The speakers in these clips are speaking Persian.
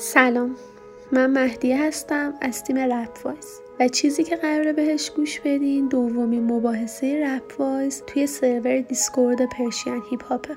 سلام. من مهدیه هستم از تیم Rap Voice. و چیزی که قراره بهش گوش بدین دومین مباحثه Rap Voice توی سرور Discord Persian Hip Hop ه.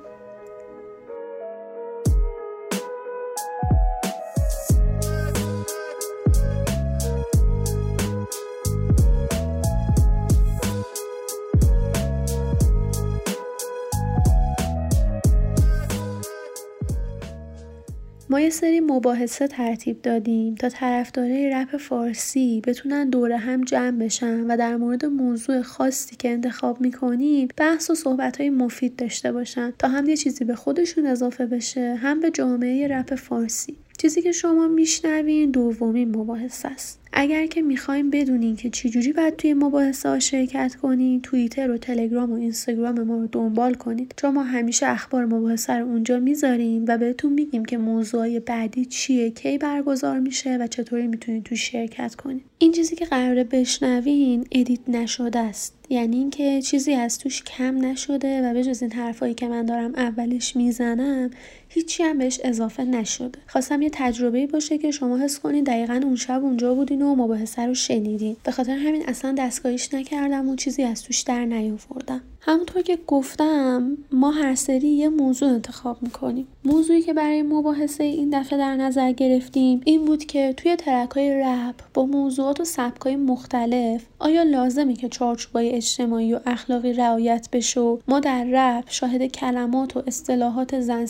یه سری مباحثه ترتیب دادیم تا طرفدارای رپ فارسی بتونن دور هم جمع بشن و در مورد موضوع خاصی که انتخاب می‌کنیم بحث و صحبت های مفید داشته باشن تا هم یه چیزی به خودشون اضافه بشه هم به جامعه رپ فارسی. چیزی که شما میشنوین دومین مباحثه است. اگر که می‌خوایم بدونین که چجوری باید توی مباحثه ها شرکت کنین توییتر و تلگرام و اینستاگرام ما رو دنبال کنید چون ما همیشه اخبار مباحثه رو اونجا می‌ذاریم و بهتون میگیم که موضوع بعدی چیه کی برگزار میشه و چطوری می‌تونید تو شرکت کنید این چیزی که قراره بشنوین edit نشده است. یعنی اینکه چیزی از توش کم نشده و به جز این حرفایی که من دارم اولش می‌زنم هیچی هم بهش اضافه نشده. خواستم یه تجربه باشه که شما حس کنید دقیقا اون شب اونجا بودین و مباحثه رو شنیدین. به خاطر همین اصلا دستگاهیش نکردم و چیزی از توش در نیاوردم. همونطور که گفتم ما هر سری یه موضوع انتخاب می‌کنیم. موضوعی که برای مباحثه این دفعه در نظر گرفتیم این بود که توی ترک های رپ با موضوعات و سبک های مختلف آیا لازمه که چارچوبای اجتماعی و اخلاقی رعایت بشه ما در رپ شاهد کلمات و اصطلاحات زن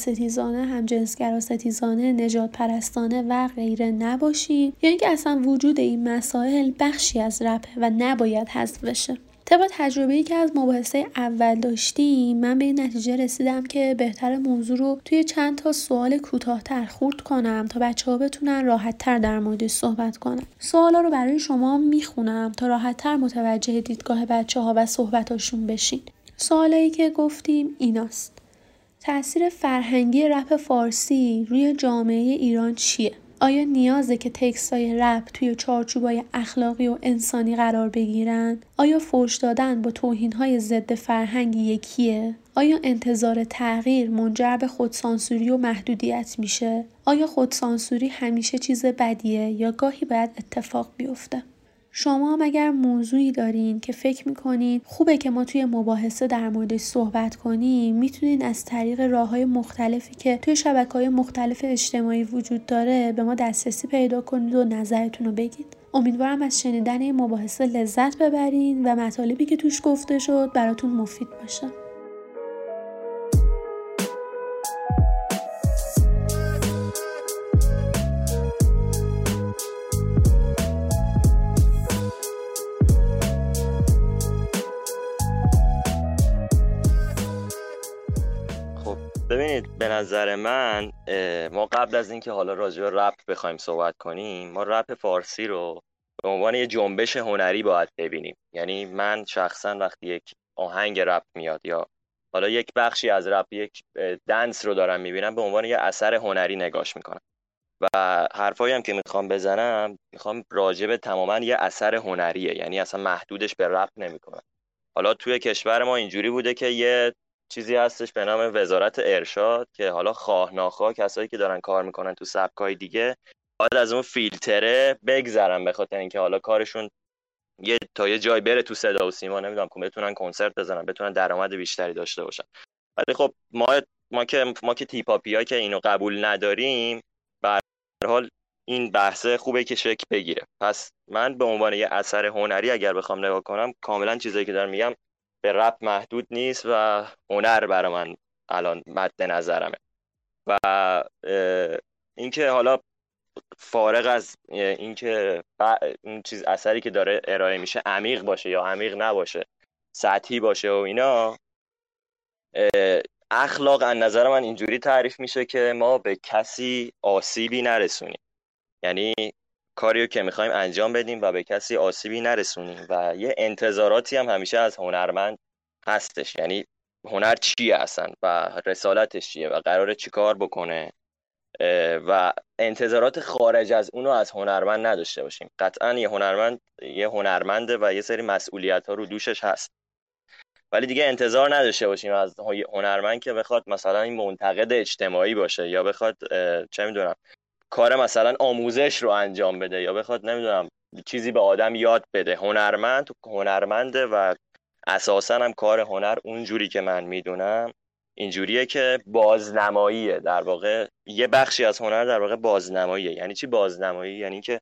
ستیزانه همجنسگرا ستیزانه نجات پرستانه و غیره نباشیم یا اینکه اصلا وجود این مسائل بخشی از رپه و نباید حذف بشه. طبق تجربه که از مباحثه اول داشتیم من به این نتیجه رسیدم که بهتر موضوع رو توی چند تا سوال کوتاهتر خورد کنم تا بچه ها بتونن راحت تر در موردش صحبت کنن. سوالا رو برای شما می‌خونم تا راحت تر متوجه دیدگاه بچه ها و صحبتاشون بشین. سوالایی که گفتیم ایناست. تاثیر فرهنگی رپ فارسی روی جامعه ایران چیه آیا نیازه که تکست های رپ توی چارچوبای اخلاقی و انسانی قرار بگیرن؟ آیا فوش دادن با توهین های ضد فرهنگ یکیه؟ آیا انتظار تغییر منجر به خودسانسوری و محدودیت میشه؟ آیا خودسانسوری همیشه چیز بدیه یا گاهی باید اتفاق بیفته؟ شما هم اگر موضوعی دارین که فکر می‌کنین خوبه که ما توی مباحثه در موردش صحبت کنیم می‌تونین از طریق راه های مختلفی که توی شبکه های مختلف اجتماعی وجود داره به ما دسترسی پیدا کنید و نظرتون رو بگید. امیدوارم از شنیدن این مباحثه لذت ببرین و مطالبی که توش گفته شد براتون مفید باشه. ببینید به نظر من ما قبل از اینکه حالا راجع به رپ بخوایم صحبت کنیم ما رپ فارسی رو به عنوان یه جنبش هنری باید ببینیم. یعنی من شخصا وقتی یک آهنگ رپ میاد یا حالا یک بخشی از رپ یک دنس رو دارم می‌بینم به عنوان یه اثر هنری نگاش می‌کنم. و حرفایی هم که می‌خوام بزنم می‌خوام راجع به تماما یه اثر هنریه. یعنی اصلا محدودش به رپ نمی‌کنم. حالا توی کشور ما اینجوری بوده که یه چیزی هستش به نام وزارت ارشاد که حالا خواه ناخواه کسایی که دارن کار می‌کنن تو سبکای دیگه باید از اون فیلتره بگذرن به خاطر اینکه حالا کارشون یه تا یه جای بره تو صدا و سیما نمی‌دونم که بتونن کنسرت بزنن بتونن درآمد بیشتری داشته باشن. ولی خب ما ما که ما که تیپاپیا که اینو قبول نداریم به حال این بحثه خوبه که شکل بگیره. پس من به عنوان یه اثر هنری اگر بخوام نگاه کنم کاملا چیزایی که دارم میگم به رپ محدود نیست و هنر برای من الان مد نظرمه. و اینکه حالا فارغ از اینکه این چیز اثری که داره ارائه میشه عمیق باشه یا عمیق نباشه سطحی باشه و اینا اخلاق از نظر من اینجوری تعریف میشه که ما به کسی آسیبی نرسونیم. یعنی کاریو که می‌خوایم انجام بدیم و به کسی آسیبی نرسونیم و یه انتظاراتی هم همیشه از هنرمند هستش. یعنی هنر چیه اصلا و رسالتش چیه و قراره چیکار بکنه؟ و انتظارات خارج از اونو از هنرمند نداشته باشیم. قطعا یه هنرمند یه هنرمنده و یه سری مسئولیت ها رو دوشش هست. ولی دیگه انتظار نداشته باشیم از هنرمند که بخواد مثلا این منتقد اجتماعی باشه یا بخواد چه می‌دونم کار مثلا آموزش رو انجام بده یا بخواد نمی‌دونم چیزی به آدم یاد بده. هنرمند هنرمنده و اساسا هم کار هنر اونجوری که من می‌دونم اینجوریه که بازنماییه. در واقع یه بخشی از هنر در واقع بازنماییه. یعنی چی بازنمایی؟ یعنی که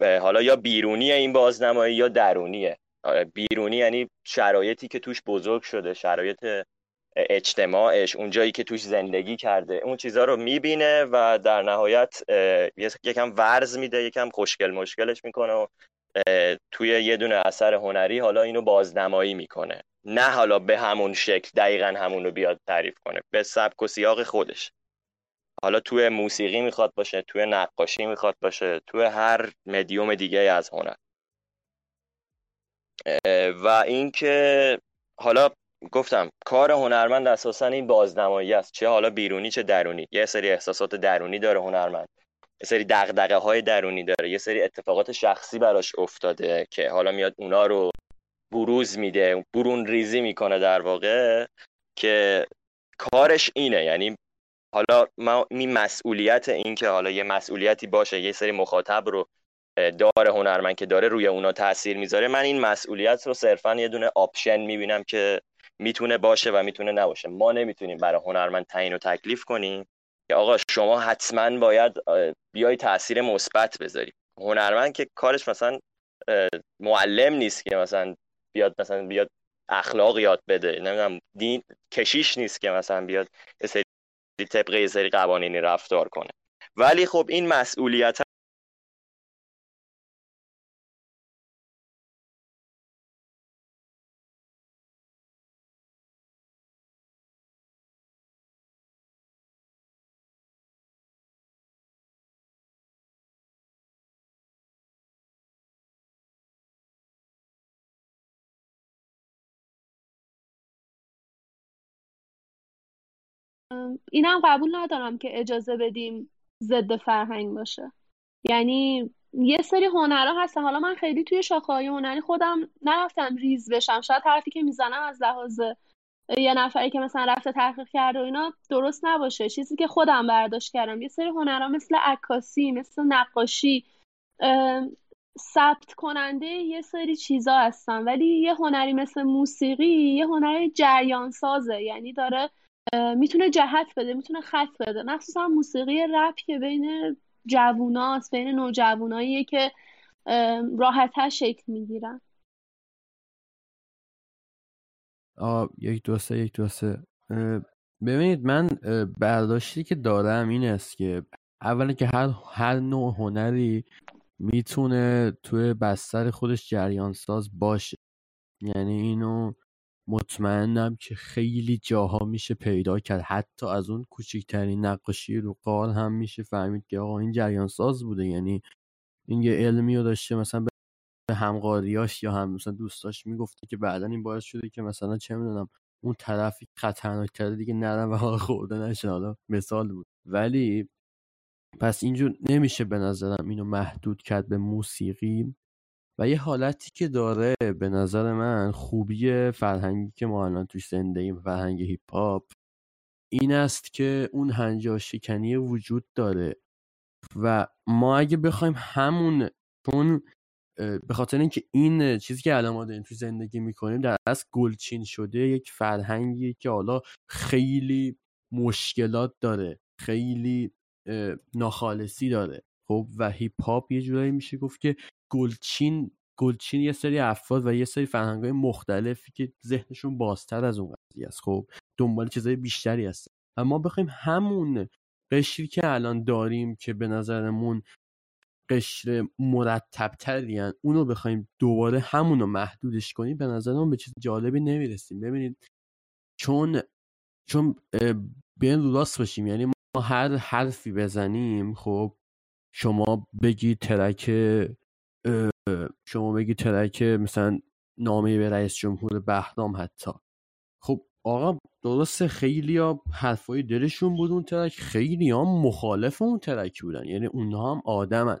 حالا یا بیرونی این بازنمایی یا درونیه. آره، بیرونی یعنی شرایطی که توش بزرگ شده شرایط اجتماعش اونجایی که توش زندگی کرده اون چیزها رو می‌بینه و در نهایت یکم ورز میده یکم خوشگل مشکلش می‌کنه و توی یه دونه اثر هنری حالا اینو بازنمایی می‌کنه. نه حالا به همون شکل دقیقا همون رو بیاد تعریف کنه به سبک و سیاق خودش. حالا توی موسیقی می‌خواد باشه توی نقاشی می‌خواد باشه توی هر مدیوم دیگه از هنر. و اینکه حالا گفتم کار هنرمند اساسا این بازنمایی است. چه حالا بیرونی چه درونی. یه سری احساسات درونی داره هنرمند. یه سری دغدغه های درونی داره. یه سری اتفاقات شخصی براش افتاده که حالا میاد اونا رو بروز میده برون ریزی می‌کنه در واقع که کارش اینه. یعنی حالا ما این مسئولیت این که حالا یه مسئولیتی باشه یه سری مخاطب رو داره هنرمند که داره روی اونا تاثیر می‌ذاره من این مسئولیت رو صرفا یه دونه option می‌بینم که می‌تونه باشه و می‌تونه نباشه. ما نمی‌تونیم برای هنرمند تعیین و تکلیف کنیم. که آقا شما حتما باید بیای تاثیر مثبت بذاری. هنرمند که کارش مثلا معلم نیست که مثلا بیاد مثلا بیاد اخلاق یاد بده. نمی‌دونم دین کشیش نیست که مثلا بیاد سری طبقه سری قوانینی رفتار کنه. ولی خب این مسئولیت اینم قبول ندارم که اجازه بدیم ضد فرهنگ باشه. یعنی یه سری هنرها هستن. حالا من خیلی توی شاخه های هنری خودم نرفتم ریز بشم. شاید حرفی که می‌زنم از لحاظ یه نفری که مثلا رفته تحقیق کرده و اینا درست نباشه. چیزی که خودم برداشت کردم. یه سری هنرها مثل عکاسی مثل نقاشی ثبت کننده یه سری چیزا هستن. ولی یه هنری مثل موسیقی یه هنر جریان سازه یعنی داره می‌تونه جهت بده می‌تونه خط بده. مخصوصا موسیقی رپ که بین جووناست بین نوجواناییه که راحتتر شکل می‌گیرن. آه یک دو سه یک دو سه. ببینید من برداشتی که دارم این است که اولا که هر هر نوع هنری می‌تونه توی بستر خودش جریان ساز باشه. یعنی اینو مطمئنم که خیلی جاها میشه پیدا کرد. حتی از اون کوچکترین نقاشی رو قال هم میشه فهمید که آقا این جریان ساز بوده. یعنی این یه علمی رو داشته مثلا به همقاریاش یا هم مثلا دوستاش می‌گفته که بعدا این باعث شده که مثلا چه می‌دونم اون طرفی خطرناک کرده دیگه نرم و خورده نشه. حالا مثال بود. ولی پس اینجور نمیشه به نظرم اینو محدود کرد به موسیقی. و یه حالتی که داره به نظر من خوبی فرهنگی که ما الان توش زنده فرهنگ هیپ هاپ این است که اون هنجا شکنی وجود داره. و ما اگه بخوایم همون چون به خاطر اینکه این چیزی که الان ما داریم تو زندگی می‌کنیم در اصل گلچین شده یک فرهنگی که حالا خیلی مشکلات داره خیلی ناخالصی داره. خب و هیپ هاپ یه جورایی میشه گفت که گلچین گلچین یه سری افراد و یه سری فرهنگای مختلفی که ذهنشون بازتر از اون قضیه است. خب دنبال چیزای بیشتری هست و ما بخوایم همون قشری که الان داریم که به نظرمون قشر مرتب ترین اونو بخوایم دوباره همونو محدودش کنیم به نظرمون به چیز جالبی نمی‌رسیم. ببینید چون چون بیان رو راست باشیم. یعنی ما هر حرفی بزنیم خب شما بگی ترک شما بگی ترک مثلا نامه به رئیس جمهور بهرام حتی. خب آقا درسته خیلی ها حرفای دلشون بود اون ترک خیلی ها مخالف اون ترک بودن. یعنی اونها هم آدمن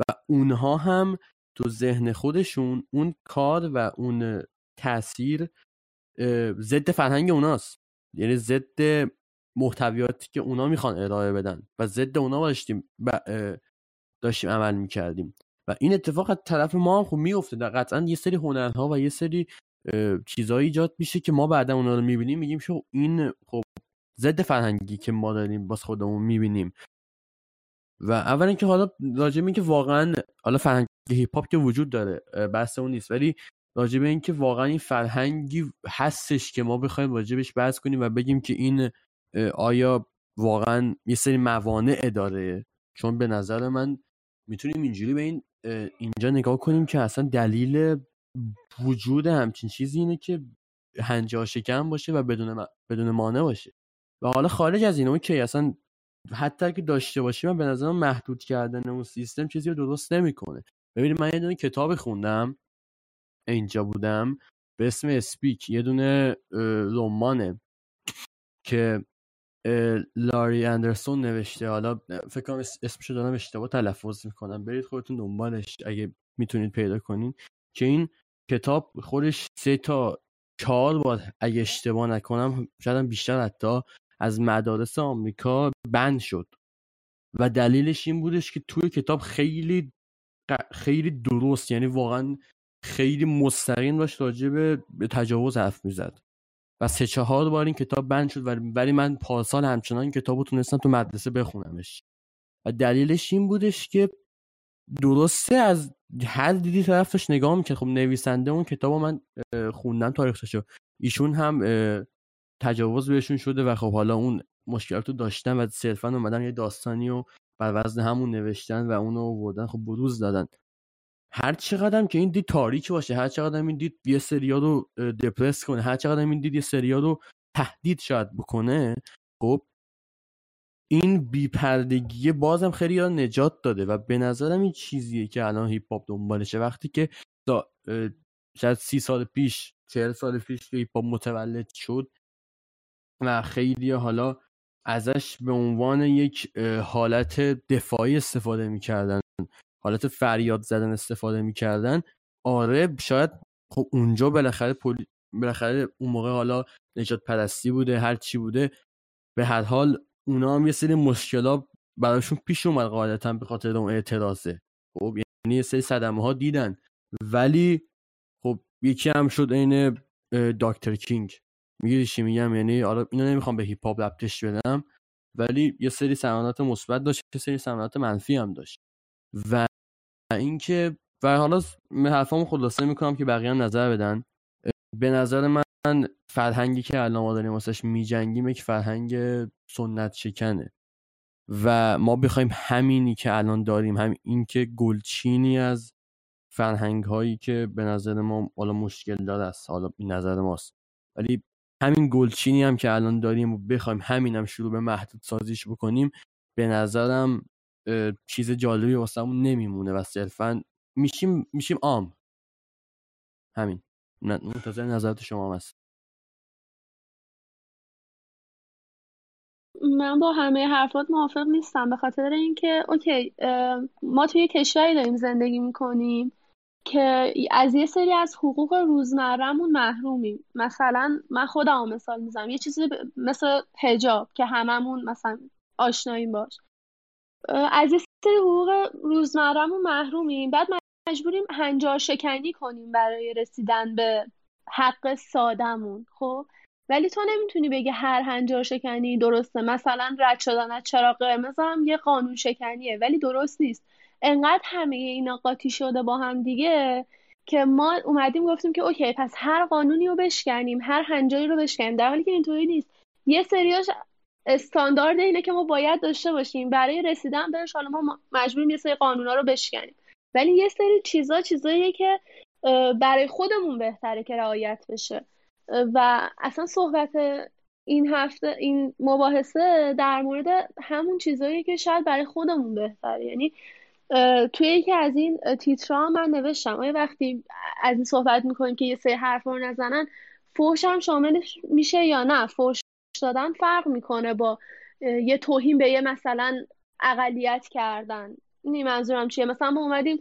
و اونها هم تو ذهن خودشون اون کار و اون تاثیر ضد فرهنگ اوناست. یعنی ضد محتویاتی که اونا می‌خوان ارائه بدن و ضد اونا داشتیم داشتیم عمل می‌کردیم. و این اتفاق از طرف ما هم خوب میفته در قطعا یه سری هنرها و یه سری چیزایی ایجاد میشه که ما بعدا اونا رو می‌بینیم میگیم شو این خب ضد فرهنگی که ما داریم باز خودمون می‌بینیم. و اول اینکه حالا راجع که واقعا حالا فرهنگ هیپ هاپ که وجود داره بحث اون نیست ولی راجع به اینکه واقعا این فرهنگی هستش که ما بخوایم راجبش بحث کنیم و بگیم که این آیا واقعا یه سری موانع داره چون به نظر من می‌تونیم اینجوری به این اینجا نگاه کنیم که اصلا دلیل وجود همچین چیزی اینه که هنجا شکم باشه و بدون, بدون مانع باشه. و حالا خارج از این که اصلا حتی که داشته باشیم به نظر محدود کردن اون سیستم چیزی رو درست نمی‌کنه. ببینید من یه دونه کتاب خوندم اینجا بودم به اسم اسپیک یه دونه رمانه که لاری اندرسون نوشته. حالا فکر کنم اسمشو دارم اشتباه تلفظ می‌کنم. برید خودتون دنبالش اگه می‌تونید پیدا کنین. که این کتاب خودش سه تا چهار بار اگه اشتباه نکنم شاید بیشتر حتی از مدارس آمریکا بند شد. و دلیلش این بودش که توی کتاب خیلی خیلی درست یعنی واقعا خیلی مستقیم داشت راجع به تجاوز حرف می‌زد. و سه چهار بار این کتاب بند شد ولی من پارسال همچنان این کتاب رو تونستم تو مدرسه بخونمش. و دلیلش این بودش که درسته از هر دیدی طرف نگاه می‌کرد. خب نویسنده اون کتاب من خوندم تاریخشو ایشون هم تجاوز بهشون شده و خب حالا اون مشکلات رو داشتن و صرفا اومدن یه داستانی و بر وزن همون نوشتن و اونو آوردن. خب بروز دادن. هر چقدر که این دید تاریک باشه هر چقدر این دید یه سریا رو دپرس کنه هر چقدر این دید یه سریا رو تهدید شاید بکنه خب این بیپردگی بازم خیلی ها نجات داده و به نظرم این چیزیه که الان هیپ هاپ دنبالشه. وقتی که شاید سی سال پیش چهل سال پیش هیپ هاپ متولد شد و خیلی حالا ازش به عنوان یک حالت دفاعی استفاده می‌کردن. حالت فریاد زدن استفاده می‌کردن. آره شاید خب اونجا بالاخره پول... بالاخره اون موقع حالا نجات پرستی بوده هر چی بوده. به هر حال اونا هم یه سری مشکلات براشون پیش اومد قاعدتا به خاطر اون اعتراضه. خب یعنی یه سری صدمه ها دیدن. ولی خب یکی هم شد عین داکتر کینگ. می‌گیری چی میگم؟ یعنی آره اینو نمی‌خوام به هیپ هاپ لپتش بدم. ولی یه سری سمانات مثبت داشت یه سری سمانات منفی هم داشت. و اینکه و حالا حرفامو خلاصه می‌کنم که بقیه نظر بدن. به نظر من فرهنگی که الان ما داریم واسش میجنگیم یک فرهنگ سنت شکنه. و ما بخوایم همینی که الان داریم هم این که گلچینی از فرهنگ هایی که به نظر ما حالا مشکل داره است. حالا این نظر ماست. ولی همین گلچینی هم که الان داریم و بخوایم همین هم شروع به محدود سازیش بکنیم به نظرم چیز جالبی واسمون نمیمونه و صرفا میشیم میشیم عام. همین. منتظر نظرت شما هست من با همه حرفات موافق نیستم به خاطر اینکه اوکی ما توی کشوری داریم زندگی می‌کنیم که از یه سری از حقوق روزمرهمون محرومیم. مثلا من خودم مثال می‌زنم. یه چیزی مثل هجاب که هممون مثلا آشناییم باش. از یه سری حقوق روزمرهمون محرومیم. بعد مجبوریم هنجار شکنی کنیم برای رسیدن به حق سادمون خب؟ ولی تو نمی‌تونی بگی هر هنجار شکنی درسته. مثلا رد شدن از چراغ قرمز هم یه قانون شکنیه ولی درست نیست. انقدر همه اینا قاطی شده با هم دیگه که ما اومدیم گفتیم که اوکی پس هر قانونی رو بشکنیم هر هنجاری رو بشکنیم. در حالی که اینطوری نیست. یه سریاش استاندارد اینه که ما باید داشته باشیم. برای رسیدن بهش حالا ما مجبوریم یه سری قانونا رو بشکنیم. ولی یه سری چیزا چیزاییه که برای خودمون بهتره که رعایت بشه. و اصلا صحبت این هفته این مباحثه در مورد همون چیزایی که شاید برای خودمون بهتره. یعنی توی یکی از این تیترها من نوشتم آیا وقتی از این صحبت می‌کنیم که یه سری حرف رو نزنن فوش هم شاملش میشه یا نه؟ فوش دادن فرق می‌کنه با یه توهین به یه مثلا اقلیت کردن. این منظورم چیه؟ مثلا ما اومدیم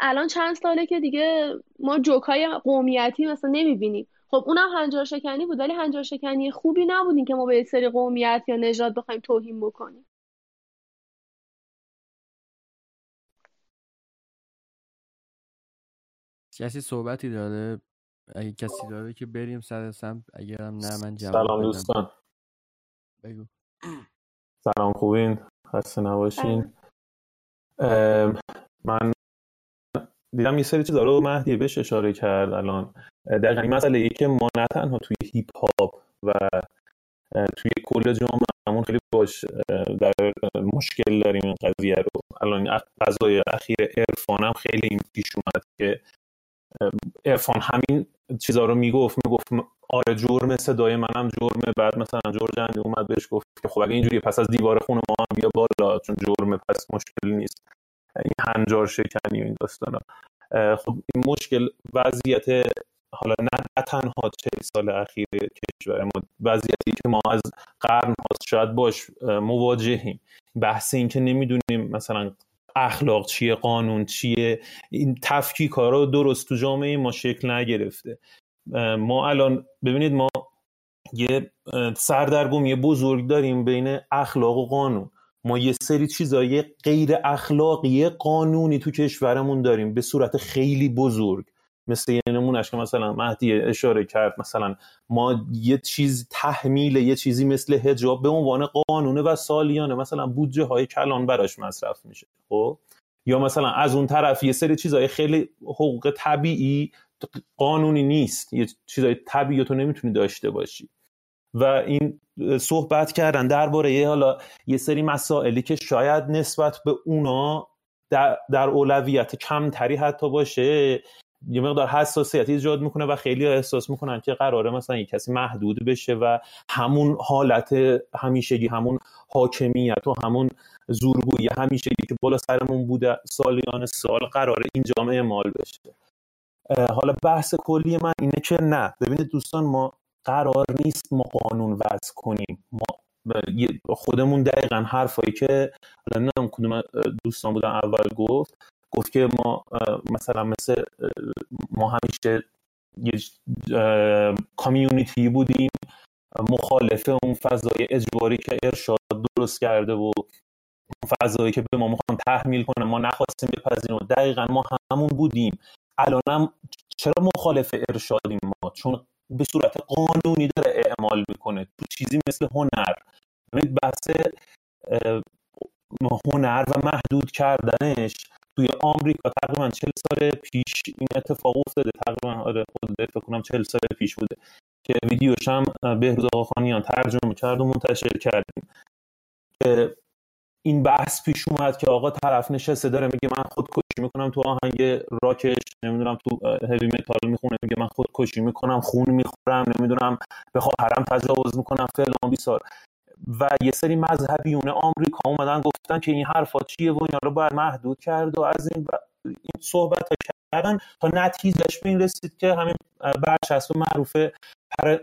الان چند ساله که دیگه ما جوکای قومیتی مثلا نمی‌بینیم. خب اونم هنجار شکنی بود ولی هنجار شکنی خوبی نبودین که ما به سری قومیت یا نژاد بخوایم توهین بکنیم. کسی صحبتی داره؟ اگه کسی داره که بریم سر سمت اگرم نه من جواب سلام دوستان. بگو. سلام خوبین؟ خسته نباشین. من دیدم یه سری چیزا رو مهدی بهش اشاره کرد الان. دقیقا این مسئله ای که ما نه تنها توی هیپ هاپ و توی کل جامعهمون خیلی باش در مشکل داریم این قضیه رو. الان فضای اخیر عرفان هم خیلی این پیش اومد که عرفان همین چیزا رو می‌گفت می‌گفت آره جرم صدای منم جرمه بعد مثلا جورجندی اومد بهش گفت که خب اگه اینجوری پس از دیوار خونه ما هم بیا بالا چون جرمه پس مشکلی نیست. این هنجار شکنی و این داستانا. خب این مشکل وضعیت حالا نه تنها چه سال اخیر کشور ما وضعیتی که ما از قرن هاست شاید باش مواجهیم. بحث این که نمی‌دونیم مثلا اخلاق چیه قانون چیه این تفکیک رو درست تو جامعه ما شکل نگرفته. ما الان ببینید ما یه سردرگمی بزرگ داریم بین اخلاق و قانون. ما یه سری چیزای غیر اخلاقی قانونی تو کشورمون داریم به صورت خیلی بزرگ. مثل یه نمونش که مثلا مهدی اشاره کرد مثلا ما یه چیز تحمیل یه چیزی مثل هجاب به عنوان قانونه و سالیانه. مثلا بودجه های کلان براش مصرف میشه خب؟ یا مثلا از اون طرف یه سری چیزهای خیلی حقوق طبیعی قانونی نیست. یه چیزای طبیعی تو نمی‌تونی داشته باشی. و این صحبت کردن درباره حالا یه سری مسائلی که شاید نسبت به اونا در, در اولویت کمتری حتی باشه یه مقدار حساسیت ایجاد می‌کنه و خیلی احساس می‌کنن که قراره مثلا یک کسی محدود بشه و همون حالت همیشگی همون حاکمیت و همون زورگویی همیشگی که بالا سرمون بوده سالیان سال قراره این جامعه مال بشه. حالا بحث کلی من اینه که نه. ببینید دوستان ما قرار نیست ما قانون وضع کنیم. ما خودمون دقیقا حرفایی که حالا نمی‌دونم کدوم دوستان بودن اول گفت. گفت که ما مثلا مثل ما همیشه یه کامیونیتی بودیم مخالف اون فضای اجباری که ارشاد درست کرده و اون فضایی که به ما می‌خوان تحمیل کنه. ما نخواستیم بپذیریم و دقیقا ما همون بودیم. الانم چرا مخالف ارشادیم ما؟ چون به صورت قانونی داره اعمال می‌کنه. تو چیزی مثل هنر. بحث هنر و محدود کردنش توی آمریکا تقریبا 40 سال پیش این اتفاق افتاده. تقریبا آره خود فکر کنم 40 سال پیش بوده که ویدیوش هم بهروز آقاخانیان ترجمه کرد و منتشر کردیم. این بحث پیش اومد که آقا طرف نشسته داره میگه من خودکشی می‌کنم تو آهنگ راکش نمی‌دونم تو هوی متال می‌خونه میگه من خودکشی می‌کنم خون می‌خورم نمی‌دونم به خواهرم تجاوز می‌کنم فلان بیسار. و یه سری مذهبیون آمریکا اومدن گفتن که این حرفا چیه و اینا رو باید محدود کرد و از این, این صحبت ها کردن تا نتیجهش به این رسید که همین برچسب معروف پر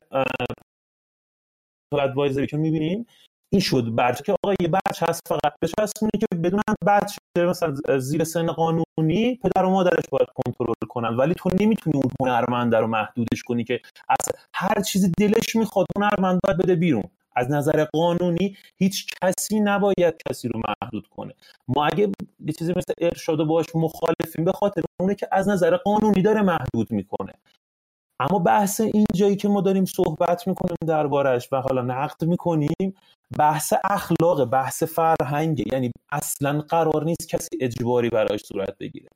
ادوایزری که می‌بینیم این شد. برچه که آقا یه بچه هست فقط بچسبونه که بدون بچه مثلا زیر سن قانونی پدر و مادرش باید کنترل کنن. ولی تو نمی‌تونی اون هنرمنده رو محدودش کنی که از هر چیزی دلش می‌خواد هنرمند باید بده بیرون. از نظر قانونی هیچ کسی نباید کسی رو محدود کنه. ما اگه یه چیزی مثل ارشاد باش مخالفیم به خاطر اونه که از نظر قانونی داره محدود می‌کنه. اما بحث این جایی که ما داریم صحبت می‌کنیم دربارش و حالا نقد می‌کنیم بحث اخلاق بحث فرهنگه یعنی اصلا قرار نیست کسی اجباری براش صورت بگیره.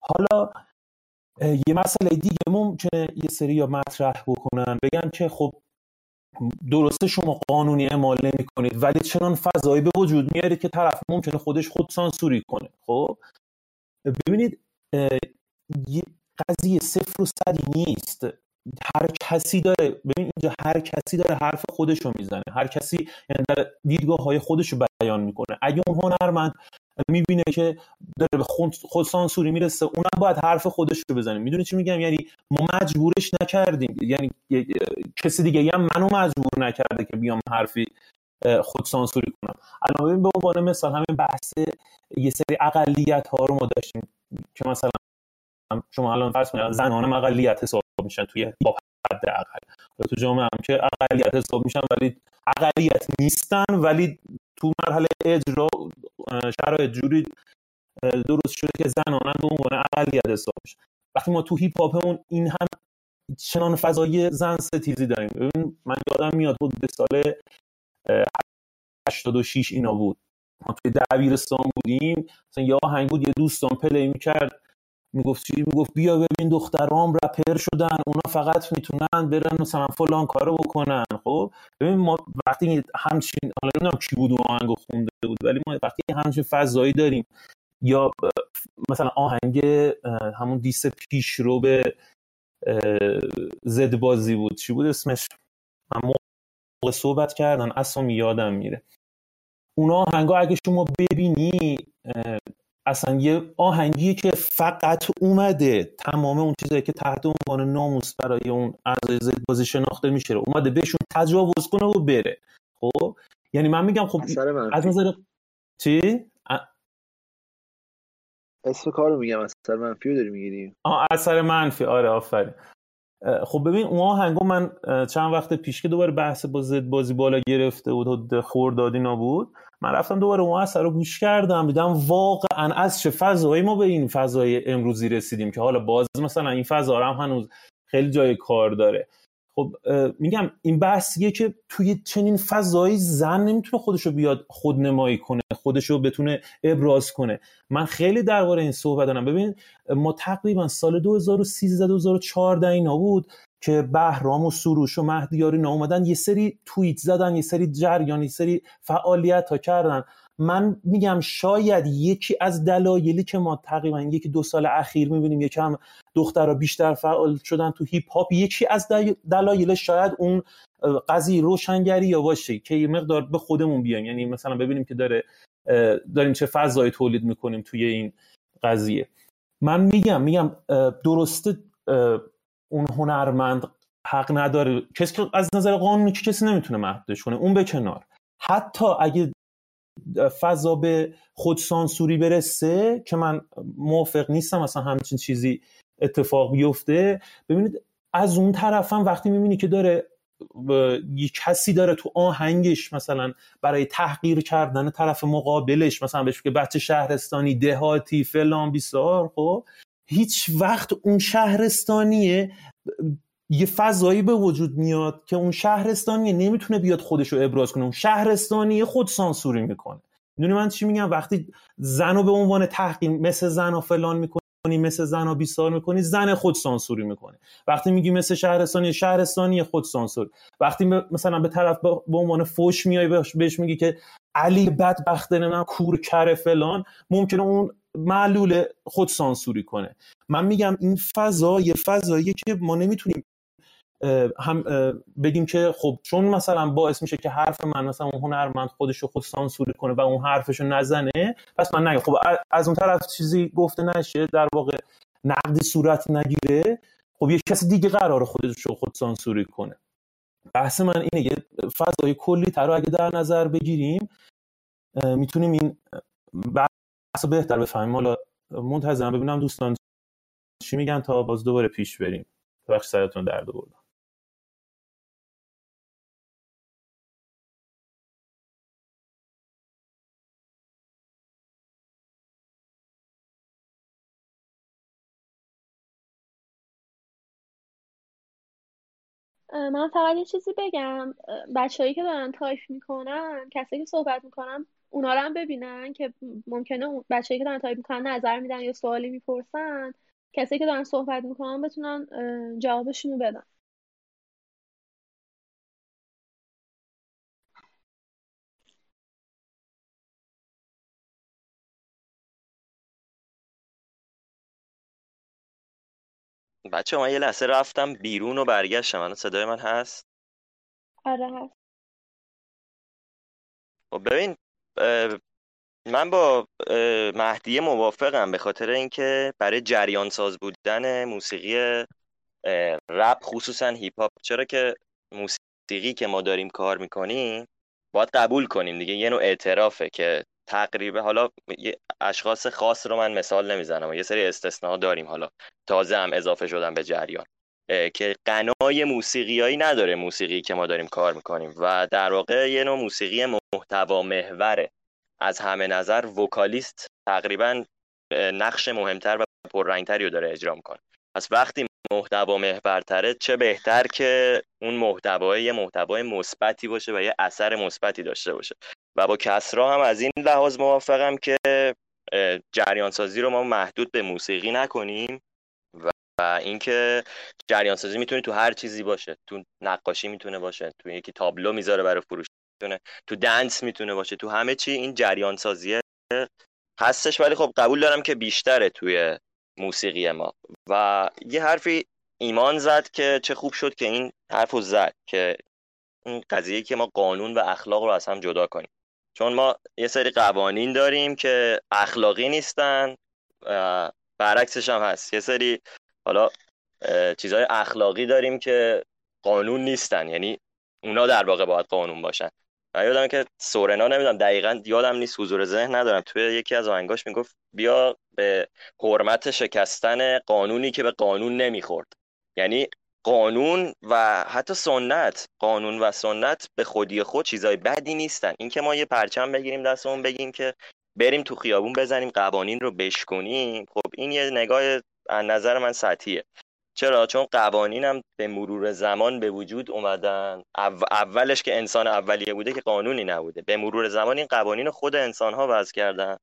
حالا یه مسئله دیگه ممکنه یه سری یا مطرح بکنن بگن که خب درسته شما قانونی اعمال نمی کنید ولی چنان فضایی به وجود میاره که طرف ممکنه خودش خود سانسوری کنه. خب؟ ببینید یه قضیه صفر و صدی نیست. هر کسی داره ببین اینجا هر کسی داره حرف خودش رو می‌زنه. هر کسی یعنی در دیدگاه های خودش رو بیان می‌کنه. اگه اون هنرمند می‌بینه که داره به خود سانسوری می‌رسه. اونم باید حرف خودش رو بزنه. می‌دونی چی میگم؟ یعنی ما مجبورش نکردیم. یعنی کسی دیگه هم منو مجبور نکرده که بیام حرفی خود سانسوری کنم. الان ببین به عنوان مثال همین بحث یه سری اقلیت ها رو ما داشتیم که مثلا شما الان فرض کنید زنان اقلیت حساب میشن توی با حداقل. تو جامعه هم که اقلیت حساب میشن ولی اقلیت نیستن ولی تو مرحله اجرا شرایط جوری درست شده که زنانن به عنوان اقلیت حساب وقتی ما تو هیپ هاپمون این هم چنان فضای زن ستیزی داریم. من یادم میاد بود به سال 86 اینا بود. ما توی دبیرستان بودیم مثلا یه آهنگ بود یه دوستان پلی می‌کرد. می‌گفت چی؟ می‌گفت بیا ببین دخترام رپر شدن اونا فقط می‌تونن برن مثلا فلان کارو بکنن. خب؟ ببین ما وقتی همچین حالا نمی‌دونم کی بود آهنگو خونده بود ولی ما وقتی همچین فضایی داریم یا مثلا آهنگ همون دیس پیش رو به زد بازی بود چی بود اسمش؟ من موقع صحبت کردن اصلا یادم میره. اون آهنگا اگه شما ببینی اصلا یه آهنگیه که فقط اومده تمام اون چیزایی که تحت عنوان ناموس برای اون اعضای زد بازی شناخته میشه اومده بهشون تجاوز کنه و بره. خب؟ یعنی من میگم خب از نظر چی؟ اسم کارو میگم اثر منفی رو داری می‌گیری. آه اثر منفی. آره آفرین. خب ببین اون آهنگو من چند وقت پیش که دوباره بحث با زد بازی بالا گرفته بود خوردادی نبود من رفتم دوباره اون اثر رو گوش کردم دیدم واقعا از چه فضایی ما به این فضای امروزی رسیدیم که حالا باز مثلا این فضا هم هنوز خیلی جای کار داره. خب میگم این بحثیه که توی چنین فضایی زن نمی‌تونه خودشو بیاد خودنمایی کنه خودشو بتونه ابراز کنه. من خیلی درباره این صحبت دارم. ببین ما تقریبا سال 2013 2014 اینا بود. که بهرام و سروش و مهدیاری اومدن یه سری توییت زدن یه سری جریان یه سری فعالیت ها کردن. من میگم شاید یکی از دلایلی که ما تقریبا یکی دو سال اخیر می‌بینیم یکم دخترها بیشتر فعال شدن تو هیپ هاپ یکی از دلایلش شاید اون قضیه روشنگری یا باشه که یه مقدار به خودمون بیایم. یعنی مثلا ببینیم که داره داریم چه فضایی تولید می‌کنیم توی این قضیه. من میگم میگم درسته اون هنرمند حق نداره. کسی که از نظر قانونی که کسی نمی‌تونه محدودش کنه. اون به کنار. حتی اگه فضا به خودسانسوری برسه که من موافق نیستم مثلا همچین چیزی اتفاق بیفته ببینید از اون طرف هم وقتی می‌بینی که داره یه کسی داره تو آهنگش مثلا برای تحقیر کردن طرف مقابلش مثلا بهش که بچه شهرستانی دهاتی فلان بیسار خب؟ هیچ وقت اون شهرستانیه. یه فضایی به وجود میاد که اون شهرستانیه نمی‌تونه بیاد خودش رو ابراز کنه. اون شهرستانیه خود سانسوری می‌کنه. می‌دونی من چی میگم؟ وقتی زن رو به عنوان تحقیر مثل زن و فلان می‌کنه مثل زن و بیسار می‌کنی زن خود سانسوری می‌کنه. وقتی میگی مثل شهرستانی شهرستانی خود سانسور وقتی مثلا به طرف به عنوان فوش میای بهش میگی که علی بدبخت من کور کره فلان ممکنه اون معلول خود سانسوری کنه. من میگم این فضا یه فضاییه که ما نمی‌تونیم هم بگیم که خب چون مثلا باعث میشه که حرف من مثلا اون هنرمند خودش رو خود سانسوری کنه و اون حرفش رو نزنه پس من نگم. خب از اون طرف چیزی گفته نشه در واقع نقدی صورت نگیره خب یه کسی دیگه قرار خودش رو خود سانسوری کنه. بحث من اینه یه فضای کلی تر اگه در نظر بگیریم می‌تونیم این رو بهتر بفهمیم. حالا منتظرم ببینم دوستان چی میگن تا باز دوباره پیش بریم. بخش سرتون درد بردم من فقط یه چیزی بگم. بچههایی که دارن تایپ می‌کنن کسی که صحبت می‌کنن اونا رو هم ببینن که ممکنه بچههایی که دارن تایپ می‌کنن نظر میدن یا سوالی می‌پرسن کسی که دارن صحبت می‌کنن بتونن جوابشون رو بدن. بچه من یه لحظه رفتم بیرون و برگشتم. الان صدای من هست؟ آره هست. خب ببین من با مهدیه موافقم به خاطر اینکه برای جریان ساز بودن موسیقی رپ خصوصا هیپ هاپ چرا که موسیقی که ما داریم کار می‌کنیم باید قبول کنیم دیگه یه نوع اعترافه که تقریبا حالا اشخاص خاص رو من مثال نمی‌زنم یه سری استثناء داریم حالا تازه هم اضافه شدن به جریان. که قنای موسیقیایی نداره موسیقی که ما داریم کار می‌کنیم و در واقع یه نوع موسیقی محتوا محوره. از همه نظر وکالیست تقریبا نقش مهمتر و پررنگتری رو داره اجرا می‌کنه. پس وقتی محتوا محورتره چه بهتر که اون محتوای یه محتوای مثبتی باشه و یه اثر مثبتی داشته باشه. و با کسرا هم از این لحاظ موافقم که جریان سازی رو ما محدود به موسیقی نکنیم و اینکه جریان سازی می‌تونه تو هر چیزی باشه. تو نقاشی می‌تونه باشه تو یکی تابلو می‌ذاره برای فروش می‌تونه تو دنس می‌تونه باشه تو همه چی این جریان سازی هستش. ولی خب قبول دارم که بیشتره توی موسیقی ما. و یه حرفی ایمان زد که چه خوب شد که این حرف زد که این قضیه که ما قانون و اخلاق رو از هم جدا کنیم. چون ما یه سری قوانین داریم که اخلاقی نیستن برعکسش هم هست. یه سری حالا چیزهای اخلاقی داریم که قانون نیستن. یعنی اونا در واقع باید قانون باشن. و یادم که سورنا نمی‌دونم دقیقا یادم نیست حضور ذهن ندارم. توی یکی از آهنگاش می‌گفت بیا به حرمت شکستن قانونی که به قانون نمی‌خورد. یعنی قانون و حتی سنت قانون و سنت به خودی خود چیزای بدی نیستن. اینکه ما یه پرچم بگیریم دستمون بگیم که بریم تو خیابون بزنیم قوانین رو بشکنیم. خب این یه نگاه از نظر من سطحیه. چرا؟ چون قوانینم به مرور زمان به وجود اومدن. اولش که انسان اولیه بوده که قانونی نبوده. به مرور زمان این قوانین خود انسان ها وضع کردن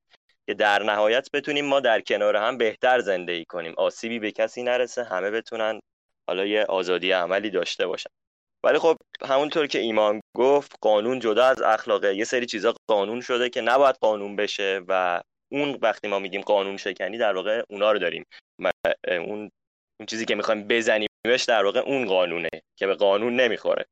که در نهایت بتونیم ما در کنار هم بهتر زندگی کنیم. آسیبی به کسی نرسه همه بتونن حالا یه آزادی عملی داشته باشن. ولی خب همونطور که ایمان گفت قانون جدا از اخلاقه. یه سری چیزا قانون شده که نباید قانون بشه و اون وقتی ما میگیم قانون شکنی در واقع اونا رو داریم. اون اون چیزی که می‌خوایم بزنیمش در واقع اون قانونه که به قانون نمی‌خوره.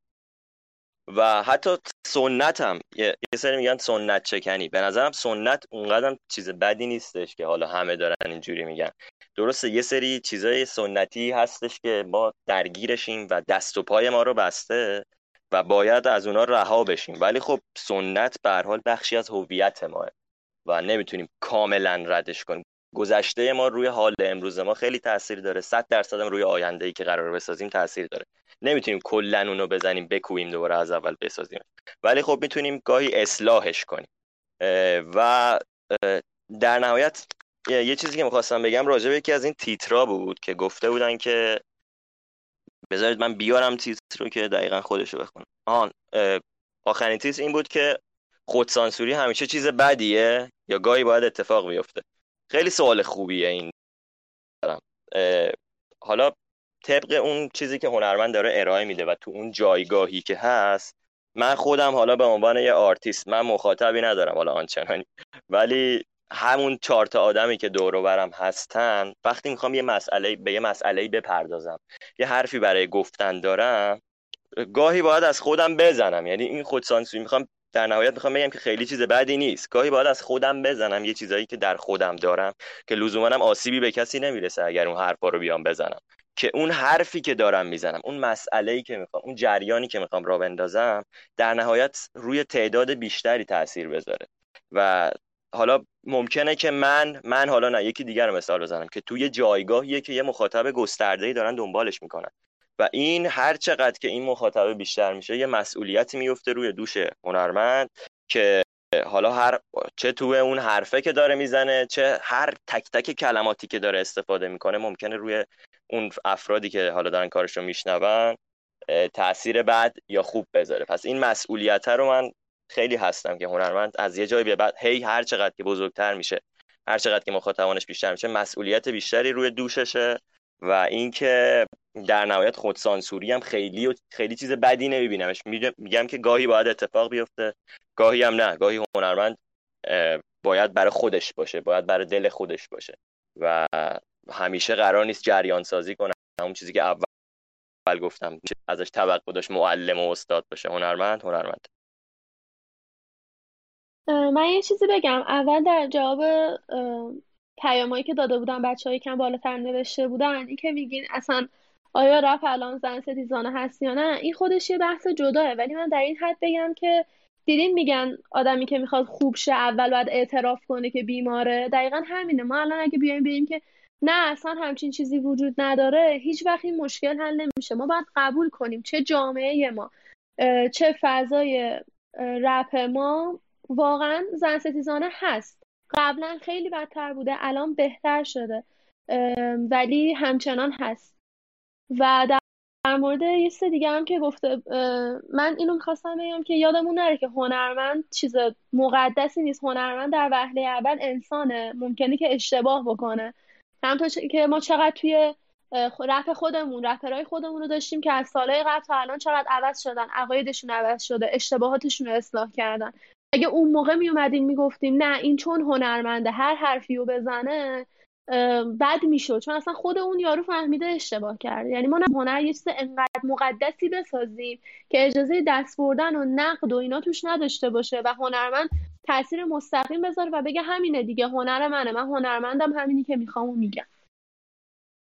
و حتی سنت هم یه سری میگن سنت چکنی. به نظرم سنت اونقدر چیز بدی نیستش که حالا همه دارن اینجوری میگن. درسته یه سری چیزای سنتی هستش که ما درگیرشیم و دست و پای ما رو بسته و باید از اونا رها بشیم. ولی خب سنت به حال بخشی از هویت ماه و نمی‌تونیم کاملا ردش کنیم. گذشته ما روی حال امروز ما خیلی تاثیر داره. 100 درصد هم روی آینده ای که قرار بسازیم تاثیر داره. نمی‌تونیم کلا اونو بزنیم بکوبیم دوباره از اول بسازیم. ولی خب می‌تونیم گاهی اصلاحش کنیم. و در نهایت یه چیزی که می‌خواستم بگم راجع به یکی از این تیترا بود که گفته بودن که بذارید من بیارم تیتر رو که دقیقا خودشو بخونم. آن آخرین تیتر این بود که خودسانسوری همیشه چیز بدیه یا گاهی باید اتفاق بیفته. خیلی سوال خوبیه این حالا طبق اون چیزی که هنرمند داره ارائه میده و تو اون جایگاهی که هست من خودم حالا به عنوان یه آرتیست من مخاطبی ندارم حالا آنچنانی. ولی همون چهار تا آدمی که دور برم هستن وقتی می‌خوام یه مسئله به یه مسئله بپردازم یه حرفی برای گفتن دارم گاهی باید از خودم بزنم. یعنی این خودسانسوری می‌خوام در نهایت می‌خوام بگم که خیلی چیز بدی نیست. گاهی باید از خودم بزنم یه چیزایی که در خودم دارم که لزوما آسیبی به کسی نمی‌رسه اگر اون حرفا رو بیام بزنم. که اون حرفی که دارم می‌زنم اون مسئله که می‌خوام اون جریانی که می‌خوام را بندازم در نهایت روی تعداد بیشتری تاثیر بذاره. و حالا ممکنه که من من حالا نه یکی دیگر رو مثال بزنم که توی جایگاهیه که یه مخاطب گسترده دارن دنبالش می‌کنن. و این هر چقدر که این مخاطبه بیشتر میشه یه مسئولیتی میفته روی دوش هنرمند که حالا هر چه تو اون حرفه که داره می‌زنه چه هر تک تک کلماتی که داره استفاده می‌کنه ممکنه روی اون افرادی که حالا دارن کارش رو میشنون تاثیر بد یا خوب بذاره. پس این مسئولیت رو من خیلی هستم که هنرمند از یه جایی به بعد هی هر چقدر که بزرگتر میشه هر چقدر که مخاطبانش بیشتر میشه مسئولیت بیشتری روی دوششه و اینکه در نهایت خودسانسوری هم خیلی و خیلی چیز بدی نمیبینمش. میگم که گاهی باید اتفاق بیفته گاهی هم نه. گاهی هنرمند باید برای خودش باشه باید برای دل خودش باشه و همیشه قرار نیست جریان سازی کنه. اون چیزی که اول گفتم ازش توقع داشت معلم و استاد باشه. هنرمند هنرمند. من یه چیزی بگم. اول در جواب پیامایی که داده بودن بچه های کم بالاتر نوشته بودن این که میگین اصلا آیا رف الان زن ستیزانه هست یا نه؟ این خودش یه بحث جداه ولی من در این حد بگم که دیدین میگن آدمی که می‌خواد خوب شه اول باید اعتراف کنه که بیماره. دقیقا همینه. ما الان اگه بیایم بگیم که نه اصلا همچین چیزی وجود نداره هیچ وقت این مشکل حل نمیشه. ما باید قبول کنیم چه جامعه ما چه فضای رپ ما واقعا زن ستیزانه هست. قبلا خیلی بدتر بوده الان بهتر شده ولی همچنان هست. و در مورد یه چیز دیگه هم که گفته من اینو می‌خواستم بگم که یادمون نره که هنرمند چیز مقدسی نیست. هنرمند در وهله اول انسانه. ممکنه که اشتباه بکنه. همطور که ما چقدر توی رپ خودمون رپرهای خودمون رو داشتیم که از سالهای قبل تا الان چقدر عوض شدن عقایدشون عوض شده اشتباهاتشون رو اصلاح کردن. اگه اون موقع می می‌گفتیم نه این چون هنرمنده هر حرفی رو بزنه بد می‌شد. چون اصلا خود اون یارو فهمیده اشتباه کرده یعنی ما هنر یه چیز انقدر مقدسی بسازیم که اجازه دست بردن و نقد و اینا توش نداشته باشه و هنرمند تاثیر مستقیم بذاره و بگه همینه دیگه هنر منه. من هنرمندم همینی که می‌خوام و میگم.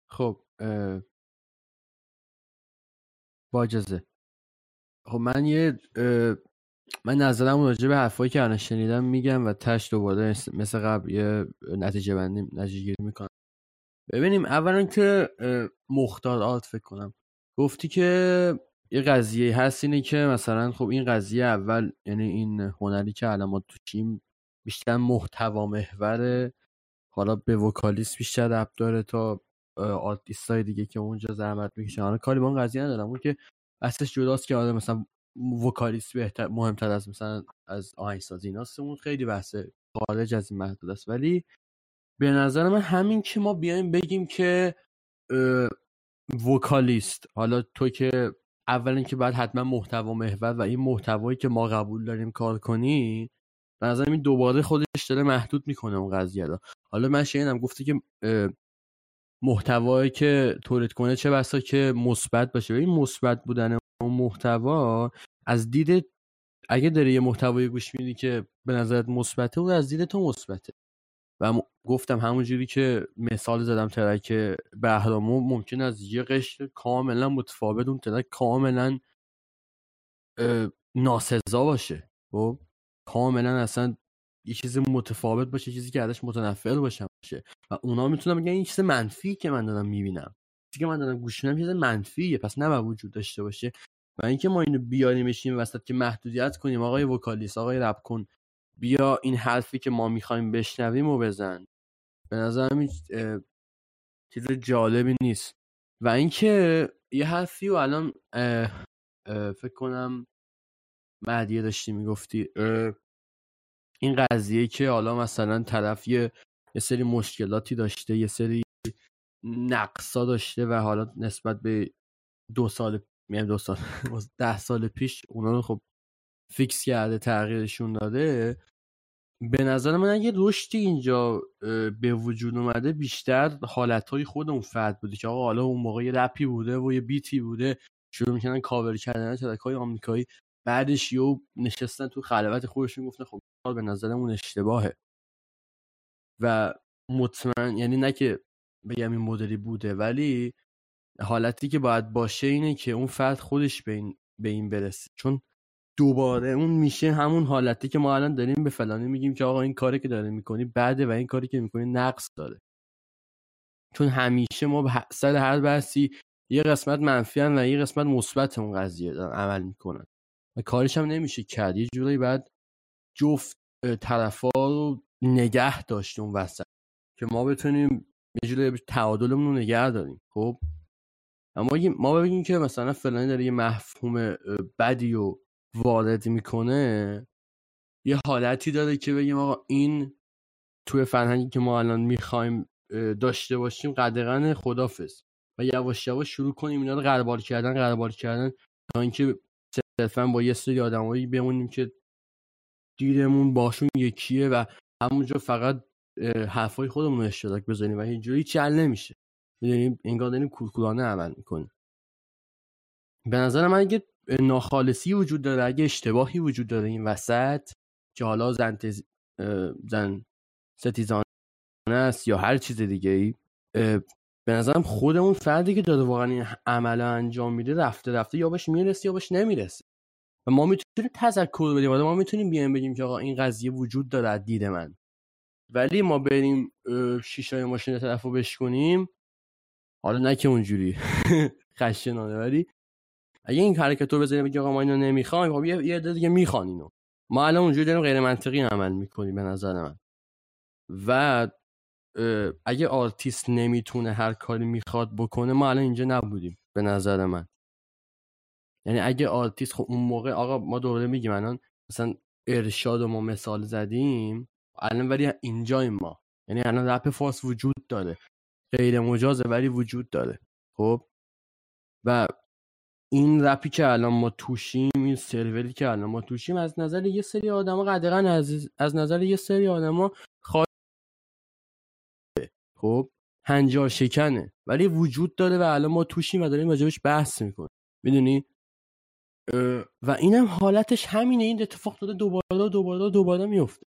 خب با اجازه. خب من یه من نظرم راجع به حرفایی که الان شنیدم میگم و تش دوباره مثل قبل یه نتیجه بندی نتیجه گیری می‌کنم. ببینیم اولا که مختار آرت فکر کنم. گفتی که یه قضیه هست اینه که مثلا خب این قضیه اول یعنی این هنری که الان ما توشیم بیشتر محتوا محوره. حالا به وکالیست بیشتر ربط داره تا های دیگه که اونجا زحمت می‌کشن. حالا کاری با اون قضیه ندارم. اون که اصلش جداست که آدم مثلا وکالیست بهتر مهمتر از مثلا از آهنگسازی ایناست اون خیلی بحث خارج از این محدود است. ولی به نظر من همین که ما بیایم بگیم که وکالیست حالا تو که اولا که باید حتما محتوا محور و این محتوایی که ما قبول داریم کار کنی به نظر این دوباره خودش داره محدود می‌کنه اون قضیه رو. حالا من شنیدم گفته که محتوایی که تولید کنه چه بسا که مثبت باشه. این مثبت بودن اون محتوا از دید اگه داری یه محتوایی گوش میدی که به نظرت مثبته اون از دید تو مثبته. و م... گفتم همونجوری که مثال زدم ترک بهرامو ممکن از یه قشر کاملا متفاوت اون ترک کاملا ناسزا باشه. خب؟ کاملا اصلا یه چیز متفاوت باشه چیزی که ازش متنفر باشه و اونا می‌تونم بگن این چیز منفی که من دارم می‌بینم. که من دارم گوش میدم چیز منفیه. پس نباید وجود داشته باشه. و اینکه ما اینو بیاریمشیم وسط که محدودیت کنیم آقای وکالیست آقای رپ کن بیا این حرفی که ما می‌خوایم بشنویم و بزن. به نظرم این چیز جالبی نیست. و اینکه یه حرفی و الان فکر کنم مهدیه داشتی می‌گفتی این قضیه که حالا مثلا طرف یه سری مشکلاتی داشته یه سری نقصا داشته و حالا نسبت به دو سال میگم دو سال ده سال پیش اونا رو خب fix کرده تغییرشون داده. به نظر من اگه رشدی اینجا به وجود اومده بیشتر حالتهای خود اون فرد بوده که آقا حالا اون موقع یه رپی بوده و یه بیتی بوده شروع می‌کنن کاور کردن track های آمریکایی. بعدش یو نشستن تو خلوت خودشون گفتن خب به نظرمون اشتباهه. و مطمئن یعنی نه که بگم این مدلی بوده. ولی حالتی که باید باشه اینه که اون فرد خودش به این, به این برسه. چون دوباره اون میشه همون حالتی که ما الان داریم به فلانی میگیم که آقا این کاری که داره می‌کنی بعده و این کاری که می‌کنی نقص داره. چون همیشه ما سر هر بحثی یه قسمت منفی و یه قسمت مثبت اون قضیه دارن عمل می‌کنن. و کارش هم نمیشه کرد. یه جورایی بعد جفت طرفا رو نگه داشت اون وسط. که ما بتونیم یه جوری تعادلمون رو نگه داریم خب؟ اما ما بگیم که مثلا فلانی داره یه مفهوم بدی و وارد می‌کنه یه حالتی داره که بگیم آقا این توی فرهنگی که ما الان می‌خوایم داشته باشیم قدغن خدافز و یواش یواش شروع کنیم اینا رو غربال کردن غربال کردن تا اینکه صرفا با یه سری آدمایی بمونیم که دیدمون باشون یکیه و همونجا فقط حرفای خودمون اشتراک بزنیم و اینجوری چل نمیشه. می‌دونیم انگار داریم کورکورانه عمل می‌کنیم. به نظر من اگه ناخالصی وجود داره اگه اشتباهی وجود داره این وسط که حالا زن, تز... زن ستیزانه است یا هر چیز دیگه ای به نظرم خودمون فردی که داره واقعا این عمل انجام میده رفته رفته یا باش می‌رسه یا باش نمی‌رسه. و ما می‌تونیم تذکر بدیم. ما می‌تونیم بیایم بگیم که آقا این قضیه وجود داره از دید من. ولی ما بریم شیشای ماشین طرف رو بشکنیم. حالا نه که اونجوری. خشنانه. ولی اگه این حرکت رو بزنیم بگی آقا ما اینو نمی‌خوایم خب یه یه دیگه می‌خوان اینو. ما الان اونجوری داریم غیر منطقی عمل می‌کنیم به نظر من. و اگه آرتیست نمی‌تونه هر کاری می‌خواد بکنه ما الان اینجا نبودیم به نظر من. یعنی اگه آرتیست خب اون موقع آقا ما دوباره میگیم الان مثلا ارشاد و ما مثال زدیم. الان ولی اینجای ما. یعنی الان رپ فارس وجود داره. غیر مجازه ولی وجود داره. خب؟ و این رپی که الان ما توشیم این سروری که الان ما توشیم از نظر یه سری آدما قدرا از از نظر یه سری آدما خواهد خب؟ هنجار شکنه. ولی وجود داره و الان ما توشیم و داریم راجبش بحث می‌کنیم. می‌دونی؟ و اینم حالتش همینه. این اتفاق داده دوباره دوباره دوباره میفته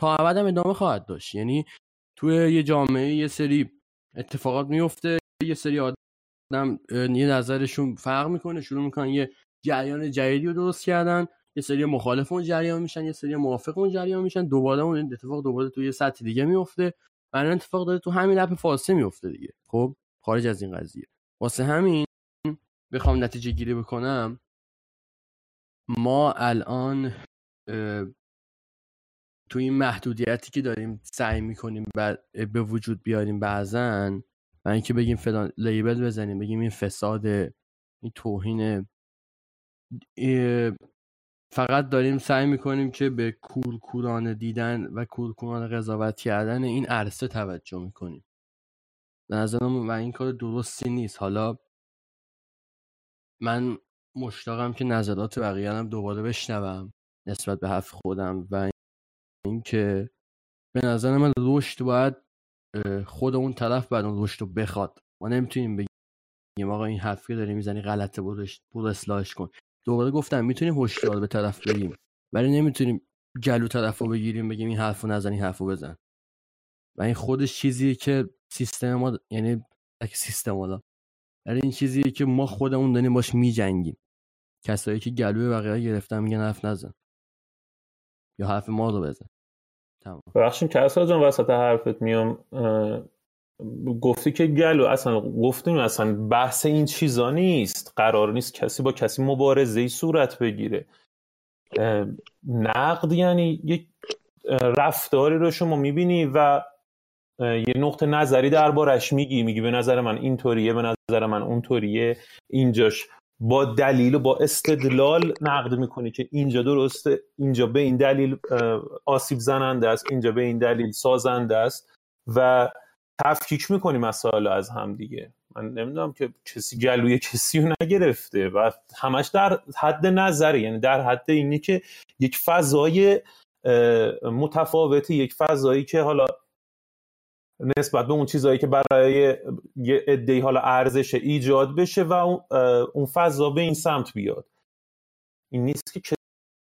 تا ابد هم ادامه خواهد داشت. یعنی توی یه جامعه یه سری اتفاقات میفته یه سری آدم یه نظرشون فرق می‌کنه شروع می‌کنن یه جریان جدیدی رو درست کردن یه سری مخالف اون جریان میشن یه سری موافق اون جریان میشن دوباره اون اتفاق دوباره توی یه سطح دیگه میفته. و اتفاق داره تو همین رپ فارسی میفته دیگه. خب خارج از این قضیه. واسه همین بخوام نتیجه گیری بکنم. ما الان تو این محدودیتی که داریم سعی می‌کنیم به وجود بیاریم بعضا و اینکه بگیم فلان لیبل بزنیم بگیم این فساد این توهین فقط داریم سعی می‌کنیم که به کورکورانه دیدن و کورکورانه قضاوت کردن این عرصه توجه می‌کنیم. به نظرم و این کار درستی نیست. حالا من مشتاقم که نظرات بقیه هم دوباره بشنوم نسبت به حرف خودم و اینکه به نظر من رشد باید خود اون طرف باید اون رشد رو بخواد. ما نمی‌تونیم بگیم آقا این حرفی داری می‌زنی غلطه برو اصلاحش کن. دوباره گفتم می‌تونیم هشدار به طرف بریم ولی نمی‌تونیم گلو طرف رو بگیریم بگیم این حرفو نزن این حرفو بزن. و این خودش چیزیه که سیستم ما یعنی سیستم ما ولی این چیزیه که ما خودمون داریم باش میجنگیم. کسایی که گلوی بقیه گرفتن میگن حرف نزن. یا حرف ما رو بزن. تمام. بخشیم کسا جان وسط حرفت میام. گفتی که گلو اصلا گفتیم اصلا بحث این چیزا نیست. قرار نیست کسی با کسی مبارزه ای صورت بگیره. نقد یعنی یک رفتاری رو شما می‌بینی و یه نقطه نظری دربارش میگی. میگی به نظر من اینطوریه به نظر من اونطوریه اینجاش. با دلیل و با استدلال نقد می‌کنی که اینجا درسته اینجا به این دلیل آسیب زننده است اینجا به این دلیل سازنده است و تفکیک می‌کنی مسائل از هم دیگه. من نمی‌دونم که کسی گلوی کسی رو نگرفته و همش در حد نظره یعنی در حد اینی که یک فضای متفاوتی یک فضایی که حالا نسبت به اون چیزهایی که برای یه عده حالا ارزش ایجاد بشه و اون فضا به این سمت بیاد. این نیست که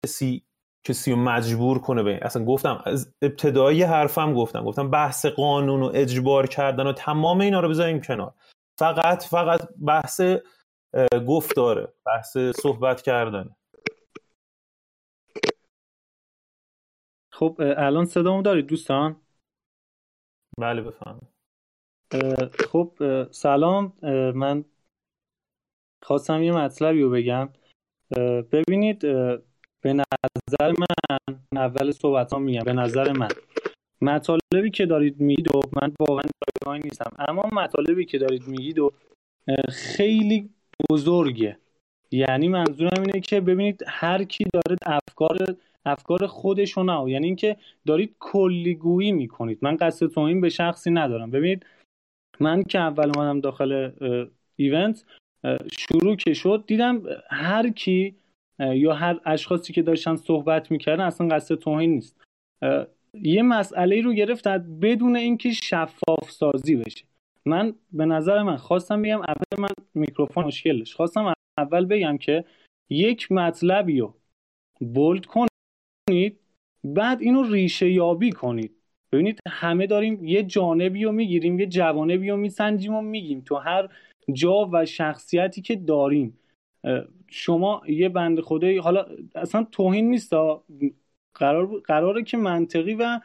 کسی کسی رو مجبور کنه به. اصلا گفتم از ابتدایی حرفم گفتم. گفتم بحث قانون و اجبار کردن و تمام اینا رو بذاریم کنار. فقط فقط بحث گفتاره. بحث صحبت کردن. خب الان صدامو دارید دوستان؟ بله بفهم خب سلام. من خواستم یه مطلبی رو بگم. ببینید به نظر من اول صحبت ها میگم به نظر من. مطالبی که دارید میگید و من واقعا رای نیستم اما مطالبی که دارید میگید و خیلی بزرگه. یعنی منظورم اینه که ببینید هر کی داره افکار افکار خودشون یعنی اینکه دارید کلیگویی می‌کنید. من قصد توهین به شخصی ندارم. ببینید من که اول اومدم داخل ایونت شروع که شد دیدم هر کی یا هر اشخاصی که داشتن صحبت می‌کردن اصلا قصد توهین نیست. یه مسئله رو گرفت بدون اینکه شفاف سازی بشه. من به نظر من خواستم بگم اول من میکروفون مشکلش خواستم اول بگم که یک مطلبی رو بولد کنید بعد اینو ریشه یابی کنید. ببینید همه داریم یه جانبی رو می‌گیریم یه جوانبی رو میسنجیم و میگیم تو هر جا و شخصیتی که داریم. شما یه بند خدایی حالا اصلا توهین نیست قرار قراره که منطقی و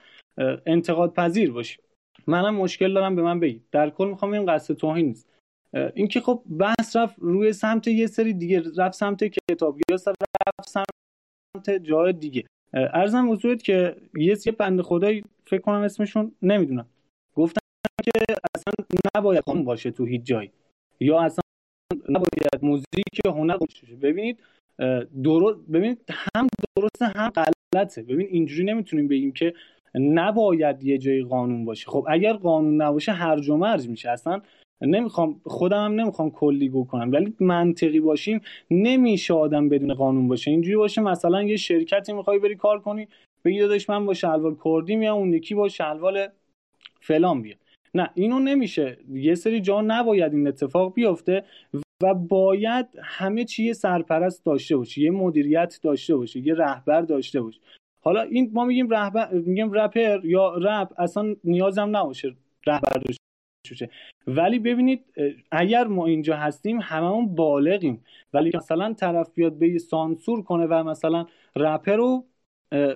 انتقاد پذیر باشیم منم مشکل دارم به من بگید. در کل می‌خوام این قصد توهین نیست. اینکه خب بحث رفت روی سمت یه سری دیگه رفت سمت کتاب یا رفت سمت جای دیگه. ارزم حضورت که یه سری بند خدایی فکر کنم اسمشون نمی‌دونم. گفتن که اصلا نباید قانون باشه تو هیچ جایی. یا اصلا نباید موزیک هنر باشه. ببینید درست ببینید هم درسته هم غلطه. ببین اینجوری نمی‌تونیم بگیم که نباید یه جایی قانون باشه. خب اگر قانون نباشه هرج و مرج میشه. اصلا نمی‌خوام خودم هم نمی‌خوام کلی گو کنم. ولی منطقی باشیم نمیشه آدم بدون قانون باشه. اینجوری باشه مثلا یه شرکتی می‌خوای بری کار کنی بگی داداش من با شلوار کردی میام اون یکی با شلوار فلان بیاد. نه اینو نمیشه. یه سری جا نباید این اتفاق بیفته و باید همه چی سرپرست داشته باشه یه مدیریت داشته باشه یه رهبر داشته باشه. حالا این ما میگیم رهبر میگیم رپر یا رپ اصلا نیازم نباشه رهبر داشته باشه ولی ببینید اگر ما اینجا هستیم هممون بالغیم. ولی مثلا طرف بیاد به سانسور کنه و مثلا رپر رو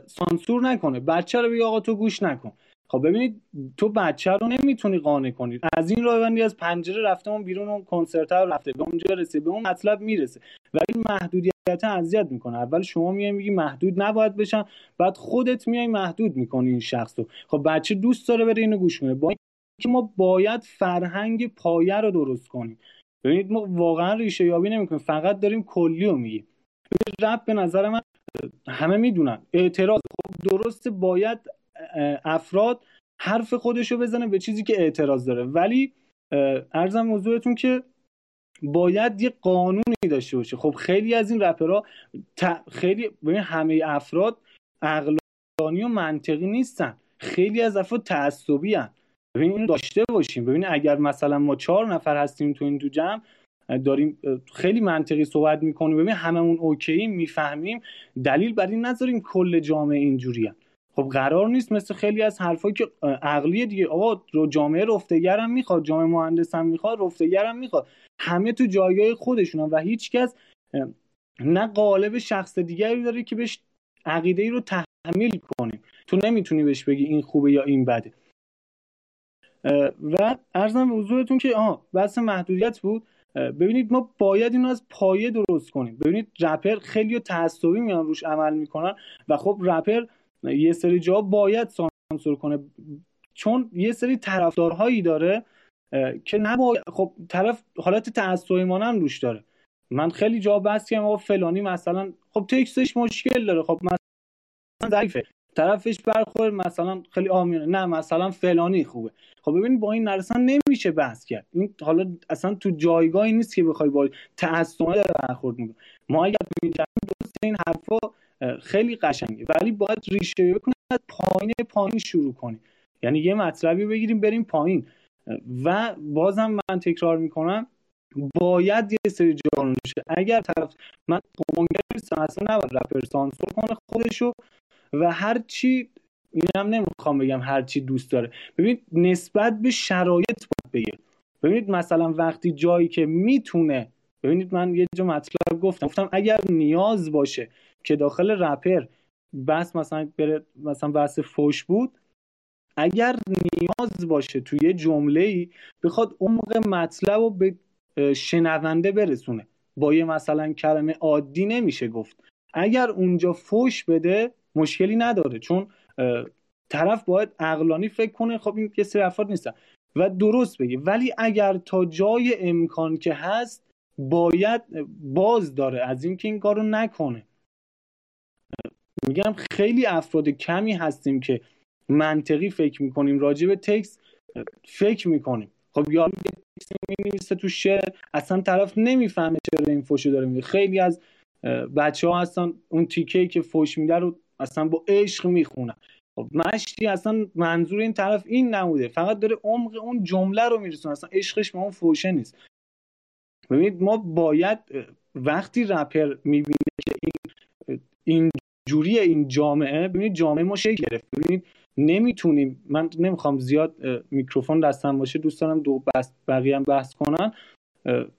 سانسور نکنه. بچه رو بگه آقا تو گوش نکن. خب ببینید تو بچه رو نمی‌تونی قانع کنی. از این راه بندی از پنجره رفته اون بیرون اون کنسرت رو رفته به اونجا رسید به اون مطلب می‌رسه. ولی محدودیت اذیت می‌کنه. اول شما میای میگی محدود نباید بشن بعد خودت میای محدود می‌کنی این شخص رو. خب بچه دوست داره بره اینو گوش کنه. با که ما باید فرهنگ پایه رو درست کنیم. ببینید ما واقعا ریشه یابی نمی‌کنیم. فقط داریم کلی رو میگیم. رب به نظر من همه می‌دونن. اعتراض خب درست باید افراد حرف خودش رو بزنه به چیزی که اعتراض داره. ولی ارزم موضوعتون که باید یه قانونی داشته باشه. خب خیلی از این رپرها خیلی ببین همه افراد عقلانی و منطقی نیستن. خیلی از افراد تعصبی هن. ببین اینو داشته باشیم. ببین اگر مثلا ما چهار نفر هستیم تو این تو جمع داریم خیلی منطقی صحبت می‌کنیم. ببین هممون اوکی می‌فهمیم. دلیل بر این نذاریم کل جامعه اینجوری خب قرار نیست مثل خیلی از حرفایی که عقلی دیگه. آقا رو جامعه رفتگرم می‌خواد جامعه مهندس هم می‌خواد رفتگرم می‌خواد. همه تو جایگاه خودشونن و هیچکس نه قالب شخص دیگری داره که بهش عقیده ای رو تحمیل کنیم تو نمی‌تونی بهش بگی این خوبه یا این بده. و ارزم به حضورتون که آها بحث محدودیت بود. ببینید ما باید اینو از پایه درست کنیم. ببینید رپر خیلی تعصبی میان روش عمل می‌کنن و خب رپر یه سری جا باید سانسور کنه. چون یه سری طرفدارهایی داره که نباید خب طرف حالت تعصبی هم روش داره. من خیلی جا بحث کردم فلانی مثلا خب تکستش مشکل داره. خب مثلا ضعیفه. طرفش برخور مثلا خیلی آمیانه نه مثلا فلانی خوبه. خب ببین با این نرسن نمیشه بحث کرد. این حالا اصلا تو جایگاهی نیست که بخوای با تعصبی برخورد می‌کنه. ما اگر ببینیم این حرفا خیلی قشنگه. ولی باید ریشه بکنیم از پایین پایین شروع کنیم. یعنی یه مطلبی بگیریم بریم پایین. و بازم من تکرار می‌کنم باید یه سری جا اگر طرف من نیستم اصلا نباید رپر سانسور کنه خودشو. و هر چی اینم نمی‌خوام بگم هر چی دوست داره. ببینید نسبت به شرایط باید بگه ببینید مثلا وقتی جایی که می‌تونه ببینید من یه جا مطلب گفتم. گفتم اگر نیاز باشه که داخل رپر بس مثلا بره مثلا بحث فوش بود اگر نیاز باشه توی یه جمله ای بخواد عمق مطلب رو به شنونده برسونه. با یه مثلا کلمه عادی نمیشه گفت. اگر اونجا فوش بده مشکلی نداره. چون طرف باید عقلانی فکر کنه خب این یه سری افراد نیستن. و درست بگه ولی اگر تا جای امکان که هست باید باز داره. از اینکه این کارو نکنه. میگم خیلی افراد کمی هستیم که منطقی فکر می‌کنیم. راجع به تکس فکر می‌کنیم. خب یا تکس می تو شعر اصلا طرف نمی‌فهمه چرا این فوشو داره میده. خیلی از بچه ها هستن اون تیکه که فوش میده رو اصلا با عشق می‌خونن خب مشتی اصلا منظور این طرف این نموده فقط داره عمق اون جمله رو میرسونه. اصلا عشقش به اون فوشه نیست. ببینید ما باید وقتی رپر می‌بینه که این این جوری این جامعه ببینید جامعه ما شکل گرفت. ببینید نمی‌تونیم من نمی‌خوام زیاد میکروفون دستم باشه دوست دارم دو بس بقیه هم بحث کنن.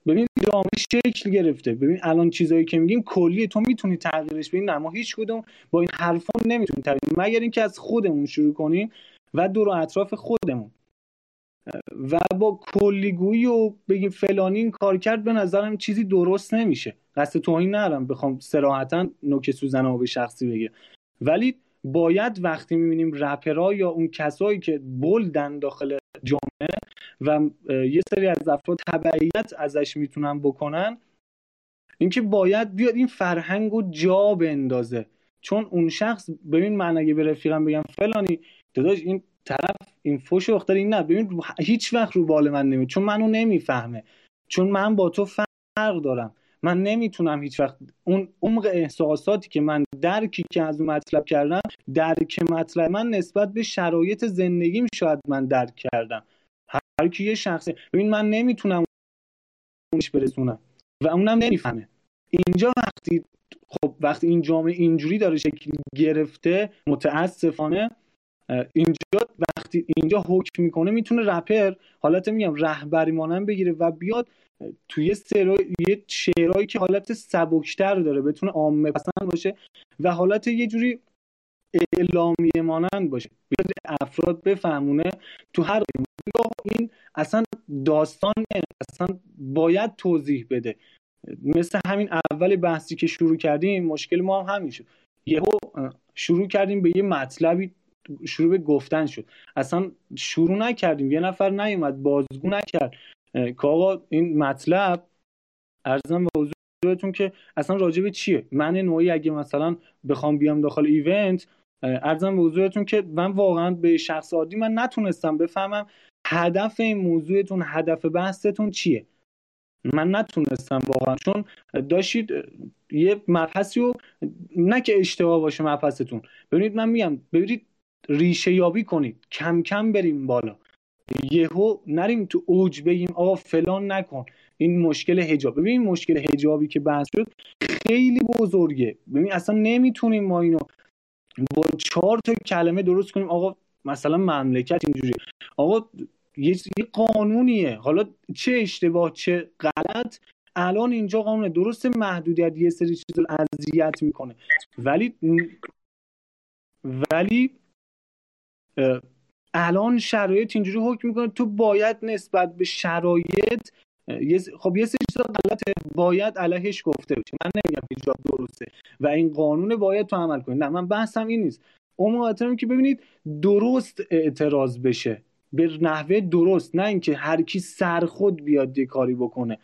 ببین جامعه شکل گرفته. ببین الان چیزایی که میگیم کلیه تو می‌تونی تغییرش بدی. نه ما هیچ کدوم با این حرفا نمی‌تونیم تغییر مگر اینکه از خودمون شروع کنیم و دور اطراف خودمون. و با کلیگویی و بگیم فلانی این کار کرد به نظرم چیزی درست نمیشه. قصد توهین ندارم بخوام سراحتا نوک سوزن به شخصی بگه ولی باید وقتی می‌بینیم رپرها یا اون کسایی که بلدن داخل جامعه و یه سری از افراد تبعیت ازش می‌تونن بکنن. اینکه باید بیاد این فرهنگ رو جا بندازه. چون اون شخص ببین من اگه به رفیقم بگم فلانی داداش این طرف این فوش اختار این نه ببین هیچ وقت رو بال من نمی چون منو نمی‌فهمه. چون من با تو فرق دارم. من نمی‌تونم هیچ وقت اون عمق احساساتی که من درکی که از اون مطلب کردم درک مطلب من نسبت به شرایط زندگیم شاید من درک کردم. هر کی یه شخصه ببین من نمی‌تونم اونش برسونم و اونم نمی‌فهمه. اینجا وقتی خب وقتی این جامعه اینجوری داره شکل گرفته متاسفانه اینجا وقتی اینجا حکم می‌کنه می‌تونه رپر حالت میگم رهبری مانند بگیره و بیاد توی سرای یه شعرهایی که حالت سبکتر داره بتونه عامه پسند باشه و حالت یه جوری اعلامیه مانند باشه. بیاد افراد بفهمونه تو هر این اصلا داستان اصلا باید توضیح بده. مثل همین اول بحثی که شروع کردیم مشکل ما هم همین شد. یهو شروع کردیم به یه مطلبی شروع به گفتن شد. اصلا شروع نکردیم. یه نفر نیومد بازگو نکرد. که آقا این مطلب ارزم به حضورتون که اصلا راجبه چیه؟ من نوعی اگه مثلا بخوام بیام داخل ایونت ارزم به حضورتون که من واقعا به شخص عادی من نتونستم بفهمم هدف این موضوعتون هدف بحثتون چیه. من نتونستم واقعا چون داشتید یه مبحثی رو نه که اشتباه باشه مبحثتون. ببینید من میگم ببینید ریشه یابی کنید. کم کم بریم بالا. یهو نریم تو اوج بگیم آقا فلان نکن. این مشکل هجاب ببین مشکل هجابی که بحث شد خیلی بزرگه. ببین اصلا نمی‌تونیم ما اینو با چهار تا کلمه درست کنیم. آقا مثلا مملکت اینجوری آقا یه قانونیه. حالا چه اشتباه چه غلط؟ الان اینجا قانون درست محدودیت یه سری چیز اذیت می‌کنه. ولی ولی الان شرایط اینجوری حکم می‌کنه. تو باید نسبت به شرایط خب یه سری چیزا غلطه. باید علیهش گفته بشه من نمیگم هیجاب درسته. و این قانون باید تو عمل کنی. نه من بحثم این نیست. اون که ببینید درست اعتراض بشه. به نحوه درست. نه اینکه هر کی سر خود بیاد یه کاری بکنه.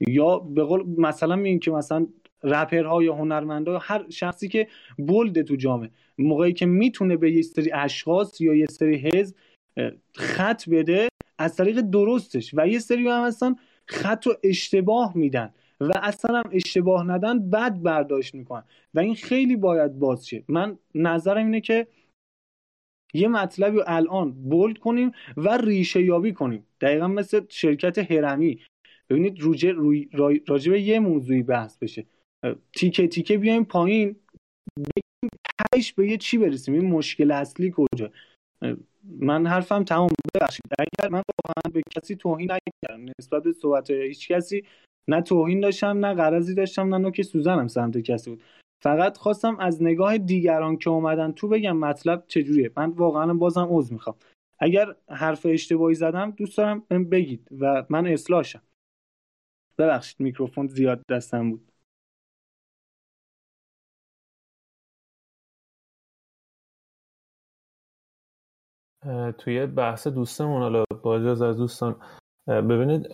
یا به قول مثلا میگیم که مثلا رپرها یا هنرمندا هر شخصی که بلده تو جامعه موقعی که می‌تونه به یه سری اشخاص یا یه سری حزب خط بده از طریق درستش. و یه سری هم هستن خط و اشتباه میدن و اصلا هم اشتباه ندن بد برداشت می‌کنن. و این خیلی باید باز شه. من نظرم اینه که یه مطلبی رو الان بولد کنیم و ریشه یابی کنیم. دقیقا مثل شرکت هرمی. ببینید روجه روی راجع به یه موضوعی بحث بشه. تیکه تیکه بیایم پایین. بگیم تهش به یه چی برسیم؟ این مشکل اصلی کجا؟ من حرفم تمام ببخشید. اگر من واقعا به کسی توهین نکردم. نسبت به صحبت هیچ کسی نه توهین داشتم نه غرضی داشتم نه نوک سوزنم سمت کسی بود. فقط خواستم از نگاه دیگران که اومدن تو بگم مطلب چجوریه. من واقعا بازم عذر می‌خوام. اگر حرف اشتباهی زدم دوست دارم بگید و من اصلاحشم ببخشید میکروفون زیاد دستم بود. توی بحث دوستمون حالا با از دوستان ببینید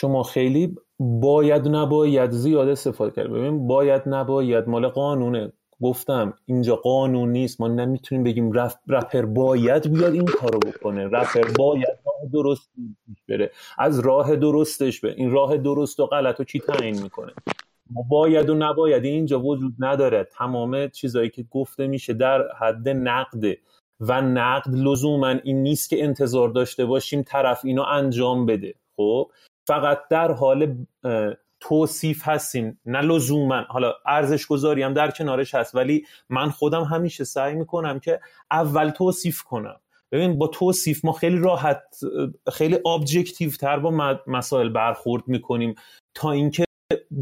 شما خیلی باید نباید زیاد استفاده کرد ببین باید نباید مال قانونه. گفتم اینجا قانون نیست. ما نمی‌تونیم بگیم رف... رپر باید بیاد این کارو بکنه. رپر باید راه درست بره. از راه درستش به این راه درست و غلط و چی تعیین می‌کنه؟ ما باید و نباید. اینجا وجود نداره. تمام چیزایی که گفته میشه در حد نقده. و نقد لزوما این نیست که انتظار داشته باشیم طرف اینو انجام بده. خب فقط در حال توصیف هستیم نه لزوما. حالا ارزش گذاری هم در کنارش هست ولی من خودم همیشه سعی می‌کنم که اول توصیف کنم. ببین با توصیف ما خیلی راحت خیلی objective تر با مسائل برخورد می‌کنیم. تا اینکه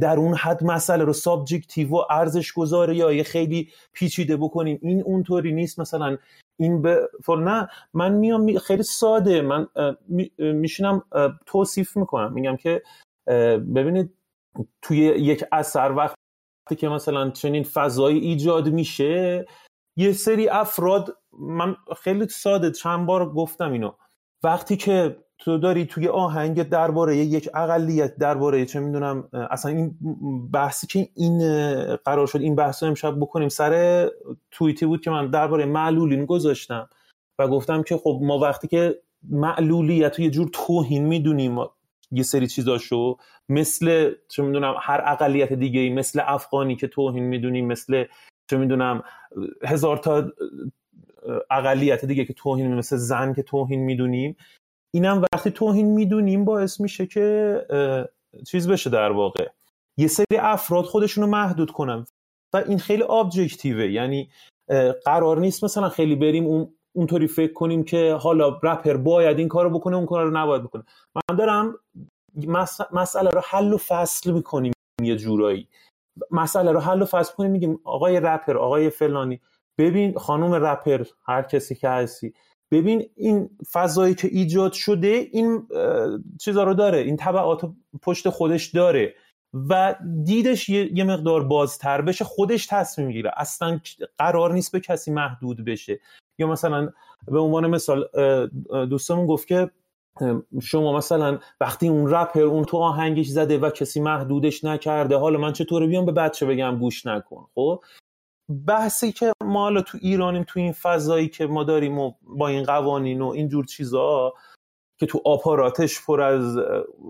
در اون حد مسئله رو subjective و ارزش گذاره یا یه خیلی پیچیده بکنیم. این اونطوری نیست. مثلا این به نه من میام خیلی ساده. من میشینم توصیف می‌کنم. میگم که ببینید توی یک اثر وقتی که مثلا چنین فضایی ایجاد میشه یه سری افراد من خیلی ساده چند بار گفتم اینو. وقتی که تو داری توی آهنگ درباره یک اقلیت درباره چه می‌دونم اصلا این بحثی که این قرار شد این بحث رو امشب بکنیم سر توییتی بود که من درباره معلولین گذاشتم و گفتم که خب ما وقتی که معلولیت رو یه جور توهین می‌دونیم یه سری چیزاشو مثل چه می‌دونم هر اقلیت دیگه ای مثل افغانی که توهین می‌دونیم مثل چه می‌دونم هزار تا اقلیت دیگه که توهین مثل زن که توهین می‌دونیم. اینم وقتی توهین می‌دونیم باعث میشه که چیز بشه در واقع. یه سری افراد خودشونو محدود کنن و این خیلی ابجکتیوه یعنی قرار نیست مثلا خیلی بریم اون اونطوری فکر کنیم که حالا رپر باید این کارو بکنه اون کار رو نباید بکنه. من دارم مسئله رو حل و فصل می‌کنیم یه جورایی. مسئله رو حل و فصل کنیم میگیم آقای رپر آقای فلانی ببین خانم رپر هر کسی که هستی ببین این فضایی که ایجاد شده این چیزا رو داره این طبعات پشت خودش داره و دیدش یه مقدار بازتر بشه خودش تصمیم می‌گیره. اصلا قرار نیست به کسی محدود بشه. یا مثلا به عنوان مثال دوستمون گفت که شما مثلا وقتی اون رپر اون تو آهنگش زده و کسی محدودش نکرده حالا من چطور بیام به بچه بگم گوش نکن خب؟ بحثی که ما حالا تو ایرانیم تو این فضایی که ما داریم و با این قوانین و اینجور چیزا که تو آپاراتش پر از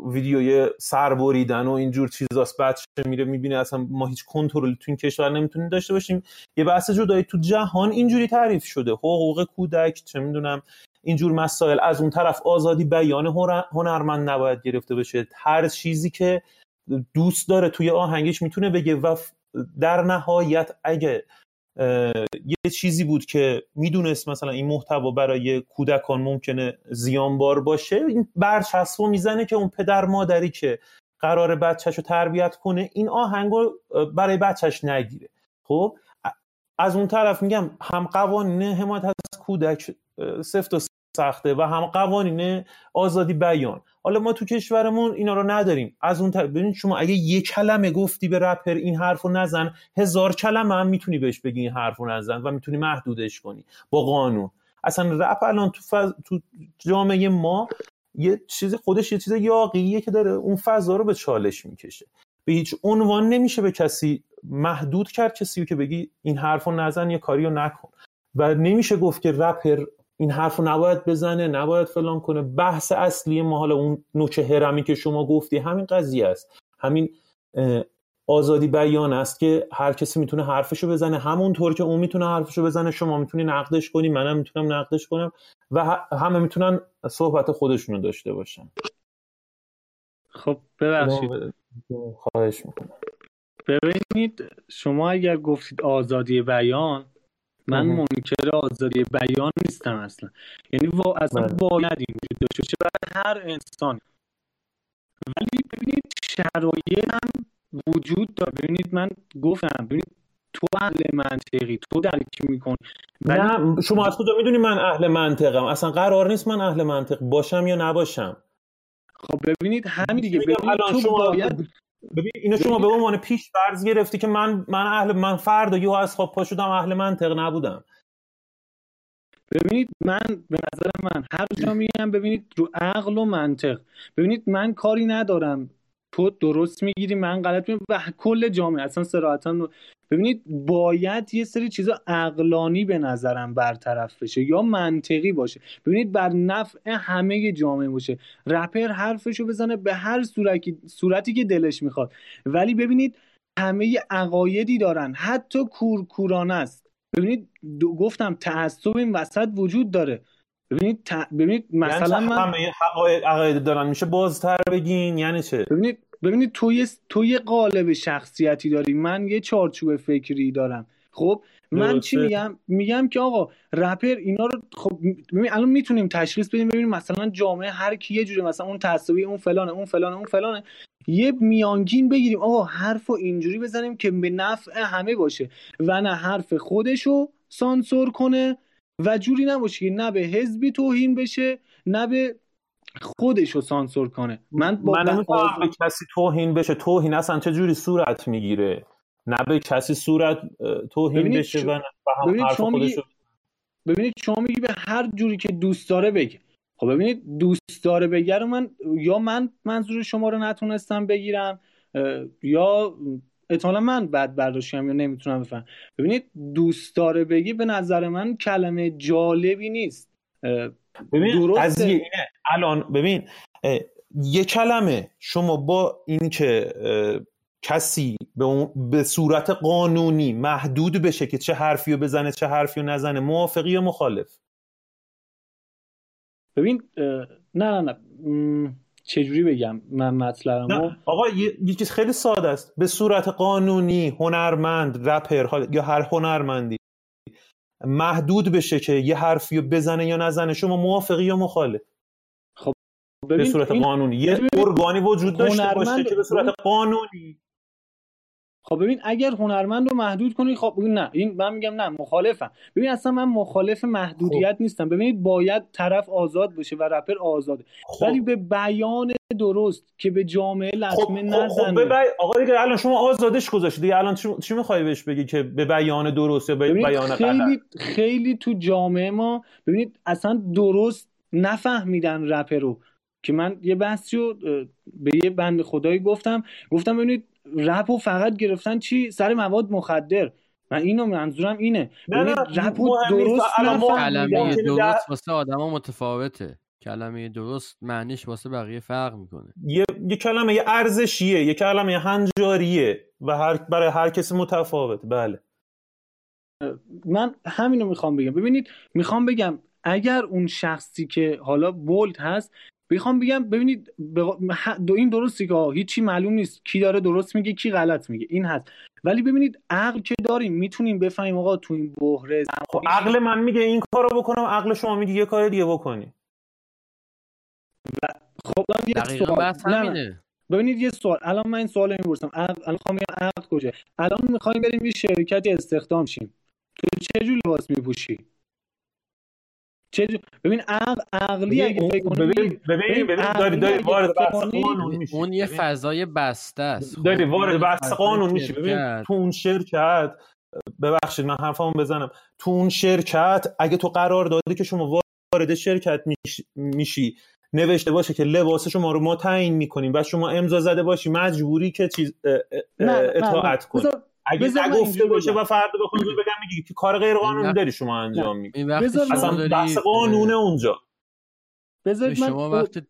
ویدیوی سر بریدن و اینجور چیزاست بچه میره می‌بینه اصلا ما هیچ کنترلی تو این کشور نمی‌تونیم داشته باشیم. یه بحث جدایی تو جهان اینجوری تعریف شده. حقوق کودک چه می‌دونم اینجور مسائل. از اون طرف آزادی بیان هنرمند نباید گرفته بشه. هر چیزی که دوست داره توی آهنگش می‌تونه بگه و در نهایت اگه یه چیزی بود که می‌دونست مثلا این محتوا برای کودکان ممکنه زیانبار باشه این برچسب می‌زنه که اون پدر مادری که قرار بچهش رو تربیت کنه این آهنگ رو برای بچهش نگیره. خب از اون طرف میگم هم قوانین حمایت از کودک سفت و سخته و هم قوانین آزادی بیان. حالا ما تو کشورمون اینا رو نداریم. از اون طرف ببین شما اگه یک کلمه گفتی به رپر این حرفو نزن هزار کلمه هم می‌تونی بهش بگی این حرفو نزن و می‌تونی محدودش کنی با قانون. اصلا رپ الان تو, فض... تو جامعه ما یه چیز خودش یه چیز یاقیه که داره اون فضا رو به چالش می‌کشه. به هیچ عنوان نمیشه به کسی محدود کرد کسی که بگی این حرفو نزن یه کاری رو نکن. و نمیشه گفت که رپر این حرف رو نباید بزنه نباید فلان کنه. بحث اصلی ما حالا اون نوچه هرمی که شما گفتی همین قضیه است. همین آزادی بیان است که هر کسی می‌تونه حرفشو بزنه. همونطور که اون می‌تونه حرفشو بزنه شما می‌تونی نقدش کنی منم می‌تونم نقدش کنم و همه می‌تونن صحبت خودشونو داشته باشن. خب ببخشید. خواهش می‌کنم. ببینید شما اگر گفتید آزادی بیان من منکر آزادی بیان نیستم اصلا. یعنی وا... اصلا. باید این وجود داشته باشه. برای هر انسان. ولی ببینید شرایط هم وجود داره. ببینید من گفتم ببینید تو اهل منطقی تو درکی میکن ولی... نه شما از کجا می‌دونی من اهل منطقم؟ اصلا قرار نیست من اهل منطق باشم یا نباشم. خب ببینید همین دیگه. ببینید تو شما باید ببین اینو شما به عنوان پیش فرض گرفتی که من من اهل من فرد و از خواب پا شدم اهل منطق نبودم. ببینید من به نظر من هر جا میگم ببینید رو عقل و منطق. ببینید من کاری ندارم. تو درست می‌گیری من غلط میگم و کل جامعه اصلا صراحتا ببینید باید یه سری چیزا عقلانی به نظرم برطرف بشه یا منطقی باشه. ببینید بر نفع همه جامعه باشه. رپر حرفشو بزنه به هر صورتی, صورتی که دلش می‌خواد. ولی ببینید همه عقایدی دارن. حتی کورکورانه است. ببینید گفتم تعصب این وسط وجود داره. ببینید ببینید یعنی مثلا من همه عقاید دارن. میشه بازتر بگین؟ یعنی چه؟ ببینید ببینید تو یه تو یه قالب شخصیتی داری. من یه چارچوب فکری دارم. خب؟ من چی میگم؟ میگم که آقا رپر اینا رو خب ببین الان می‌تونیم تشخیص بدیم. ببینیم مثلا جامعه هر کی یه جوری مثلا اون تعصبی اون فلانه اون فلانه اون فلانه. یه میانگین بگیریم. آقا حرف اینجوری بزنیم که به نفع همه باشه. و نه حرف خودشو سانسور کنه و جوری نباشه که نه به حزبی توهین بشه نه به خودش رو سانسور کنه. من با من آز... به کسی توهین بشه. توهین اصلا چه جوری صورت می‌گیره؟ نه به کسی صورت توهین بشه و ببینید شما میگی... ببینید شما میگی به هر جوری که دوست داره بگه. خب ببینید دوست داره بگه رو من یا من منظور شما رو نتونستم بگیرم یا احتمالا من بد برداشتم یا نمی‌تونم بفهم. ببینید دوست داره بگی به نظر من کلمه جالبی نیست. ببین قضیه اینه. الان ببین یه کلمه شما با اینکه کسی به, به صورت قانونی محدود بشه که چه حرفی رو بزنه چه حرفی رو نزنه موافقی یا مخالف؟ ببین نه نه نه. چجوری بگم؟ من مطلبمو؟ آقا یه چیز خیلی ساده است. به صورت قانونی هنرمند رپر یا هر هنرمندی. محدود بشه که یه حرفی رو بزنه یا نزنه. شما موافقی یا مخالف؟ خب به صورت قانونی. یه ارگانی وجود داشته باشه که به صورت قانونی. خب ببین اگر هنرمند رو محدود کنی خب نه. این من میگم نه مخالفم. ببین اصلا من مخالف محدودیت خب. نیستم. ببینید باید طرف آزاد باشه و رپر آزاده. خب. ولی به بیان درست که به جامعه لطمه خب. نزنه. خب, خب آقا دیگه الان شما آزادش گذاشتی. دیگه الان چی می‌خوای بهش بگی که به بیان درست یا به بیان خیلی خیلی تو جامعه ما ببینید اصلا درست نفهمیدن رپر رو. که من یه بحثی رو به یه بند خدایی گفتم. گفتم ببینید رپ و فقط گرفتن چی؟ سر مواد مخدر. من اینو منظورم اینه. نه نه رپ درست کلمه درست واسه آدما متفاوته. کلمه درست معنیش واسه بقیه فرق می‌کنه. یه, یه کلمه یه ارزشیه یه کلمه یه هنجاریه و هر برای هر کسی متفاوت بله. من همینو می‌خوام بگم. ببینید می‌خوام بگم اگر اون شخصی که حالا بولد هست می‌خوام بگم ببینید دو این درستی که هیچی معلوم نیست کی داره درست میگه کی غلط میگه این هست. ولی ببینید عقل که داریم می‌تونیم بفهمیم آقا تو این بحره خب عقل من میگه این کارو بکنم عقل شما میگه یه کار دیگه بکنی. خب سوال ببینید یه سوال. الان من این سوال می‌پرسم. الان می‌خوام بگم عقل کجا الان می‌خوایم بریم یه شرکتی استخدام شیم. تو چه جور لباس میپوشی؟ چه ببین عقل عقلی اگه فکر کنی ببین ببین داری داری وارد بحث قانون میشی. اون یه فضای بسته است. داری وارد بحث قانون میشی. ببین تو اون شرکت ببخشید من حرفمو بزنم. تو اون شرکت اگه تو قرار دادی که شما وارد شرکت میشی نوشته باشه که لباس شما رو ما تعیین می‌کنیم و شما امضا زده باشی مجبوری که چیز اطاعت کنی. اگه نگفته باشه و فردا بخوام بگم میگی که کار غیر قانونی داری شما انجام میدی. اصلا بحث قانونه اونجا. بذارید شما وقتی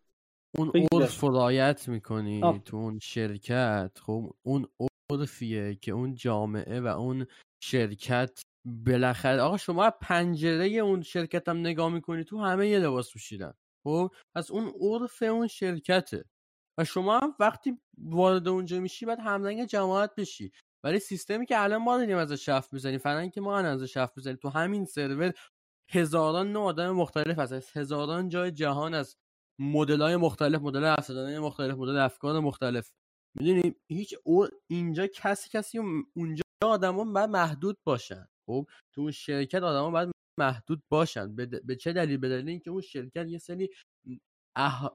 اون عرف رعایت می‌کنی تو اون شرکت. خب اون عرفیه که اون جامعه و اون شرکت بالاخره آقا شما پنجره اون شرکت هم نگاه می‌کنی تو همه یه لباس پوشیدن. خب؟ از اون عرف اون شرکته. و شما هم وقتی وارد اونجا میشی باید همرنگ جماعت بشی. ولی سیستمی که الان ما داریم ازش شف می‌زنیم فعلا که ما ازش شف می‌زنیم. تو همین سرور هزاران نوع آدم مختلف هست. هزاران جای جهان از مدل های مختلف مدل افسردانی مختلف مدل افکار مختلف. می‌دونی؟ هیچ او اینجا کسی کسی اونجا آدما باید محدود باشن. خب؟ تو اون شرکت آدما باید محدود باشن. به, چه دلیل؟ به دلیل اینکه اون شرکت یه سری اح...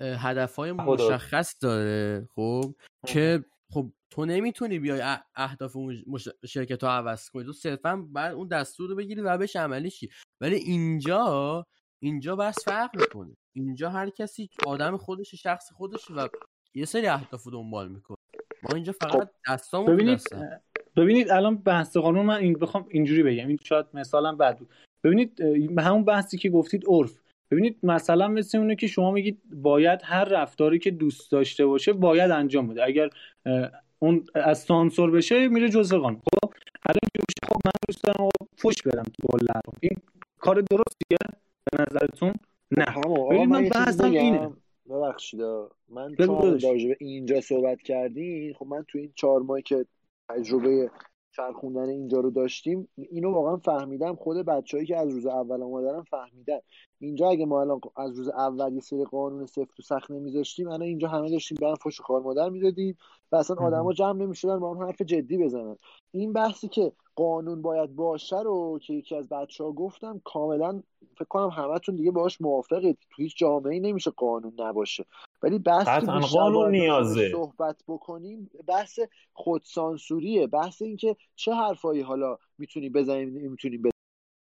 هدفهای مشخص داره. خب. که خب تو نمی‌تونی بیای اهداف اون شرکت رو عوض کنی. تو صرفا بعد اون دستور رو بگیری و بهش عملی شی. ولی اینجا اینجا بس فرق می‌کنه. اینجا هر کسی آدم خودش شخص خودش و یه سری اهداف رو دنبال می‌کنه. ما اینجا فقط خب، دستامو ببینید ببینید الان بحث قانون من این بخوام اینجوری بگم. این شاید مثالم بد بود. ببینید همون بحثی که گفتید عرف. ببینید مثلا مثل اونه که شما میگید باید هر رفتاری که دوست داشته باشه باید انجام بده. اگر اون از سانسور بشه میره جزء قانون. خب الان خب من دوست دارم فوش بدم تو این کار درستیه؟ به نظرتون؟ نه. ببین من بحثم اینه. ببخشید من چون راجع به اینجا صحبت کردین خب من تو این چهار ماهی که تجربه چرخوندن اینجا رو داشتیم اینو واقعا فهمیدم. خود بچههایی که از روز اول اومدن فهمیدن. اینجا اگه ما الان از روز اول یه سری قانون سفت و سخت نمیذاشتیم الان اینجا همه داشتیم برن فش خار مادر می‌دادیم و اصلا آدما جمع نمی‌شدن با هم حرف جدی بزنن. این بحثی که قانون باید باشه رو که یکی از بچه ها گفتم کاملا فکر کنم همتون دیگه باهاش موافقید. تو هیچ جامعه نمیشه قانون نباشه. ولی بحث قانون نیازه. صحبت بکنیم بحث خودسانسوریه. بحث اینکه چه حرفایی حالا می‌تونیم بزنیم می‌تونیم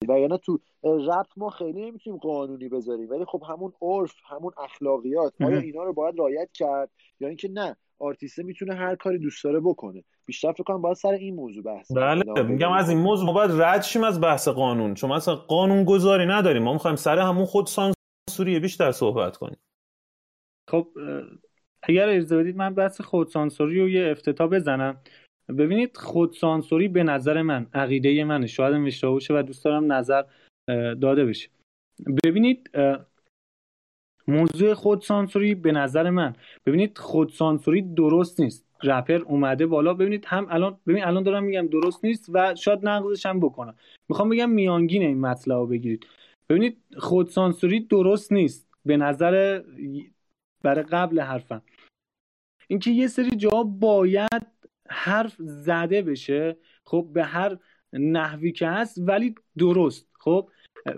و یعنی تو ربط ما خیلی نمی‌تونیم قانونی بذاریم. ولی خب همون عرف همون اخلاقیات آیا اینا رو باید رایت کرد یا اینکه نه آرتیسته می‌تونه هر کاری دوست داره بکنه. بیشتر فکر کنم باید سر این موضوع بحث بله میگم از این موضوع ما باید رد شیم از بحث قانون. چون مثلا قانون گذاری نداریم. ما می‌خوایم سر همون خود سانسوری بیشتر صحبت کنیم. خب اگر اجازه بدید من بحث خودسانسوری رو یه افتتاح بزنم. ببینید خودسانسوری به نظر من عقیده منه شاید اشتباه باشه و دوست دارم نظر داده بشه. ببینید موضوع خودسانسوری به نظر من ببینید خودسانسوری درست نیست. رپر اومده بالا. ببینید هم الان ببین الان دارم میگم درست نیست و شاید نقضش هم بکنم. می‌خوام بگم میانگین این مطلب رو بگیرید. ببینید خودسانسوری درست نیست. به نظر برای قبل حرفم. اینکه یه سری جا باید حرف زده بشه خب به هر نحوی که هست ولی درست خب؟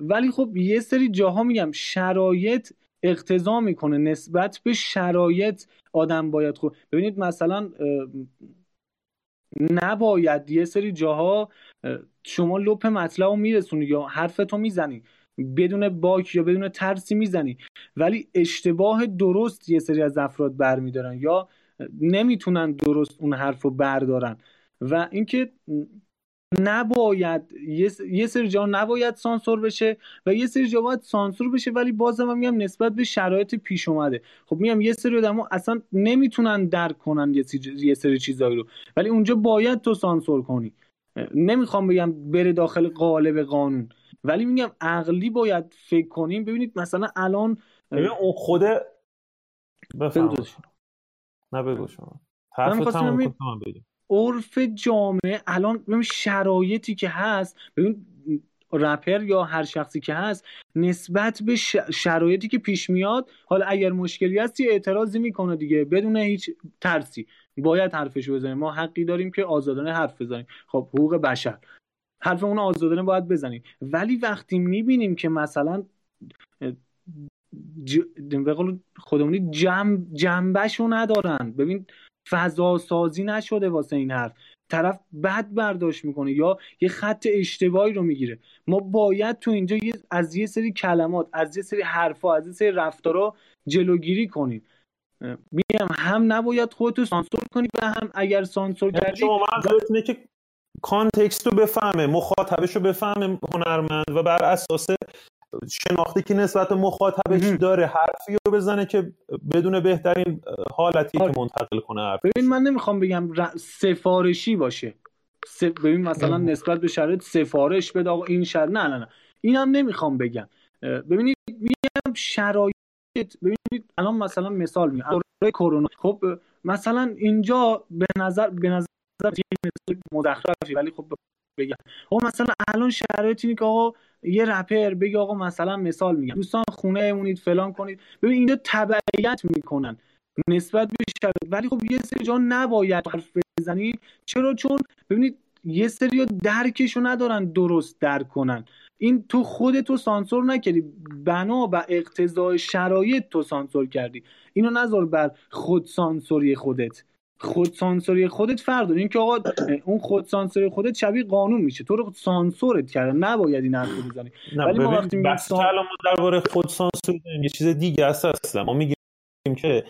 ولی خب یه سری جاها میگم شرایط اقتضا می‌کنه نسبت به شرایط آدم باید. خب ببینید مثلا نباید یه سری جاها شما لپ مطلب رو میرسونی یا حرفتو می‌زنی بدون باک یا بدون ترسی می‌زنی ولی اشتباه درست یه سری از افراد برمیدارن. یا نمی‌تونن درست اون حرف رو بردارن. و اینکه نباید یه سری جا نباید سانسور بشه و یه سری جا باید سانسور بشه ولی بازم هم میگم نسبت به شرایط پیش اومده. خب میگم یه سری آدم اصلا نمی‌تونن درک کنن یه سری, چیزایی رو. ولی اونجا باید تو سانسور کنی. نمی‌خوام بگم بره داخل قالب قانون. ولی میگم عقلی باید فکر کنیم. ببینید مثلا الان خود نه بگو شما. عرف جامعه الان ببین شرایطی که هست ببین رپر یا هر شخصی که هست نسبت به شرایطی که پیش میاد حالا اگر مشکلی هست یه اعتراضی می‌کنه دیگه بدون هیچ ترسی. باید حرفش بزنیم. ما حقی داریم که آزادانه حرف بزنیم. خب حقوق بشر. حرف اون آزادانه باید بزنیم. ولی وقتی می‌بینیم که مثلا ج... خودمونی جنب جنبشو ندارن. ببین فضا سازی نشده واسه این حرف. طرف بد برداشت می‌کنه یا یه خط اشتباهی رو می‌گیره. ما باید تو اینجا از یه سری کلمات از یه سری حرفا از یه سری رفتارا جلوگیری کنیم. میگم هم نباید خودتو سانسور کنی و هم اگر سانسور یعنی کردی شما که کانتکست رو بفهمه مخاطبش رو بفهمه هنرمند و بر اساس شناختی که نسبت مخاطبش داره حرفی رو بزنه که بدون بهترین حالتی که آره. منتقل کنه حرف ببین من نمی‌خوام بگم سفارشی باشه. ببین مثلا نسبت به شرایط سفارش بده آقا این شر نه نه نه. اینم نمی‌خوام بگم. ببینید میگم شرایط ببینید الان مثلا مثال میگم. کرونا. خب مثلا اینجا به نظر به نظر مزخرفی ولی خب بگم. خب مثلا الان شرایط اینه که آقا یه رپر بگه آقا مثلا مثال میگم. دوستان خونه امونید فلان کنید. ببین اینجا تبعیت می‌کنن. نسبت به شرایط. ولی خب یه سری جا نباید حرف بزنی چرا؟ چون ببینید یه سری درکشو ندارن درست درک کنن. این تو خودتو سانسور نکردی. بنا و اقتضای شرایط تو سانسور کردی. اینو نذار بر خود سانسوری خودت. خود سانسوری خودت فرق داره. اینکه آقا اون خود سانسوری خودت شبیه قانون میشه. تو رو سانسورت کرده. نباید این حرف بزنی. ولی ما وقتی بحث سان... ما درباره خود سانسور یه چیز دیگه است اصلا. ما میگیم که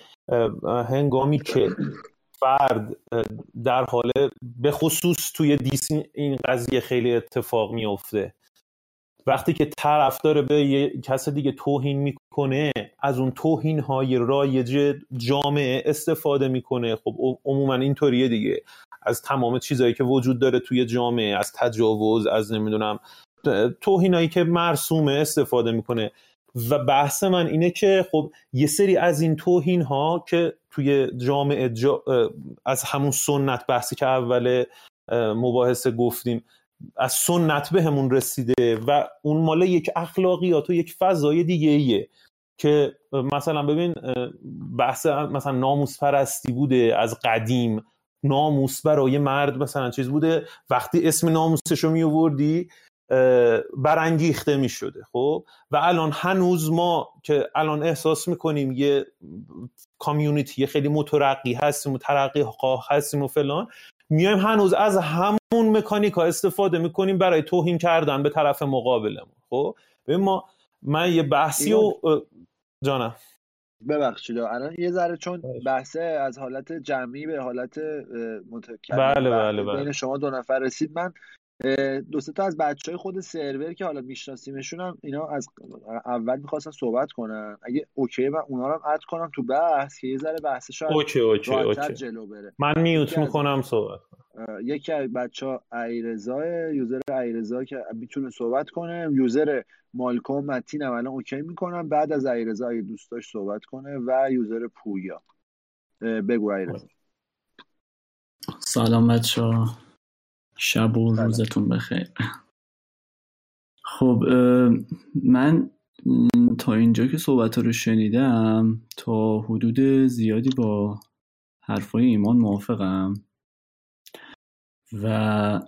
هنگامی که فرد در حال به خصوص توی دیسنی این قضیه خیلی اتفاق میفته وقتی که طرفدار به یه کس دیگه توهین می‌کنه از اون توهین های رایج جامعه استفاده می‌کنه. خب عموما اینطوریه دیگه. از تمام چیزهایی که وجود داره توی جامعه از تجاوز از نمی‌دونم توهینایی که مرسومه استفاده می‌کنه. و بحث من اینه که خب یه سری از این توهین ها که توی جامعه از همون سنت بحثی که اول مباحثه گفتیم از سنت بهمون رسیده و اون مال یک اخلاقیات و یک فضای دیگه ایه که مثلا ببین بحث مثلا ناموس پرستی بوده از قدیم. ناموس برای مرد مثلا چیز بوده. وقتی اسم ناموسش رو می آوردی برانگیخته می شده خب؟ و الان هنوز ما که الان احساس می‌کنیم یه کامیونیتی خیلی مترقی هستیم و ترقی خواه هستیم و فلان میایم هنوز از همون مکانیک ها استفاده می‌کنیم برای توهین کردن به طرف مقابلمون. خب؟ ببین ما من یه بحثی و جانم. ببخشید الان یه ذره چون بحثه از حالت جمعی به حالت متکلم بله بله بله. بین شما دو نفر رسید من دو تا از بچه های خود سرور که حالا میشناسیمشون هم اینا از اول می‌خواستن صحبت کنن. اگه okay من اونا رو هم add کنم تو بحث که یه ذره بحث شاید okay okay okay. جلو بره. من mute می‌کنم صحبت یکی از بچه ها ایرزا user ایرزا که می‌تونه صحبت کنه. user مالکوم متین هم الان okay می‌کنم. بعد از ایرزا اگه دوست داشت صحبت کنه و user پویا. بگو ایرزا سلام بچه شب و روزتون بخیر. خب من تا اینجا که صحبت رو شنیدم تا حدود زیادی با حرفای ایمان موافقم. و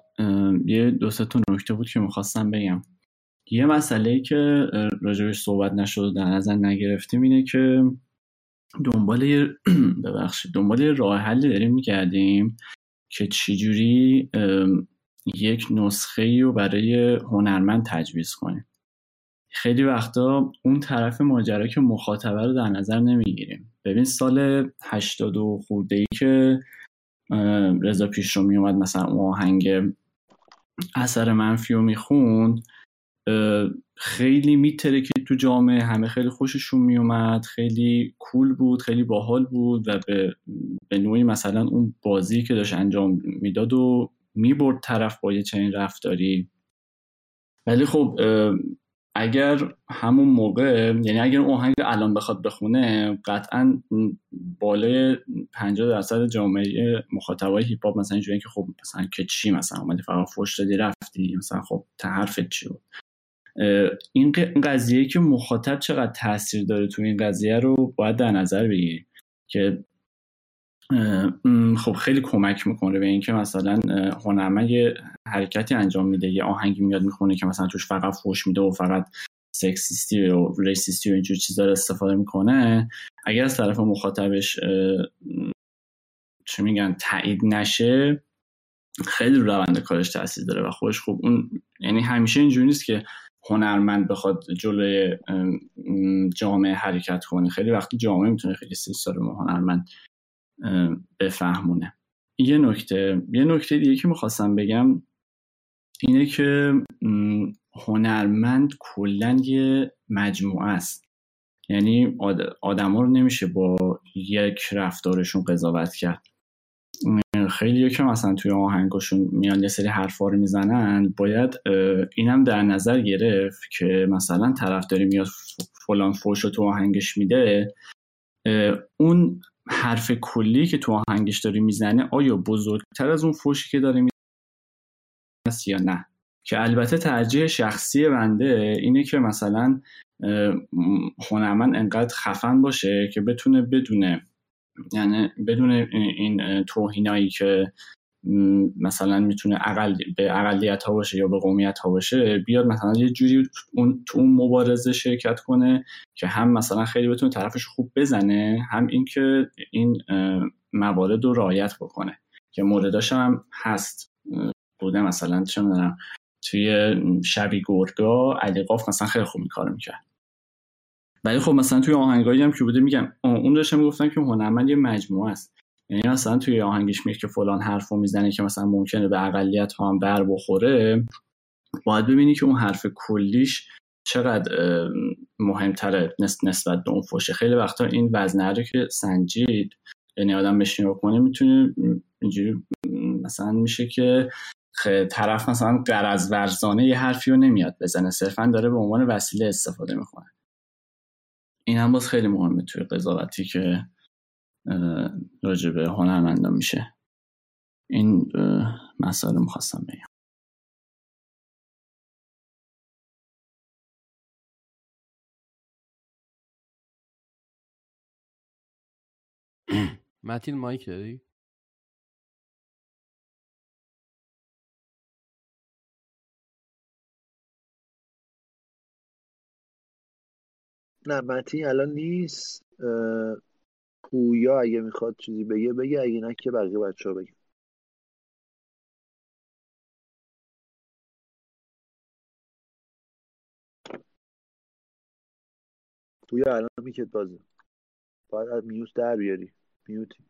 یه دو تا نکته بود که می‌خواستم بگم. یه مسئله که راجبش صحبت نشد در نظر نگرفتیم اینه که دنبال ببخشید دنبال راه حلی داریم می‌کردیم. که چجوری یک نسخه رو برای هنرمند تجویز کنیم. خیلی وقتا اون طرف ماجرا که مخاطبه رو در نظر نمی‌گیریم. ببین سال 82 خورده ای که رضا پیش رو میومد مثلا اون آهنگ اثر منفی رو می‌خوند خیلی میتره که تو جامعه. همه خیلی خوششون میومد خیلی کول بود خیلی باحال بود و به, به نوعی مثلا اون بازی که داشت انجام می‌داد و می‌برد طرف با یه چنین رفتاری. ولی خب اگر همون موقع یعنی اگر اون آهنگ الان بخواد بخونه قطعا بالای 50 درصد جامعه مخاطبای هیپ هاپ مثلا اینجوری که خب مثلا که چی مثلا اومدی فقط فوش دادی رفتی مثلا خب حرفت چی بود؟ این قضیه که مخاطب چقدر تاثیر داره تو این قضیه رو باید در نظر بگیریم که خب خیلی کمک می‌کنه به اینکه مثلا هنرمند یه حرکتی انجام میده یه آهنگی میاد می‌خونه که مثلا توش فقط فوش میده و فقط سکسیستی و ریسیستی و اینجور چیزا رو استفاده می‌کنه. اگر از طرف مخاطبش چه میگن تایید نشه خیلی روند کارش تاثیر داره و خودش خوب اون یعنی همیشه اینجوری نیست که هنرمند بخواد جلوی جامعه حرکت کنه. خیلی وقتی جامعه می‌تونه خیلی سیستار هنرمند بفهمونه. یه نکته یه نکته دیگه که می‌خواستم بگم اینه که هنرمند کلا یه مجموعه است. یعنی آدما رو نمیشه با یک رفتارشون قضاوت کرد. خیلی که مثلا توی آهنگاشون میان یه سری حرفا رو می‌زنن باید اینم در نظر گرفت که مثلا طرفداری میاد فلان فوش رو تو آهنگش میده اون حرف کلی که تو آهنگش داری می‌زنه آیا بزرگتر از اون فوشی که داره می‌زنه یا نه؟ که البته ترجیح شخصی بنده اینه که مثلا هنرمند انقدر خفن باشه که بتونه بدونه یعنی بدون این توهینایی که مثلا می‌تونه اقل به اقلیت ها باشه یا به قومیت ها باشه بیاد مثلا یه جوری اون تو اون مبارزه شرکت کنه که هم مثلا خیلی بتونه طرفش خوب بزنه هم اینکه این موارد رو رعایت بکنه که مورداش هم هست. بوده مثلا چه می‌دونم توی شبی گرگا علی قاف مثلا خیلی خوب کار می‌کرد. ولی خب مثلا توی آهنگایی هم که بوده میگم اون داشتم می‌گفتن که هنرمند یه مجموعه است. یعنی مثلا توی آهنگش میگه که فلان حرفو می‌زنه که مثلا ممکنه به اقلیت ها هم بر بخوره. باید ببینی که اون حرف کلیش چقدر مهمتره نسبت به اون فوشه خیلی وقتا این وزنه رو که سنجید یعنی آدم بشین کنه می‌تونه اینجوری مثلا میشه که طرف مثلا قرض ورزانه یه حرفی رو نمیاد بزنه. صرفا داره به عنوان وسیله استفاده می‌کنه. این هم باز خیلی مهمه توی قضاوتی که راجع به هنرمندان میشه این مسئله می‌خواستم بگم متین مایک داری؟ نه متین الان نیست. پویا اگه می‌خواد چیزی بگه بگه. اگه نه که بقیه بچه ها بگه پویا الان میکت بازه. باید از میوت در بیاری. میوتی.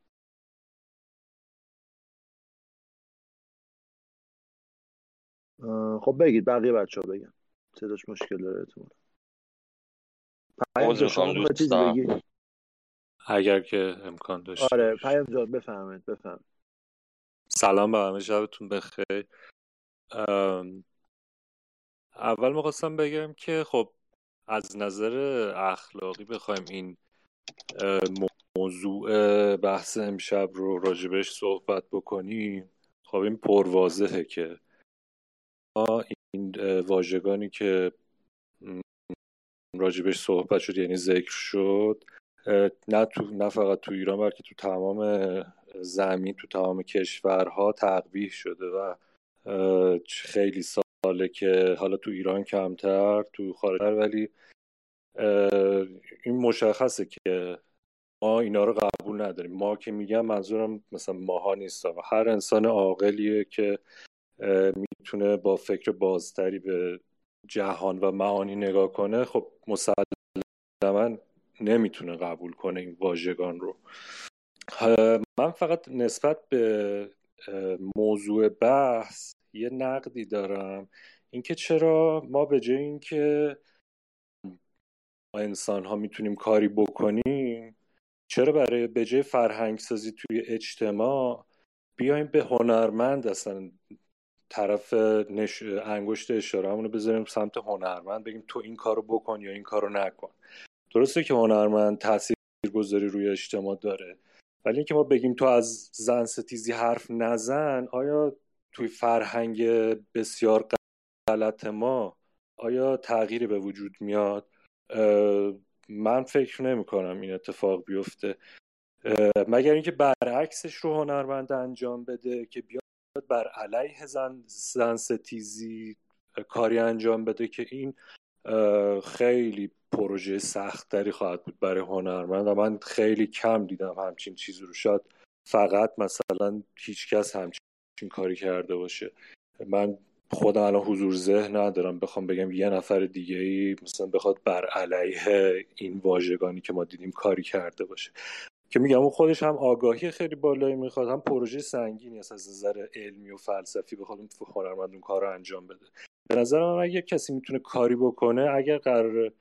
خب بگید بقیه بچه ها بگن. صداش مشکل داره اعتمالا عذر می‌خوام دوستان. اگر که امکان داشت. آره پیام جان بفهمید بفهم سلام به همه شبتون بخیر. اول می‌خواستم بگم که خب از نظر اخلاقی بخوایم این موضوع بحث امشب رو راجبش صحبت بکنیم. خب این پروازهه که این واژگانی که راجبش صحبت شد یعنی ذکر شد نه, تو، نه فقط تو ایران بلکه تو تمام زمین تو تمام کشورها تقبیح شده و خیلی ساله که حالا تو ایران کمتر تو خارج ولی این مشخصه که ما اینا رو قبول نداریم. ما که میگم منظورم مثلا ماها نیستم هر انسان عاقلیه که می‌تونه با فکر بازتری به جهان و معانی نگاه کنه خب مسلما نمی‌تونه قبول کنه این واژگان رو. من فقط نسبت به موضوع بحث یه نقدی دارم. اینکه چرا ما به جای اینکه انسان ها می‌تونیم کاری بکنیم چرا برای به جای فرهنگ سازی توی اجتماع بیایم به هنرمند اصلا طرف نش... انگشت اشاره رو بذاریم سمت هنرمند بگیم تو این کارو بکن یا این کارو نکن. درسته که هنرمند تاثیر گذاری روی اجتماع داره ولی اینکه ما بگیم تو از زن ستیزی حرف نزن آیا توی فرهنگ بسیار غلط ما آیا تغییری به وجود میاد؟ من فکر نمی کنم این اتفاق بیفته. مگر اینکه برعکسش رو هنرمند انجام بده که بیاد بر علیه زن, زن ستیزی کاری انجام بده که این خیلی پروژه سختتری خواهد بود برای هنرمند و من خیلی کم دیدم همچین چیزی رو. شاید فقط مثلا هیچکس همچین کاری کرده باشه. من خودم الان حضور ذهن ندارم. بخوام بگم یه نفر دیگه ای مثلا بخواد بر علیه این واژگانی که ما دیدیم کاری کرده باشه. که میگم اون خودش هم آگاهی خیلی بالایی می‌خواد هم پروژه سنگینی است از نظر علمی و فلسفی بخواد اون هنرمند اون کار رو انجام بده. به نظر من اگر کسی می‌تونه کاری بکنه اگر قرار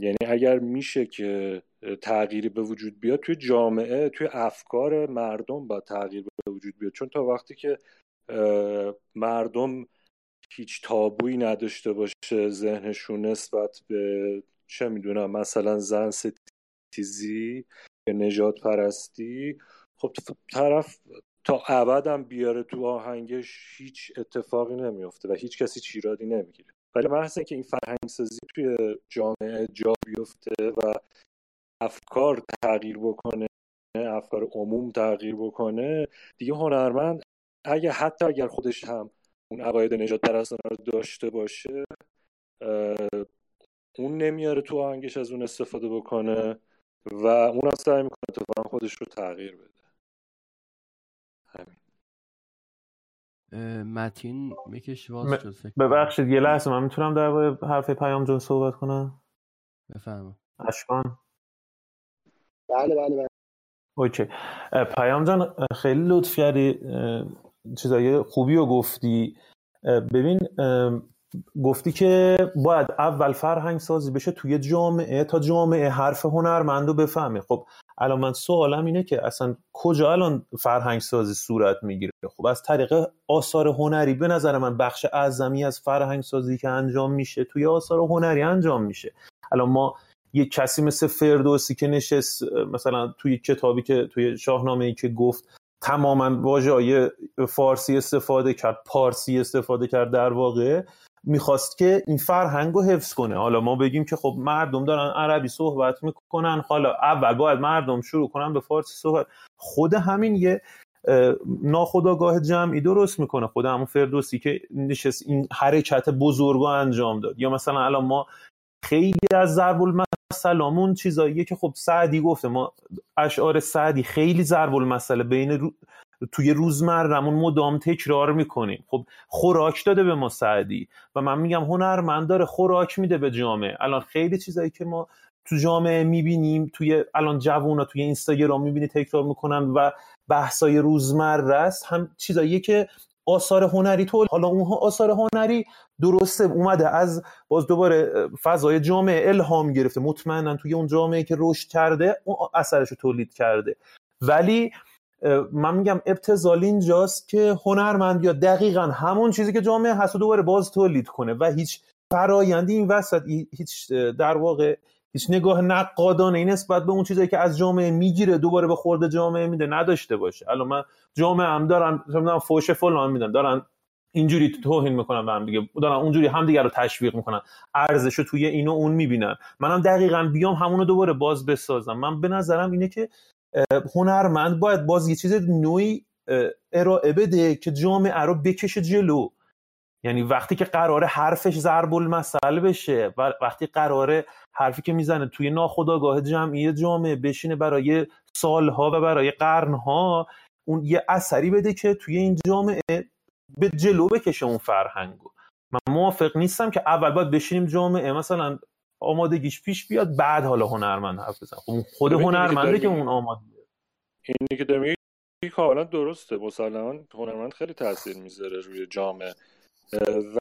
یعنی اگر میشه که تغییری به وجود بیاد توی جامعه توی افکار مردم با تغییر به وجود بیاد. چون تا وقتی که مردم هیچ تابویی نداشته باشه ذهنشون نسبت به چه می‌دونم مثلا زن ستیزی نجات پرستی خب طرف تا ابدم بیاره تو آهنگش هیچ اتفاقی نمیافته و هیچ کسی چیرادی نمی‌گیره. ولی محض که این فرهنگ سازی توی جامعه جا بیفته و افکار تغییر بکنه افکار عموم تغییر بکنه دیگه هنرمند اگه حتی اگر خودش هم اون عقاید نجات پرستانه رو داشته باشه اون نمیاره تو آهنگش از اون استفاده بکنه. و اون هم سعی می‌کنه اتفاقا خودش رو تغییر بده. همین. متین میکش باز ببخشید یه لحظه من می‌تونم در حرف پیام جون صحبت کنم؟ بفرما. اشکان؟ بله بله بله. اوکی. پیام جان خیلی لطف کردی چیزای خوبی رو گفتی. ببین گفتی که باید اول فرهنگ سازی بشه توی جامعه تا جامعه حرف هنرمند رو بفهمه. خب الان من سوالم اینه که اصلا کجا الان فرهنگ سازی صورت می‌گیره؟ خب از طریق آثار هنری به نظر من بخش اعظمی از فرهنگ سازی که انجام میشه توی آثار هنری انجام میشه. الان ما یه کسی مثل فردوسی که نشست مثلا توی کتابی که توی شاهنامه ای که گفت تماما واژه فارسی استفاده کرد پارسی استفاده کرد در واقع. می‌خواست که این فرهنگ رو حفظ کنه. حالا ما بگیم که خب مردم دارن عربی صحبت می‌کنن. حالا اول باید مردم شروع کنن به فارسی صحبت. خود همین یه ناخداگاه جمعی درست می‌کنه. خود همون فردوسی که نشست این حرکت بزرگ انجام داد. یا مثلا الان ما خیلی از ضرب المثلامون چیزاییه که خب سعدی گفته. ما اشعار سعدی خیلی ضرب المثل بین. توی روزمرمون مدام تکرار می‌کنیم. خب خوراک داده به ما سعدی و من میگم هنرمند داره خوراک میده به جامعه. الان خیلی چیزایی که ما تو جامعه می‌بینیم توی الان جوونا توی اینستاگرام می‌بینی تکرار می‌کنن و بحثای روزمره است. هم چیزاییه که آثار هنری طول حالا اون آثار هنری درسته اومده از باز دوباره فضای جامعه الهام گرفته. مطمئنا توی اون جامعه که رشد کرده اون اثرش رو تولید کرده. ولی من میگم ابتزال اینجاست که هنرمند یا دقیقا همون چیزی که جامعه هست دوباره باز تولید کنه و هیچ فرایندی این وسط هیچ در واقع هیچ نگاه نقادانه این نسبت به اون چیزی که از جامعه می‌گیره دوباره به خورده جامعه میده نداشته باشه. الان من جامعه هم دارن مثلا فوش فلان میدن دارن اینجوری توهین می‌کنن به هم دیگه دارن اونجوری هم دیگه رو تشویق می‌کنن ارزش رو توی اینو اون می‌بینن. منم دقیقا بیام همونو دوباره باز بسازم. من به نظرم اینه که هنرمند باید باز یه چیز نوعی ارائه بده که جامعه رو بکشه جلو. یعنی وقتی که قراره حرفش ضرب المثل بشه و وقتی قراره حرفی که می‌زنه توی ناخودآگاه جمعی جامعه بشینه برای سالها و برای قرنها اون یه اثری بده که توی این جامعه به جلو بکشه اون فرهنگو. من موافق نیستم که اول باید بشینیم جامعه. مثلا آمادگیش پیش بیاد بعد حالا هنرمند حرف بزن خب خود هنرمنده که اون آماده اینی که دارم کاملا درسته. مسلما هنرمند خیلی تاثیر می‌ذاره روی جامعه.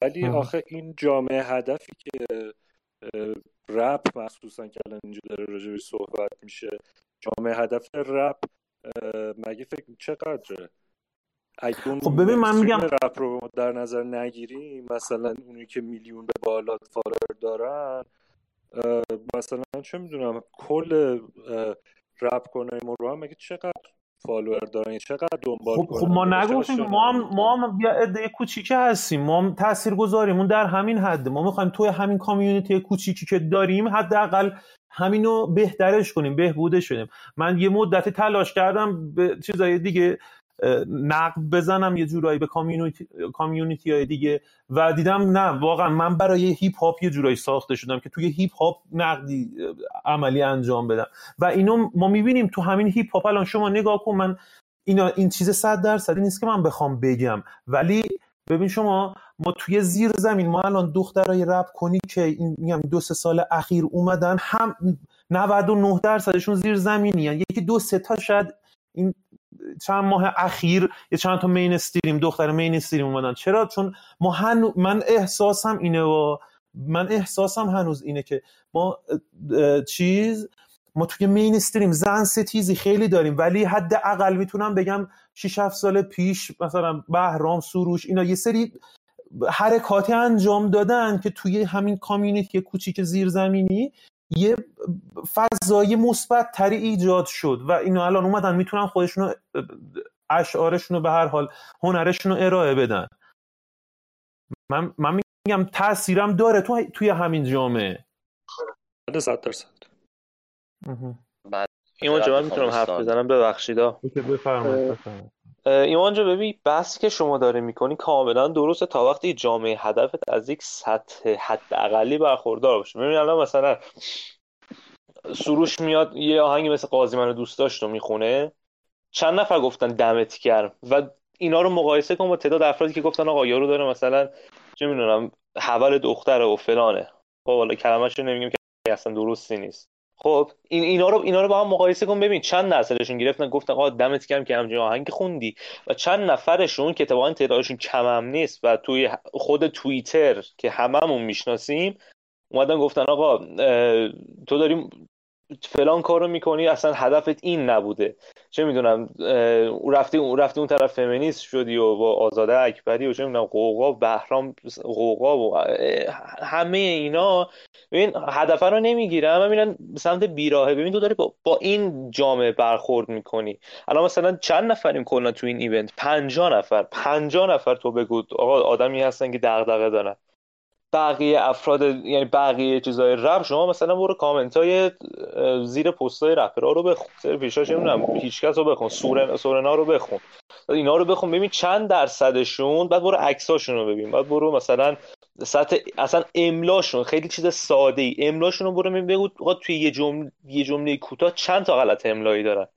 ولی آخه این جامعه هدفی که رپ مخصوصا که الان اینجا داره راجع صحبت میشه جامعه هدف رپ مگه فکر چقدره؟ خب ببین من میگم رپ رو در نظر نگیریم مثلا اونی که میلیون به بالا follower دارن مثلا چه می‌دونم کل رپ کنه ما رو هم مگه چقدر follower دارن؟ چقدر دنبال خب, خب ما نگفتیم ما هم ما هم یه عده کوچیکه هستیم. ما هم تاثیرگذاریمون در همین حد ما می‌خوایم توی همین community کوچیکی که داریم حداقل همینو بهترش کنیم بهبودش کنیم من یه مدت تلاش کردم به چیزای دیگه نقد بزنم یه جورایی به community, community های دیگه. و دیدم نه واقعا من برای هیپ هاپ یه جورایی ساخته شدم که توی هیپ هاپ نقدی عملی انجام بدم. و اینو ما می‌بینیم تو همین هیپ هاپ الان شما نگاه کن من اینا این چیز صد درصدی نیست که من بخوام بگم. ولی ببین شما ما توی زیر زمین ما الان دخترای رپ کنی که این میگم دو سه سال اخیر اومدن هم 99 درصدشون زیر زمینی یعنی یکی دو سه تا شاید این چند ماه اخیر یه چند تا مین استریم دختر مین استریم اومدن. چرا؟ چون ما هنو من احساسم اینه و من احساسم هنوز اینه که ما چیز ما توی مین استریم زن ستیزی خیلی داریم ولی حد اقل می‌تونم بگم 6 7 سال پیش مثلا بهرام سروش اینا یه سری حرکاتی انجام دادن که توی همین کامیونیتی کوچیک زیرزمینی یه فضای مثبت تری ایجاد شد و اینو الان اومدن می‌تونن خودشونو اشعارشون رو به هر حال هنرشون رو ارائه بدن. من, من میگم تاثیرم داره تو توی همین جامعه. صد درصد. ایمان من می‌تونم حرف بزنم؟ ببخشید بفرمایید. ایمان جا ببین بحث که شما داره می‌کنی کاملا درسته تا وقتی جامعه هدفت از یک سطح حد اقلی برخوردار باشه. ببین الان مثلا سروش میاد یه آهنگی مثل قاضی منو دوست داشت و می‌خونه. چند نفر گفتن دمت گرم؟ و اینا رو مقایسه کن با تعداد افرادی که گفتن آقا یارو داره مثلا چه می‌دونم حول دختره و فلانه. خب حالا کلمه‌ش رو نمیگم که اصلا درستی نیست. خب این اینا رو اینا رو با هم مقایسه کن. ببین چند درصدشون گرفتن؟ گفتن آقا دمت گرم که همچین آهنگ خوندی. و چند نفرشون که اتفاقا تعدادشون کم هم نیست و توی خود توییتر که هممون می‌شناسیم اومدن گفتن آقا تو داریم فلان کارو می‌کنی اصلا هدفت این نبوده. چه می‌دونم رفتی اون رفتی اون طرف فمینیست شدی و با آزاده اکبری و چه می‌دونم قوقا بهرام قوقا و همه اینا. ببین هدف رو نمی‌گیره اما میرن سمت بیراهه. ببین تو داری با, با این جامعه برخورد می‌کنی. الان مثلا چند نفریم کلا تو این ایونت؟ 50 نفر. 50 نفر تو بگو. آقا آدمی هستن که دغدغه دارن. بقیه افراد یعنی بقیه چیزای رپ شما مثلا برو کامنت های زیر پست های رپرها رو بخون. سر پیشاش نمی‌دونم هیچکس رو بخون سورن سورنا رو بخون. اینا رو بخون ببین چند درصدشون بعد برو عکساشون رو ببین. بعد برو مثلا سطح اصلا املاشون خیلی چیز ساده ای املاشون رو برو ببین بگو توی یه جمله یه جمله کوتاه چند تا غلط املایی دارن.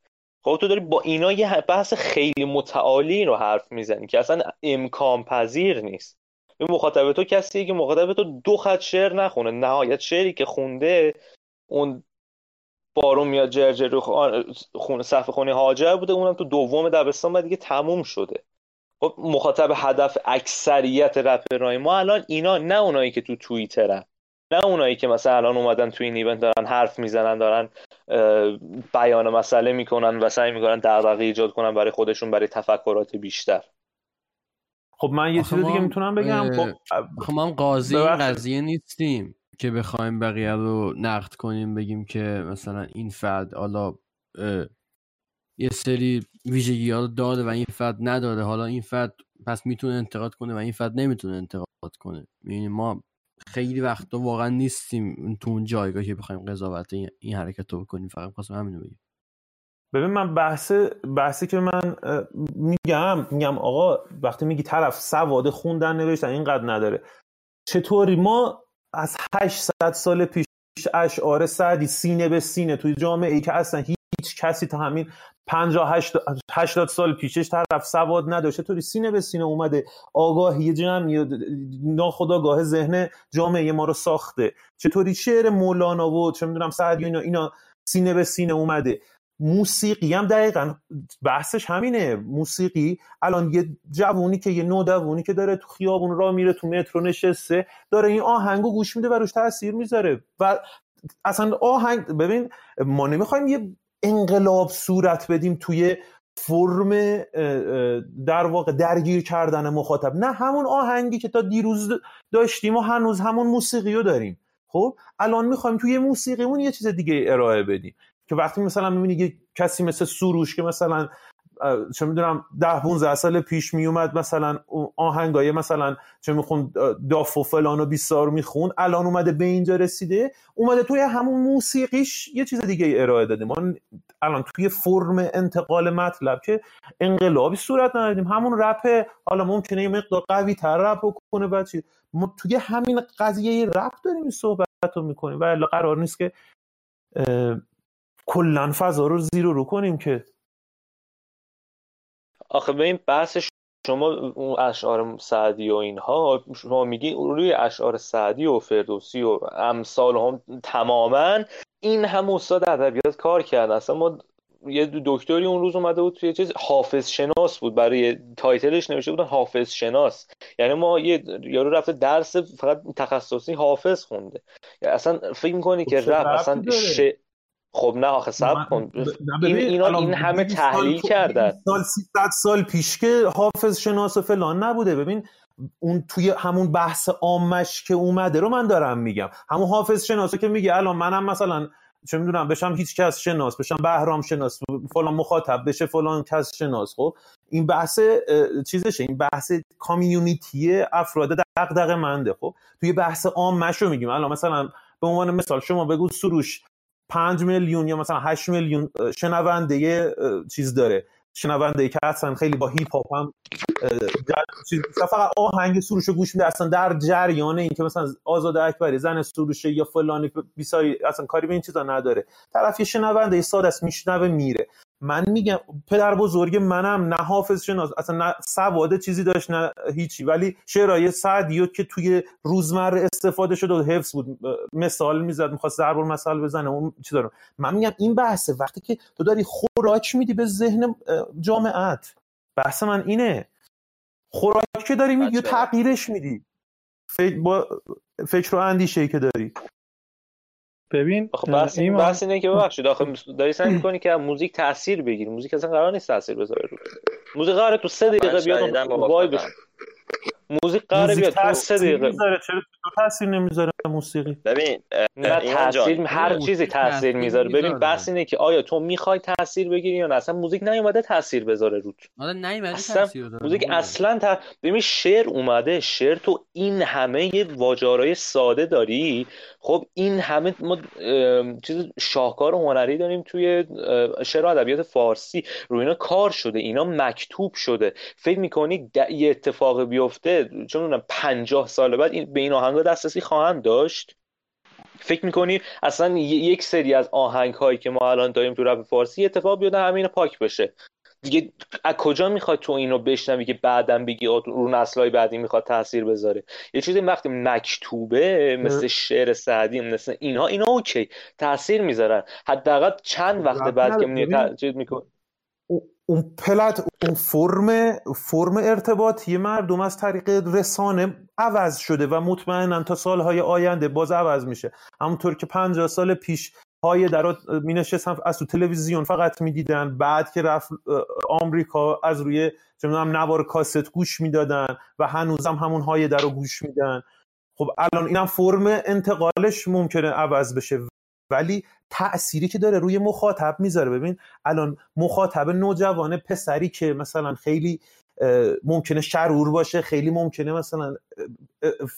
خب تو داری با اینا یه بحث خیلی متعالی رو حرف می‌زنی که اصلا امکان پذیر نیست. به مخاطب تو کسیه که مخاطب تو دو خط شعر نخونه. نهایت شعری که خونده اون بارون میاد جرجر رو خونه صفحه خونه هاجر بوده. اونم تو دوم دبستان بعد دیگه تموم شده. خب مخاطب هدف اکثریت رپرهای ما الان اینا نه اونایی که تو توییترن. نه اونایی که مثلا الان اومدن تو این ایونت دارن حرف می‌زنن دارن بیان مسئله می‌کنن و سعی می‌کنن دغدغه ایجاد کنن برای خودشون برای تفکرات بیشتر. خب من یه چیز دیگه می‌تونم بگم. خب ما قاضی این قضیه نیستیم که بخوایم بقیه رو نقد کنیم بگیم که مثلا این فرد حالا یه سری ویژگی ها داره و این فرد نداره حالا این فرد پس می‌تونه انتقاد کنه و این فرد نمی‌تونه انتقاد کنه. یعنی ما خیلی وقتا واقعا نیستیم تو اون جایگاه که بخوایم قضاوت این حرکت رو بکنیم. فقط خواستم همینو بگیم ببین من بحث بحثی که من میگم میگم آقا وقتی میگی طرف سواد خوندن نوشتن اینقدر نداره. چطوری؟ ما از 800 سال پیش اشعار سعدی سینه به سینه توی جامعه ای که اصلا هیچ کسی تا همین 50 80 سال پیشش طرف سواد نداشته طوری سینه به سینه اومده؟ آگاهی جمعی ناخداگاه ذهن جامعه ما رو ساخته. چطوری شعر مولانا و چه می‌دونم سعدی اینا اینا سینه به سینه اومده؟ موسیقی هم دقیقا بحثش همینه. موسیقی الان یه جوونی که یه نودوونی که داره تو خیابون را میره تو مترو نشسته داره این آهنگو گوش میده و روش تاثیر می‌ذاره. و اصلا آهنگ ببین ما نمی‌خوایم یه انقلاب صورت بدیم توی فرم در واقع درگیر کردن مخاطب. نه همون آهنگی که تا دیروز داشتیم و هنوز همون موسیقی رو داریم. خب الان می‌خوایم توی موسیقیمون یه چیز دیگه ارائه بدیم. که وقتی مثلا می‌بینی یه کسی مثل سروش که مثلا چه می‌دونم ده 15 سال پیش میومد مثلا آهنگای مثلا چه میخون داف و فلان و بیسار میخون الان اومده به اینجا رسیده اومده توی همون موسیقیش یه چیز دیگه ارائه داده. ما الان توی فرم انتقال مطلب که انقلابی صورت ندادیم همون رپ حالا ممکنه یه مقدار قوی تر رپ کنه بعد ما توی همین قضیه رپ داریم صحبت رو می‌کنیم. و قرار نیست که کلا فضا رو زیرو رو کنیم که. آخه به این بحث شما اون اشعار سعدی و اینها شما میگی روی اشعار سعدی و فردوسی و امثال هم تماما این هم استاد ادبیات کار کرد. اصلا ما یه دکتری اون روز اومده بود توی چیز حافظ شناس بود. برای تایتلش نوشته بودن حافظ شناس. یعنی ما یه یارو رفته درس فقط تخصصی حافظ خونده. اصلا فکر می‌کنی که رفت اصلا ش... خب نه آخه سب کن. این اینا این همه تحلیل کردن. سال 300 سال پیش که حافظ شناس و فلان نبوده. ببین اون توی همون بحث عامش که اومده رو من دارم میگم. همون حافظ شناسه که میگه الان منم مثلا چه می‌دونم بشم هیچ کس شناس بشم بهرام شناس فلان مخاطب بشه فلان کس شناس. خب این بحث چیزشه. این بحث کامیونیتی افراد دغدغه منده. خب توی بحث عامش رو میگیم. الان مثلا به عنوان مثال شما بگو سروش. پنج میلیون یا مثلا 8 میلیون شنونده چیز داره. شنونده که اصلا خیلی با هیپ هاپ هم فقط آهنگ سروش گوش میده اصلا در جریان این که مثلا آزاد اکبری زن سروشه یا فلانی بیساری اصلا کاری به این چیزا نداره. طرف یه شنونده ساده است میشنوه میره. من میگم پدر بزرگ منم نه حافظ شناس اصلا نه سواد چیزی داشت نه هیچی. ولی شعرهای سعدی که توی روزمره استفاده شده و حفظ بود مثال می‌زد می‌خواست ضرب مثال بزنه اون چی دارم من میگم این بحثه. وقتی که تو داری خوراک میدی به ذهن جامعت بحث من اینه. خوراک که داری میدی تغییرش میدی. با فکر و اندیشه که داری. ببین آخه بحث این بحث اینه که ببخشید آخه داری سعی می‌کنی که موزیک تاثیر بگیری. موزیک اصلا قرار نیست تاثیر بذاره رو موزیک قراره تو سه دقیقه بیاد وای بشه. موزیک قراره بیاد. تو سه دقیقه. می‌ذاره چرا تو تاثیر نمی‌ذاره موسیقی؟ ببین نه تاثیر هر چیزی تاثیر می‌ذاره. ببین بحث اینه که آیا تو می‌خوای تاثیر بگیری یا نه؟ اصلا موزیک نیومده تاثیر بذاره روت. آره نیومده تاثیر بذاره موزیک اصلا تا... ببین شعر اومده. شعر تو این همه یه واجارای ساده داری. خب این همه ما چیز شاهکار هنری داریم توی شعر و ادبیات فارسی. روی اینا کار شده. اینا مکتوب شده. فکر می‌کنی یه اتفاق بیفته چون اونم 50 سال بعد این به این آهنگا دسترسی خواهند داشت. فکر می‌کنی اصلا یک سری از آهنگ هایی که ما الان داریم تو رپ فارسی اتفاق بیفته همین پاک بشه. دیگه از کجا می‌خواد تو اینو بشنوی که بعدم بگی رو نسلهای بعدی می‌خواد تاثیر بذاره؟ یه چیزی وقتی مکتوبه مثل شعر سعدی مثل اینها اینا اوکی تاثیر می‌ذارن. حداقل چند وقت بعد که میاد می‌کنه. اون پلت اون فرم فرم ارتباطی مردم از طریق رسانه عوض شده و مطمئنا تا سالهای آینده باز عوض میشه. همونطور که 50 سال پیش های در می نشستن از تو تلویزیون فقط می‌دیدن بعد که رفت آمریکا از روی چه نوار کاست گوش می‌دادن و هنوزم همون های در رو گوش میدن. خب الان اینم فرم انتقالش ممکنه عوض بشه. ولی تأثیری که داره روی مخاطب می‌ذاره. ببین الان مخاطب نوجوان پسری که مثلا خیلی ممکنه شرور باشه خیلی ممکنه مثلا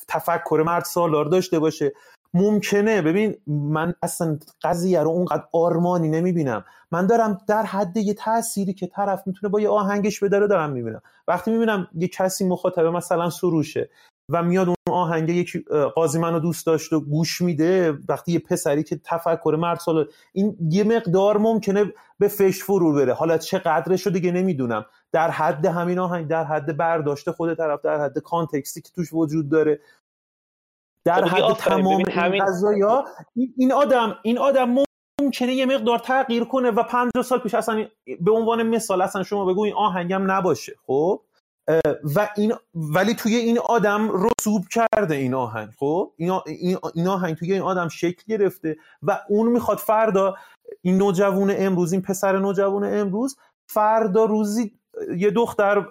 تفکر مرد سالار داشته باشه. ممکنه. ببین من اصلا قضیه رو اونقدر آرمانی نمی‌بینم. من دارم در حد یه تأثیری که طرف می‌تونه با یه آهنگش بداره دارم می‌بینم. وقتی می‌بینم یه کسی مخاطب مثلا سروشه و میاد اون آهنگ یک قاضی منو دوست داشت و گوش میده وقتی یه پسری که تفکر مرد سال این یه مقدار ممکنه به فش فرو بره. حالا چه قدرش رو دیگه نمی‌دونم. در حد همین آهنگ در حد برداشت خود طرف در حد کانتکستی که توش وجود داره. در حد تمام همین قضایا این آدم این آدم ممکنه یه مقدار تغییر کنه و 50 سال پیش اصلا به عنوان مثال اصلا شما بگو این آهنگم نباشه خب؟ و این ولی توی این آدم رسوب کرده این آهنگ خب؟ این, آهنگ توی این آدم شکل گرفته و اون می‌خواد فردا این نوجوان امروز این پسر نوجوان امروز فردا روزی یه دختر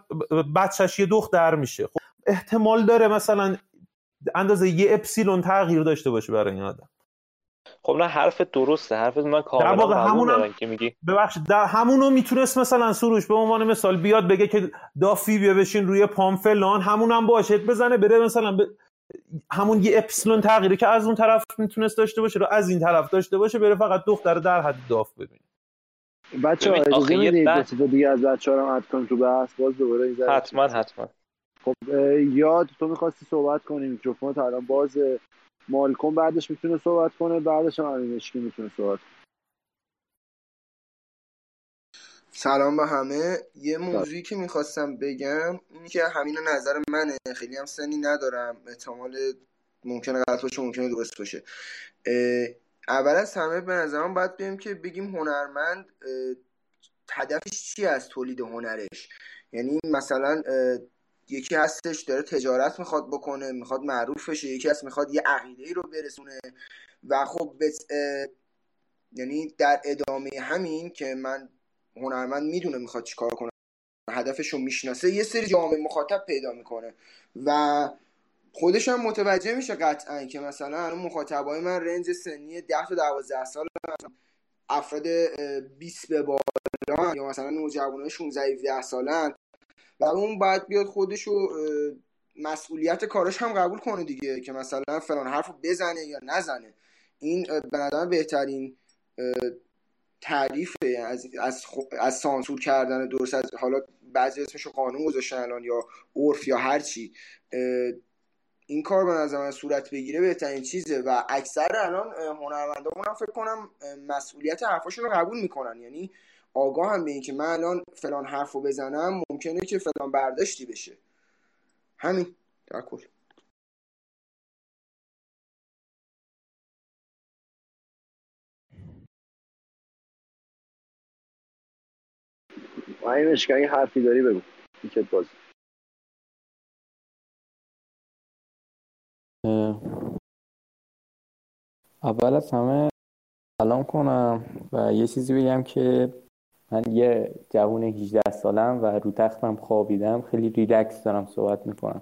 بچهش یه دختر میشه خب؟ احتمال داره مثلا اندازه یه اپسیلون تغییر داشته باشه برای این آدم. خب نه حرف درسته. حرف من کاملا در واقع همون که میگی. ببخشید در همونو می‌تونست مثلا سروش به عنوان مثال بیاد بگه که دافی بیا بشین روی پام فلان همونم باشه بزنه بره مثلا ب... همون یه اپسیلون تغییری که از اون طرف می‌تونست داشته باشه رو از این طرف داشته باشه بره فقط دختر در حد داف ببینه. بچه ها اجازه می‌دید. دیگه از بچه ها رو کنم تو بحث باز دوباره حتما حتما. خب یاد تو می‌خواستی صحبت کنی میکروفون الان باز مالکوم بعدش می‌تونه صحبت کنه بعدش هم امین می‌تونه صحبت کنه. سلام به همه. یه موضوعی که می‌خواستم بگم اینی که همین نظر منه. خیلی هم سنی ندارم. احتمال ممکنه غلط باشه ممکنه درست باشه. اول از همه به نظرم باید بگیم که بگیم هنرمند هدفش چی از تولید هنرش؟ یعنی مثلا یکی هستش داره تجارت می‌خواد بکنه می‌خواد معروف بشه یکی هست می‌خواد یه عقیده ای رو برسونه. و خب بس یعنی در ادامه همین که من هنرمند می‌دونه می‌خواد چیکار کنه. هدفش رو می‌شناسه یه سری جامعه مخاطب پیدا می‌کنه. و خودش هم متوجه میشه قطعا که مثلا الان مخاطبای من رنج سنی 10 تا 12 سال افراد 20 به بالا یا مثلا نوجوانای 16 17 سالن. و اون باید بیاد خودشو مسئولیت کارش هم قبول کنه دیگه که مثلا فلان حرف بزنه یا نزنه. این به نظر بهترین تعریفه. از, از, از سانسور کردن درست از حالا بعضی اسمشو قانون گذاشتن الان یا عرف یا هرچی این کار به نظر من صورت بگیره بهترین چیزه و اکثر الان هنرمندامون هم فکر کنم مسئولیت حرفاشون رو قبول می‌کنن. یعنی آگاه هم به این که من الان فلان حرف رو بزنم ممکنه که فلان برداشتی بشه. همین. در کل این حرفی داری بگو. تیکت باز. اول از همه سلام کنم و یه چیزی بگم که من یه جوون 18 سالم و رو تختم خوابیدم. خیلی ریلکس دارم صحبت می‌کنم.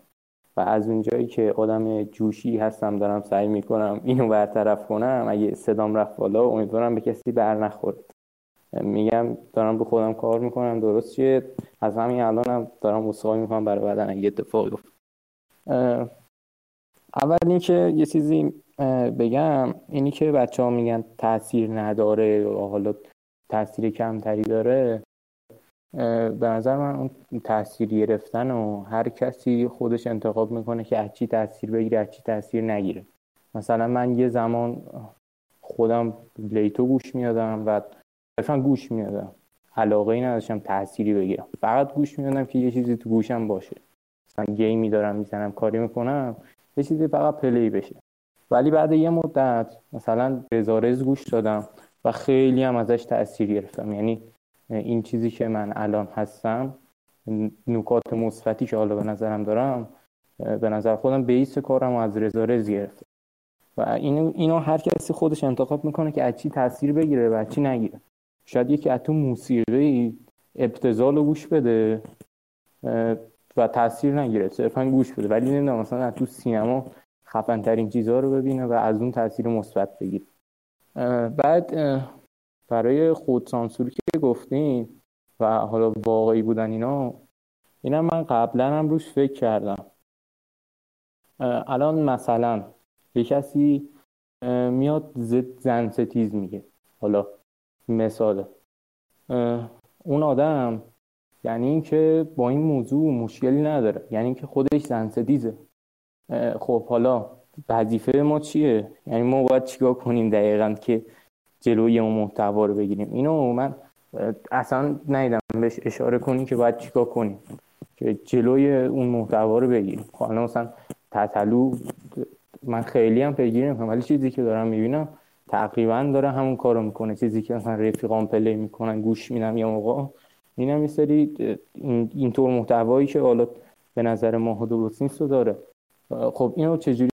و از اونجایی که آدم جوشی هستم دارم سعی می‌کنم اینو برطرف کنم اگه صدام رفت بالا امیدوارم به کسی بر نخوره. میگم دارم به خودم کار می‌کنم. درست چیه؟ از همین الانم دارم اصخایی می‌کنم برای بعدن اگه اتفاقی گفت اول اینکه یه چیزی بگم اینی که بچه ها میگن تاثیر نداره حالا تاثیر کمتری داره به نظر من اون تاثیر گرفتن و هر کسی خودش انتخاب می‌کنه که از چی تاثیر بگیره از چی تاثیر نگیره. مثلا من یه زمان خودم لیتو گوش میادم و صرفا گوش میادم علاقه ای نداشتم تأثیری بگیرم. فقط گوش میادم که یه چیزی تو گوشم باشه. مثلا گیمی دارم می‌زنم کاری می‌کنم یه چیزی فقط پلی بشه. ولی بعد یه مدت مثلا رزارز گوش دادم. و خیلی هم ازش تاثیر گرفتم. یعنی این چیزی که من الان هستم نکات مثبتی که حالا به نظرم دارم به نظر خودم بیس کارم از رزارز گرفتم. و اینو, اینو هر کسی خودش انتخاب می‌کنه که از چی تاثیر بگیره و از چی نگیره. شاید یکی از تو موسیقی ابتزال گوش بده و تاثیر نگیره. صرفا گوش بده. ولی نمی‌دونم مثلا تو سینما خفن ترین چیزها رو ببینه و از اون تاثیر مثبت بگیره. بعد برای خودسانسوری که گفتین و حالا واقعی بودن اینا اینا من قبلا هم روش فکر کردم. الان مثلا یه کسی میاد زد زن ستیز میگه. حالا مثال اون آدم یعنی اینکه با این موضوع مشکلی نداره. یعنی اینکه خودش زن ستیزه. خب حالا وظیفه ما چیه؟ یعنی ما باید چیکار کنیم دقیقا که جلوی اون محتوا رو بگیریم؟ اینو من اصلا نیدم بهش اشاره کنیم که باید چیکار کنیم؟ که جلوی اون محتوا رو بگیریم. خب حالا مثلا تطلو من خیلی هم پیگیری نمی‌کنم ولی چیزی که دارم می‌بینم تقریبا داره همون کارو می‌کنه. چیزی که مثلا رفیقام پلی می‌کنن گوش میدم یا موقع اینم یه سری اینطور محتوایی که حالا به نظر ما درست نیست داره. خب اینو چجوری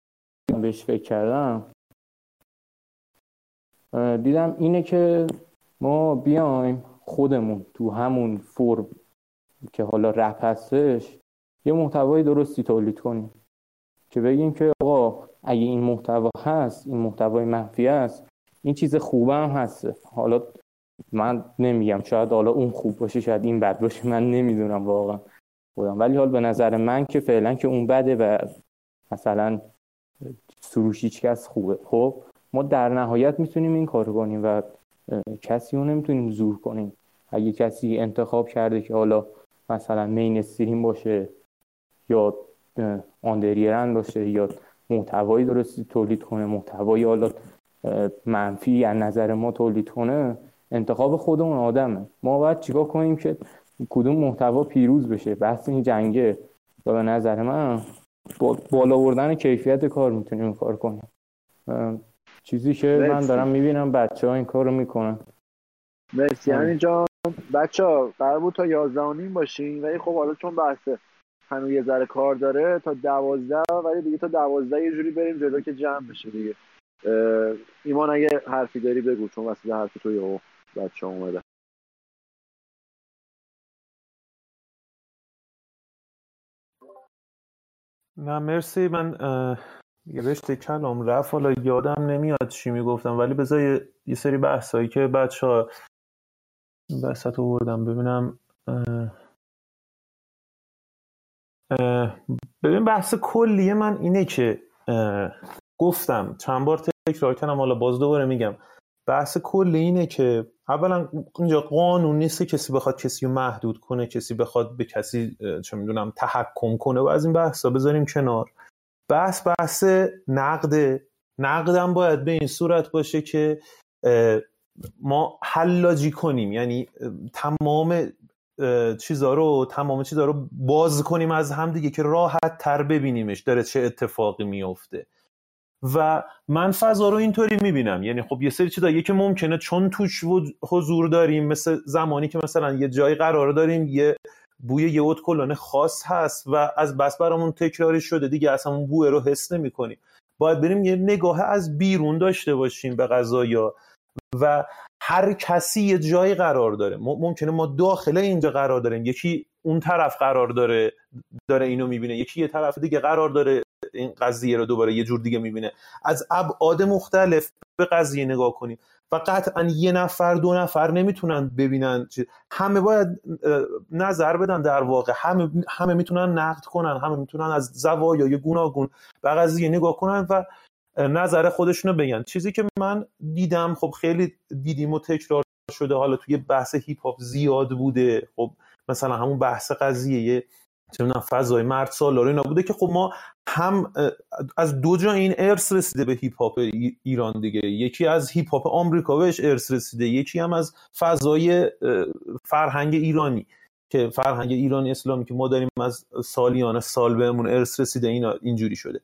بهش فکر کردم. دیدم اینه که ما بیایم خودمون تو همون فرم که حالا رپ هستش یه محتوای درستی تولید کنیم که بگیم که آقا اگه این محتوا هست این محتوای منفی است این چیز خوبه هم هست. حالا من نمیگم شاید حالا اون خوب باشه شاید این بد باشه من نمی‌دونم واقعا. خودم. ولی حال به نظر من که فعلا که اون بده و مثلا سروش هیچ کس خوبه. خب ما در نهایت می‌تونیم این کار کنیم و کسی رو نمی‌تونیم زور کنیم. اگه کسی انتخاب کرده که حالا مثلا مین استریم باشه یا آندریرن باشه یا محتوایی درستی تولید کنه محتوایی حالا منفی از نظر ما تولید کنه انتخاب خود اون آدمه. ما باید چیکار کنیم که کدوم محتوا پیروز بشه؟ بحث این جنگه. و به نظر من بالا بردن کیفیت کار می‌تونیم کار کنیم چیزی که من دارم می‌بینم بچه ها این کار رو می‌کنن. مرسی. همین جان بچه ها قرار بود تا یازده نیم باشین ولی خب حالا چون بحث هنوز یه ذره کار داره تا دوازده ولی دیگه تا دوازده یه جوری بریم جلو که جمع بشه دیگه. ایمان اگه حرفی داری بگو چون وسیله حرف تو یهو بچه اومده. نه مرسی من یه رشته کلام رفت حالا یادم نمیاد چی می‌گفتم ولی بذار یه سری بحثایی که بچه ها بسط آوردم. ببینم ببین بحث کلیه من اینه که گفتم چند بار تکرار کنم حالا باز دوباره میگم. بحث کلی اینه که اولا اینجا قانون نیست کسی بخواد کسی رو محدود کنه کسی بخواد به کسی چه می‌دونم تحکم کنه و از این بحثا بذاریم کنار. بحث بحث نقده نقدم باید به این صورت باشه که ما حلاجی کنیم. یعنی تمام چیزا رو تمام چیزا رو باز کنیم از هم دیگه که راحت تر ببینیمش داره چه اتفاقی میفته و من فضا رو اینطوری می‌بینم. یعنی خب یه سری چیزایی که ممکنه چون توش حضور داریم مثل زمانی که مثلا یه جایی قرار داریم یه بوی یه اوت کلانه خاص هست و از بس برامون تکراری شده دیگه اصلا اون بوه رو حس نمی کنیم باید بریم یه نگاه از بیرون داشته باشیم به قضایا و هر کسی یه جایی قرار داره. ممکنه ما داخل اینجا قرار داریم. یکی اون طرف قرار داره داره اینو می‌بینه. یکی یه طرف دیگه قرار داره این قضیه رو دوباره یه جور دیگه می‌بینه. از ابعاد مختلف به قضیه نگاه کنیم و قطعا یه نفر دو نفر نمی‌تونن ببینن همه باید نظر بدن در واقع. همه, همه می‌تونن نقد کنن همه می‌تونن از زوایای گوناگون به قضیه نگاه کنن و نظر خودشونو بگن. چیزی که من دیدم خب خیلی دیدیم و تکرار شده. حالا توی بحث هیپ هاپ زیاد بوده. خب مثلا همون بحث قضیه چه فضای مرد سالار اینا بوده که خب ما هم از دو جا این ارث رسیده به هیپ هاپ ایران دیگه. یکی از هیپ هاپ آمریکا بهش ارث رسیده یکی هم از فضای فرهنگ ایرانی. که فرهنگ ایرانی اسلامی که ما داریم از سالیان سال بهمون ارث رسیده اینا اینجوری شده.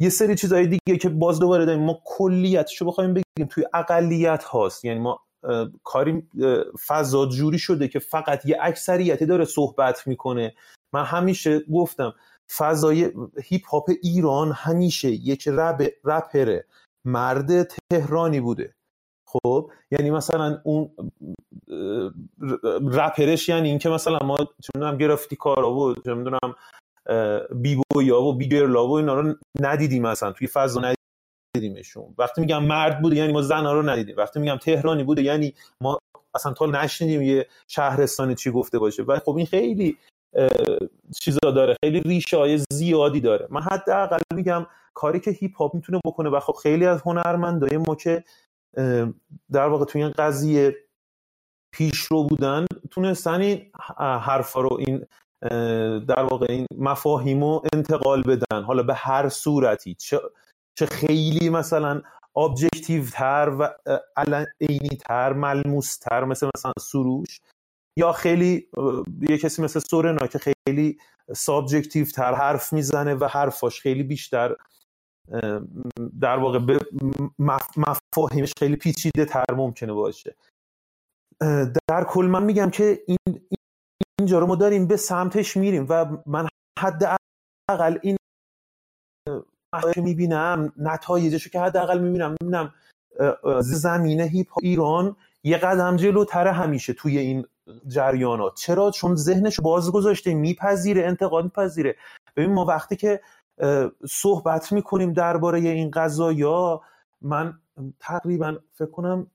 یه سری چیزهای دیگه که باز دوباره داریم ما کلیتشو بخوایم بگیم توی اقلیت هاست. یعنی ما کاری فضا جوری شده که فقط یه اکثریتی داره صحبت می‌کنه. من همیشه گفتم فضای هیپ هاپ ایران همیشه یک رب رپر مرد تهرانی بوده. خب؟ یعنی مثلا اون رپرش یعنی اینکه مثلا ما چه می‌دونم گرافیتی کارا بود چه می‌دونم بی یا و بی و اینا رو ندیدیم مثلا. توی فضا ندیدیمشون. وقتی میگم مرد بوده یعنی ما زنها رو ندیدیم. وقتی میگم تهرانی بوده یعنی ما اصلا تا نشنیدیم یه شهرستانی چی گفته باشه. و خب این خیلی چیزا داره. خیلی ریشه های زیادی داره. من حداقل میگم کاری که هیپ هاپ می‌تونه بکنه و خب خیلی از هنرمندای ما که در واقع توی این قضیه پیش رو بودن تونستن این حرفا رو این در واقع این مفاهیم رو انتقال بدن. حالا به هر صورتی. چه, خیلی مثلا objective تر و عینی تر ملموس تر مثل مثلا سروش یا خیلی یه کسی مثل سورنا که خیلی subjective تر حرف می‌زنه و حرفاش خیلی بیشتر در واقع به مفاهیمش خیلی پیچیده تر ممکنه باشه. در کل من میگم که این اینجا رو ما داریم به سمتش میریم و من حداقل این که می‌بینم نتایجشو که حداقل می‌بینم. می‌بینم زمینه هیپ ایران یه قدم جلوتر همیشه توی این جریانات. چرا؟ چون ذهنش باز گذاشته میپذیره انتقاد میپذیره. ببین ما وقتی که صحبت می‌کنیم درباره این قضایا من تقریبا فکر کنم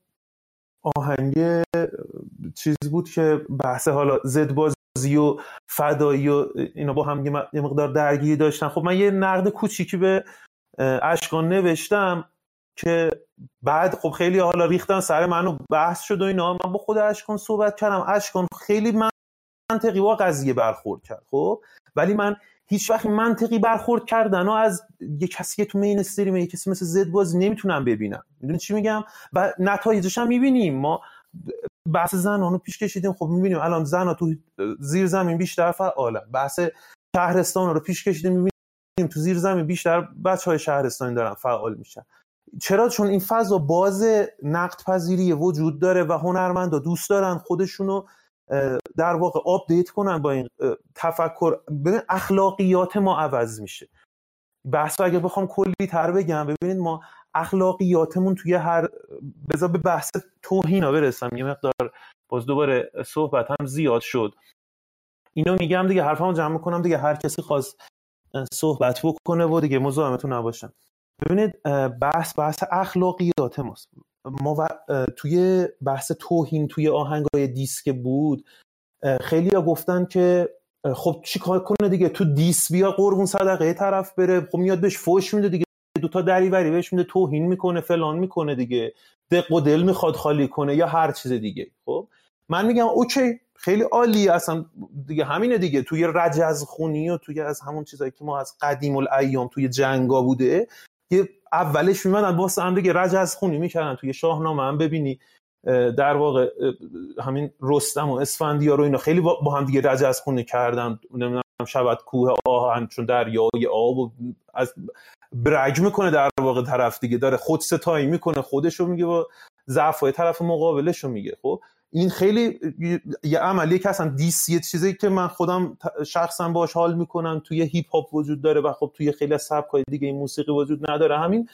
آهنگ چیز بود که بحث حالا زد و فدایی و اینا با هم یه مقدار درگیری داشتن. خب من یه نقد کوچیکی به اشکان نوشتم که بعد خب خیلی حالا ریختن سر منو بحث شد و اینا. من با خود اشکان صحبت کردم. اشکان خیلی منطقی با قضیه برخورد کرد خب؟ ولی من هیچ وقت منطقی برخورد کردن و از یه کسی که تو مین استریم یه کسی مثل زد بازی نمی‌تونم ببینم. می‌دونی چی میگم؟ و نتایجش هم می‌بینیم. ما بحث زنانو پیش کشیدیم. خب می‌بینیم الان زن تو زیر زمین بیشتر فعالن بحث شهرستان رو پیش کشیدیم می‌بینیم تو زیر زمین بیشتر بچه های شهرستانی دارن فعال میشن. چرا؟ چون این فضا باز نقد پذیری وجود داره و هنرمندا دوست دارن خودشونو در واقع آپدیت کنن با این تفکر. ببین اخلاقیات ما عوض میشه. بحث اگه بخوام کلی تر بگم ببینید ما اخلاقیاتمون توی هر بذار به بحث توهینا برسم. یه مقدار باز دوباره صحبت هم زیاد شد. اینو میگم دیگه حرفمو جمع کنم دیگه. هر کسی خواست صحبت بکنه و دیگه مزاحمتون نباشم ببینید بحث بحث اخلاقیات ماست. ما توی بحث توهین توی آهنگای دیسک بود خیلی ها گفتن که خب چی کار کنه دیگه؟ تو دیس بیا قربون صدقه طرف بره. خب میاد بهش فوش میده دیگه. دوتا دریوری بهش میده توهین می‌کنه فلان می‌کنه دیگه. دق و دل می‌خواد خالی کنه یا هر چیز دیگه. خب؟ من میگم اوکی خیلی عالی اصلا. دیگه همینه دیگه. توی رجز خونی و توی از همون چیزایی که ما از قدیم الایام توی جنگا بوده یه اولش میمدن با هم دیگه رجز خونی می‌کردن. توی شاهنامه هم ببینی در واقع همین رستم و اسفندیار رو اینا خیلی با هم دیگه رجز خونی کردن. نمی‌دونم شبت کوه آهن چون دریای آب و از برگ می‌کنه در واقع طرف دیگه داره خود ستایی می‌کنه خودش رو میگه با ضعف های طرف مقابلش رو میگه. خب این خیلی یه عملیه که اصلا diss یه چیزی که من خودم شخصا باش حال می‌کنم توی هیپ هاپ وجود داره و خب توی خیلی از سبکای دیگه این موسیقی وجود نداره. همین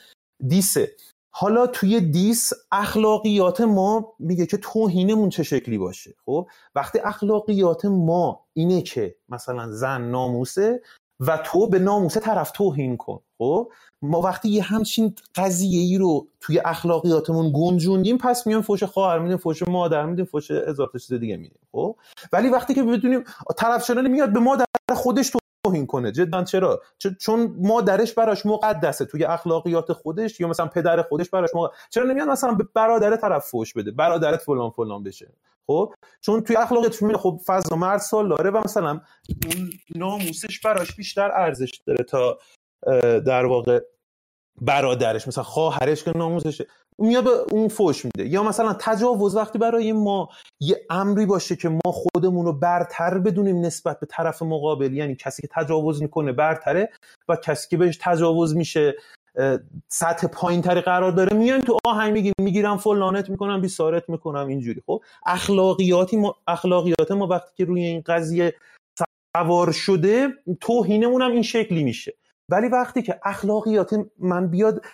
diss ه. حالا توی diss اخلاقیات ما میگه که توهینمون چه شکلی باشه؟ خب وقتی اخلاقیات ما اینه که مثلا زن ناموسه و تو به ناموسه طرف توهین کن. خب؟ ما وقتی یه همچین قضیه ای رو توی اخلاقیاتمون گنجوندیم پس میان فوش خواهر میدیم فوش مادر میدیم فوش هزار چیز دیگه میدیم. خب؟ ولی وقتی که بدونیم طرف شدن میاد به مادر خودش توهین کنه. جدا چرا؟ چون مادرش براش مقدسه. توی اخلاقیات خودش یا مثلا پدر خودش براش مقدسه چرا نمیاد مثلا به برادر طرف فوش بده؟ برادرت فلان فلان بشه. خب؟ چون توی اخلاقیات خب فضل مرد سال داره و مثلا اون ناموسش براش بیشتر ارزش داره تا در واقع برادرش مثلا خواهرش که ناموسشه. میاد به اون فوش میده. یا مثلا تجاوز وقتی برای ما یه امری باشه که ما خودمون رو برتر بدونیم نسبت به طرف مقابل. یعنی کسی که تجاوز می‌کنه برتره و کسی که بهش تجاوز میشه سطح پایین تری قرار داره میایم تو آهنگ میگیم می‌گیرم فلانت می‌کنم بیسارت می‌کنم اینجوری. خب اخلاقیاتی ما اخلاقیات ما وقتی که روی این قضیه سوار شده توهینمون هم این شکلی میشه. ولی وقتی که اخلاقیات من بیاد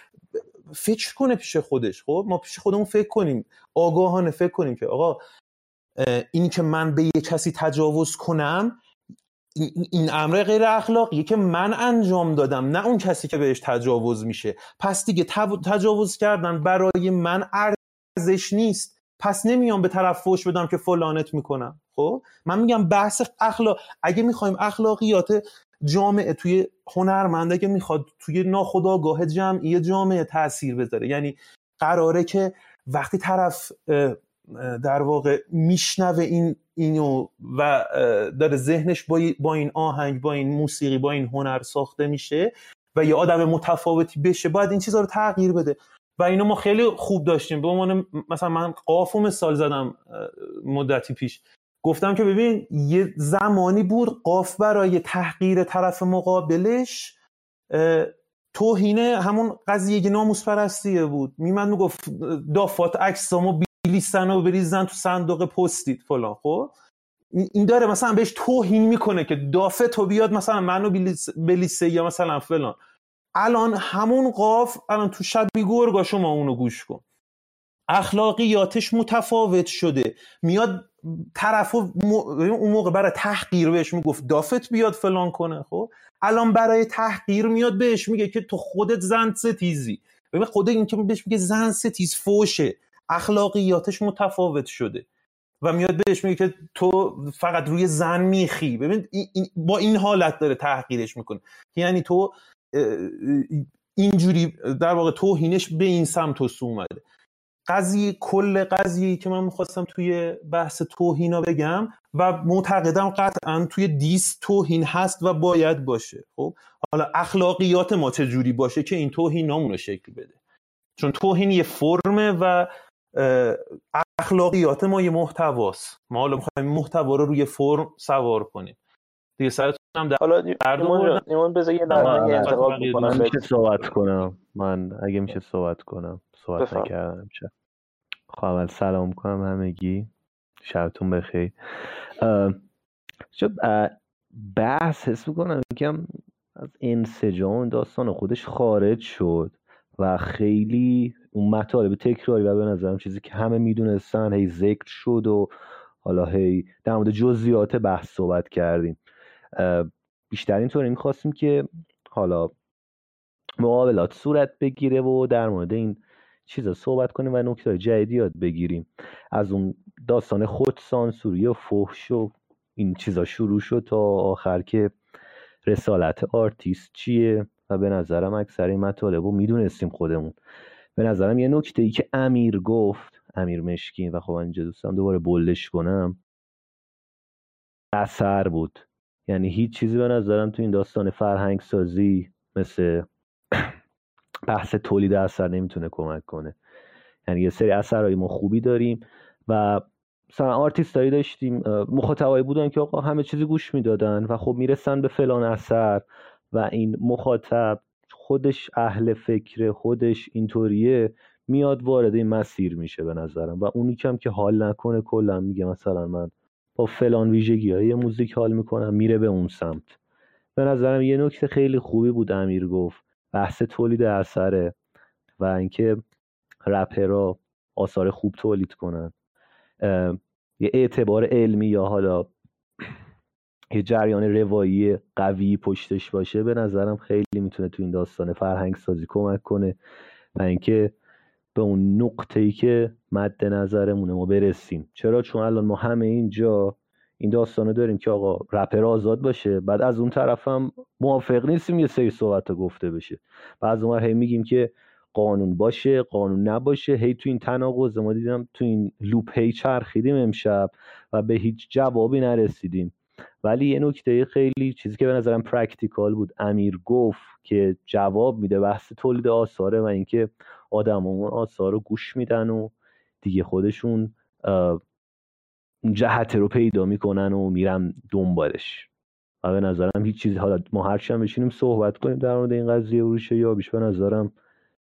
فکر کنه پیش خودش خب؟ ما پیش خودمون فکر کنیم آگاهانه فکر کنیم که آقا این که من به یه کسی تجاوز کنم این امر غیر اخلاقیه که من انجام دادم نه اون کسی که بهش تجاوز میشه. پس دیگه تجاوز کردن برای من ارزش نیست. پس نمیام به طرف فوش بدم که فلانت می‌کنم خب؟ من میگم بحث اخلاق اگه می‌خوایم اخلاقیات جامعه توی هنرمنده که می‌خواد توی ناخداگاه جمعی جامعه تاثیر بذاره. یعنی قراره که وقتی طرف در واقع میشنوه این اینو و داره ذهنش با, این آهنگ با این موسیقی با این هنر ساخته میشه و یه آدم متفاوتی بشه باید این چیزها رو تغییر بده. و اینو ما خیلی خوب داشتیم. به عنوان مثلا من قاف و مثال زدم مدتی پیش. گفتم که ببین یه زمانی بود قاف برای تحقیر طرف مقابلش توهینه همون قضیه ناموس پرستیه بود. میمد می‌گفت دافات عکسامو بیلیستن و بریزن تو صندوق پستید فلان خب؟ این داره مثلا بهش توهین می‌کنه که دافه تو بیاد مثلا منو بلیسه یا مثلا فلان. الان همون قاف الان تو شبی گرگا شما اونو گوش کن. اخلاقیاتش متفاوت شده. میاد طرف اون موقع برای تحقیر بهش می‌گفت دافت بیاد فلان کنه خب؟ الان برای تحقیر میاد بهش میگه که تو خودت زن ستیزی. ببین خود این که بهش میگه زن ستیز فوشه. اخلاقیاتش متفاوت شده. و میاد بهش میگه که تو فقط روی زن میخی. ببین با این حالت داره تحقیرش می‌کنه. یعنی تو اینجوری در واقع توهینش به این سمت و سو اومده. قضیه کل قضیه که من می‌خواستم توی بحث توهینا بگم و معتقدم قطعا توی دیس توهین هست و باید باشه. خب؟ حالا اخلاقیات ما چه جوری باشه که این توهین رو شکل بده؟ چون توهین یه فرمه و اخلاقیات ما یه محتواست. ما حالا می‌خوایم محتوا رو روی فرم سوار کنیم. دیگه سرتون هم در حالا نیمان بذار یه انتقال من میشه صحبت کنم. من اگه میشه صحبت کنم. صحبت نکردم. چه خواهم سلام کنم همگی. شبتون بخیر. بحث حس می‌کنم یکم از انسجام داستان خودش خارج شد و خیلی اون مطالب تکراری و به نظرم چیزی که همه می‌دونستن هی ذکر شد و حالا هی در مورد جزئیات بحث صحبت کردیم. بیشتر اینطوری می‌خواستیم که حالا مقابلات صورت بگیره و در مورد این چیزا صحبت کنیم و نکته جدیدی یاد بگیریم. از اون داستان خود سانسوری و فحش و این چیزا شروع شد تا آخر که رسالت آرتیست چیه و به نظرم اکثر این مطالب رو می‌دونستیم خودمون. به نظرم یه نکته ای که امیر گفت امیر مشکین و خب اینجا دوستم دوباره bold ش کنم اثر بود. یعنی هیچ چیزی به نظرم تو این داستان فرهنگ سازی مثل بحث تولید اثر نمی‌تونه کمک کنه. یعنی یه سری اثرهای ما خوبی داریم و مثلا آرتیستایی داشتیم مخاطبایی بودن که آقا همه چیزی گوش می‌دادن و خب می‌رسن به فلان اثر و این مخاطب خودش اهل فکر خودش اینطوریه میاد وارد این مسیر میشه به نظرم. و اونی کم که حال نکنه کلا میگه مثلا من با فلان ویژگی های موزیک حال می‌کنم میره به اون سمت. به نظرم یه نکته خیلی خوبی بود امیر گفت. بحث تولید اثره و اینکه رپرها آثار خوب تولید کنن. یه اعتبار علمی یا حالا یه جریان روایی قوی پشتش باشه به نظرم خیلی می‌تونه تو این داستان فرهنگ سازی کمک کنه و اینکه به اون نقطه ای که مد نظرمونه ما برسیم. چرا؟ چون الان ما همه اینجا این داستانو داریم که آقا رپر آزاد باشه. بعد از اون طرف هم موافق نیستیم یه سری صحبت گفته بشه. بعد از اون هی میگیم که قانون باشه قانون نباشه. هی تو این تناقض ما دیدم تو این loop هی چرخیدیم امشب و به هیچ جوابی نرسیدیم. ولی یه نکته خیلی چیزی که به نظرم practical بود. امیر گفت که جواب میده بحث تولید آثاره و اینکه آدم اون آثار رو گوش میدن و دیگه خودشون جهت رو پیدا می‌کنن و میرن دنبالش. و به نظرم هیچ چیزی حالا ما هرچی هم بشینیم صحبت کنیم در مورد این قضیه وروش یا بیش به نظرم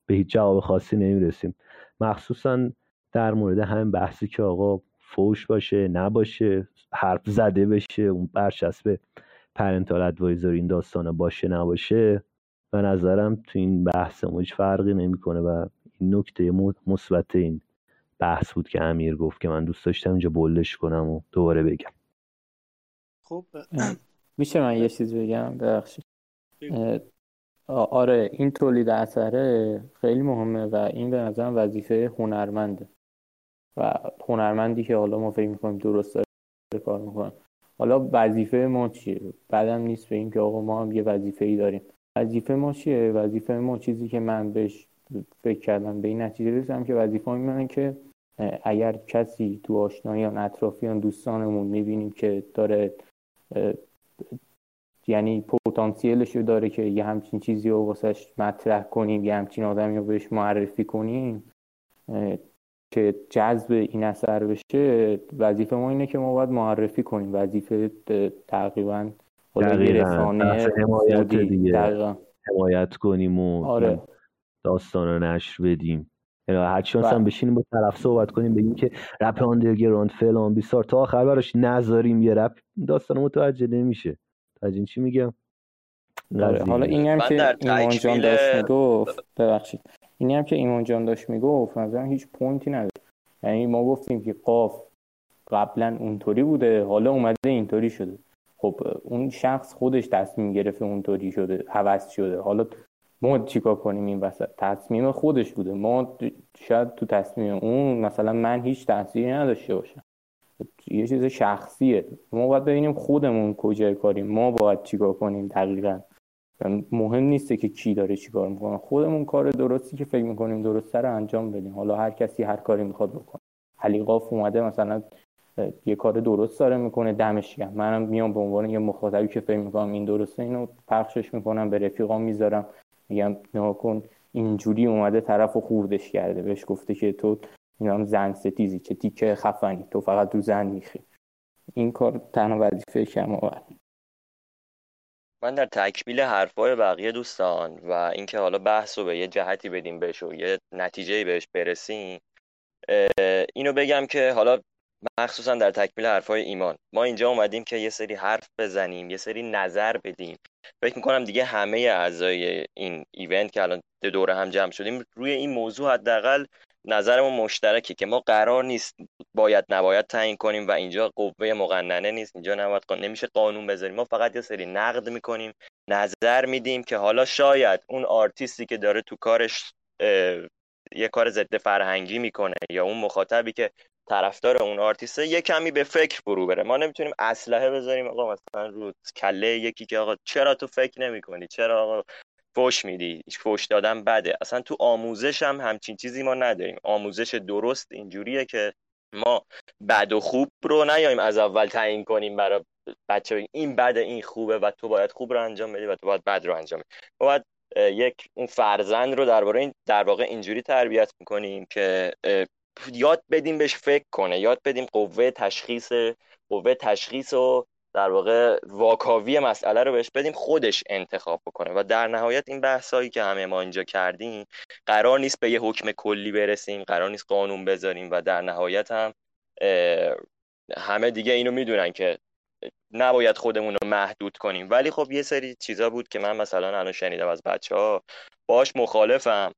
به هیچ جواب خاصی نمی‌رسیم. مخصوصا در مورد همین بحثی که آقا فوش باشه نباشه حرف زده بشه اون برچسب پرنتال ادوایزر این داستان باشه نباشه به نظرم تو این بحث هیچ فرقی نمی‌کنه و این نکته مثبت این بحث بود که امیر گفت که من دوست داشتم اینجا بلش کنم و دوباره بگم. خب میشه من یه چیز بگم؟ ببخشید. آره این تولید اثره خیلی مهمه و این به نظرم وظیفه هنرمنده. و هنرمندی که حالا ما فکر می‌کنیم درست داره کار می‌کنه. حالا وظیفه ما چیه؟ بعدم نیست به این که آقا ما هم یه وظیفه ای داریم. وظیفه ما چیه؟ وظیفه ما چیزی که من بهش فکر کردم به این نتیجه رسیدم که وظیفه من که اگر کسی تو آشنایان اطرافیان دوستانمون می‌بینیم که داره یعنی پتانسیلش رو داره که یه همچین چیزی رو واسش مطرح کنیم یه همچین آدمی رو بهش معرفی کنیم که جذب این اثر بشه وظیفه ما اینه که ما باید معرفی کنیم. وظیفه تقریبا رسانه حمایت کنیم و آره. داستان رو نشر بدیم. هرچی مثلا بله. بشینیم با طرف صحبت کنیم بگیم که رپ underground فلان بیسار تا آخر براش نذاریم یه رپ داستان متوجه نمیشه. متوجهین چی میگم؟ آره، حالا این هم که ایمان جان داشت می‌گفت ببخشید. اینی هم که ایمان جان داشت می‌گفت مثلا هیچ point ی نداره یعنی ما گفتیم که قاف قبلا اونطوری بوده حالا اومده اینطوری شده. خب اون شخص خودش تصمیم گرفته اونطوری شده حوض شده. حالا ما چیکار کنیم این وسط؟ تصمیم خودش بوده. ما شاید تو تصمیم اون مثلا من هیچ تاثیری نداشته باشم. یه چیز شخصیه. ما باید ببینیم خودمون کجای کاریم. ما باید چیکار کنیم دقیقا. مهم نیسته که کی داره چیکار می‌کنه. خودمون کار درستی که فکر می‌کنیم درسته رو انجام بدیم. حالا هر کسی هر کاری می‌خواد بکنه. علی قاف اومده مثلا یه کار درست داره می‌کنه دمش منم میام به عنوان یه مخاطبی که فکر می‌کنم این درسته اینو پخشش می‌کنم به رفیقام می‌ذارم. میگم نه کن اینجوری اومده طرف و خوردش کرده. بهش گفته که تو این هم زن ستیزی چه تیکه خفنی تو فقط تو زن میخی. این کار تنها وظیفه شما من در تکمیل حرفای بقیه دوستان و اینکه حالا بحث رو به یه جهتی بدیم بهش و یه نتیجه بهش برسیم اینو بگم که حالا مخصوصا در تکمیل حرفای ایمان. ما اینجا اومدیم که یه سری حرف بزنیم یه سری نظر بدیم. فکر می‌کنم دیگه همه اعضای این ایونت که الان دور هم جمع شدیم روی این موضوع حداقل نظرمون مشترکه که ما قرار نیست باید نباید تعیین کنیم و اینجا قوه مقننه نیست اینجا نباید نمیشه قانون بذاریم. ما فقط یه سری نقد می‌کنیم نظر میدیم که حالا شاید اون آرتیستی که داره تو کارش یه کار ضد فرهنگی می‌کنه یا اون مخاطبی که طرفدار اون آرتیسته یه کمی به فکر فرو بره. ما نمی‌تونیم اسلحه بذاریم آقا مثلا رو کله یکی که آقا چرا تو فکر نمی‌کنی؟ چرا آقا فوش میدی؟ فوش دادن بده. اصلا تو آموزش هم همچین چیزی ما نداریم. آموزش درست اینجوریه که ما بد و خوب رو نیایم از اول تعیین کنیم برای بچه. این بده این خوبه و تو باید خوب رو انجام بدی و تو باید بد رو انجام بدی. باید یک اون فرزند رو درباره این در واقع اینجوری تربیت می‌کنیم که یاد بدیم بهش فکر کنه یاد بدیم قوه تشخیص قوه تشخیص و در واقع واکاوی مسئله رو بهش بدیم خودش انتخاب بکنه. و در نهایت این بحثایی که همه ما اینجا کردیم قرار نیست به یه حکم کلی برسیم قرار نیست قانون بذاریم و در نهایت هم همه دیگه اینو می‌دونن که نباید خودمون رو محدود کنیم. ولی خب یه سری چیزا بود که من مثلا الان شنیدم از بچه ها باش مخالفم.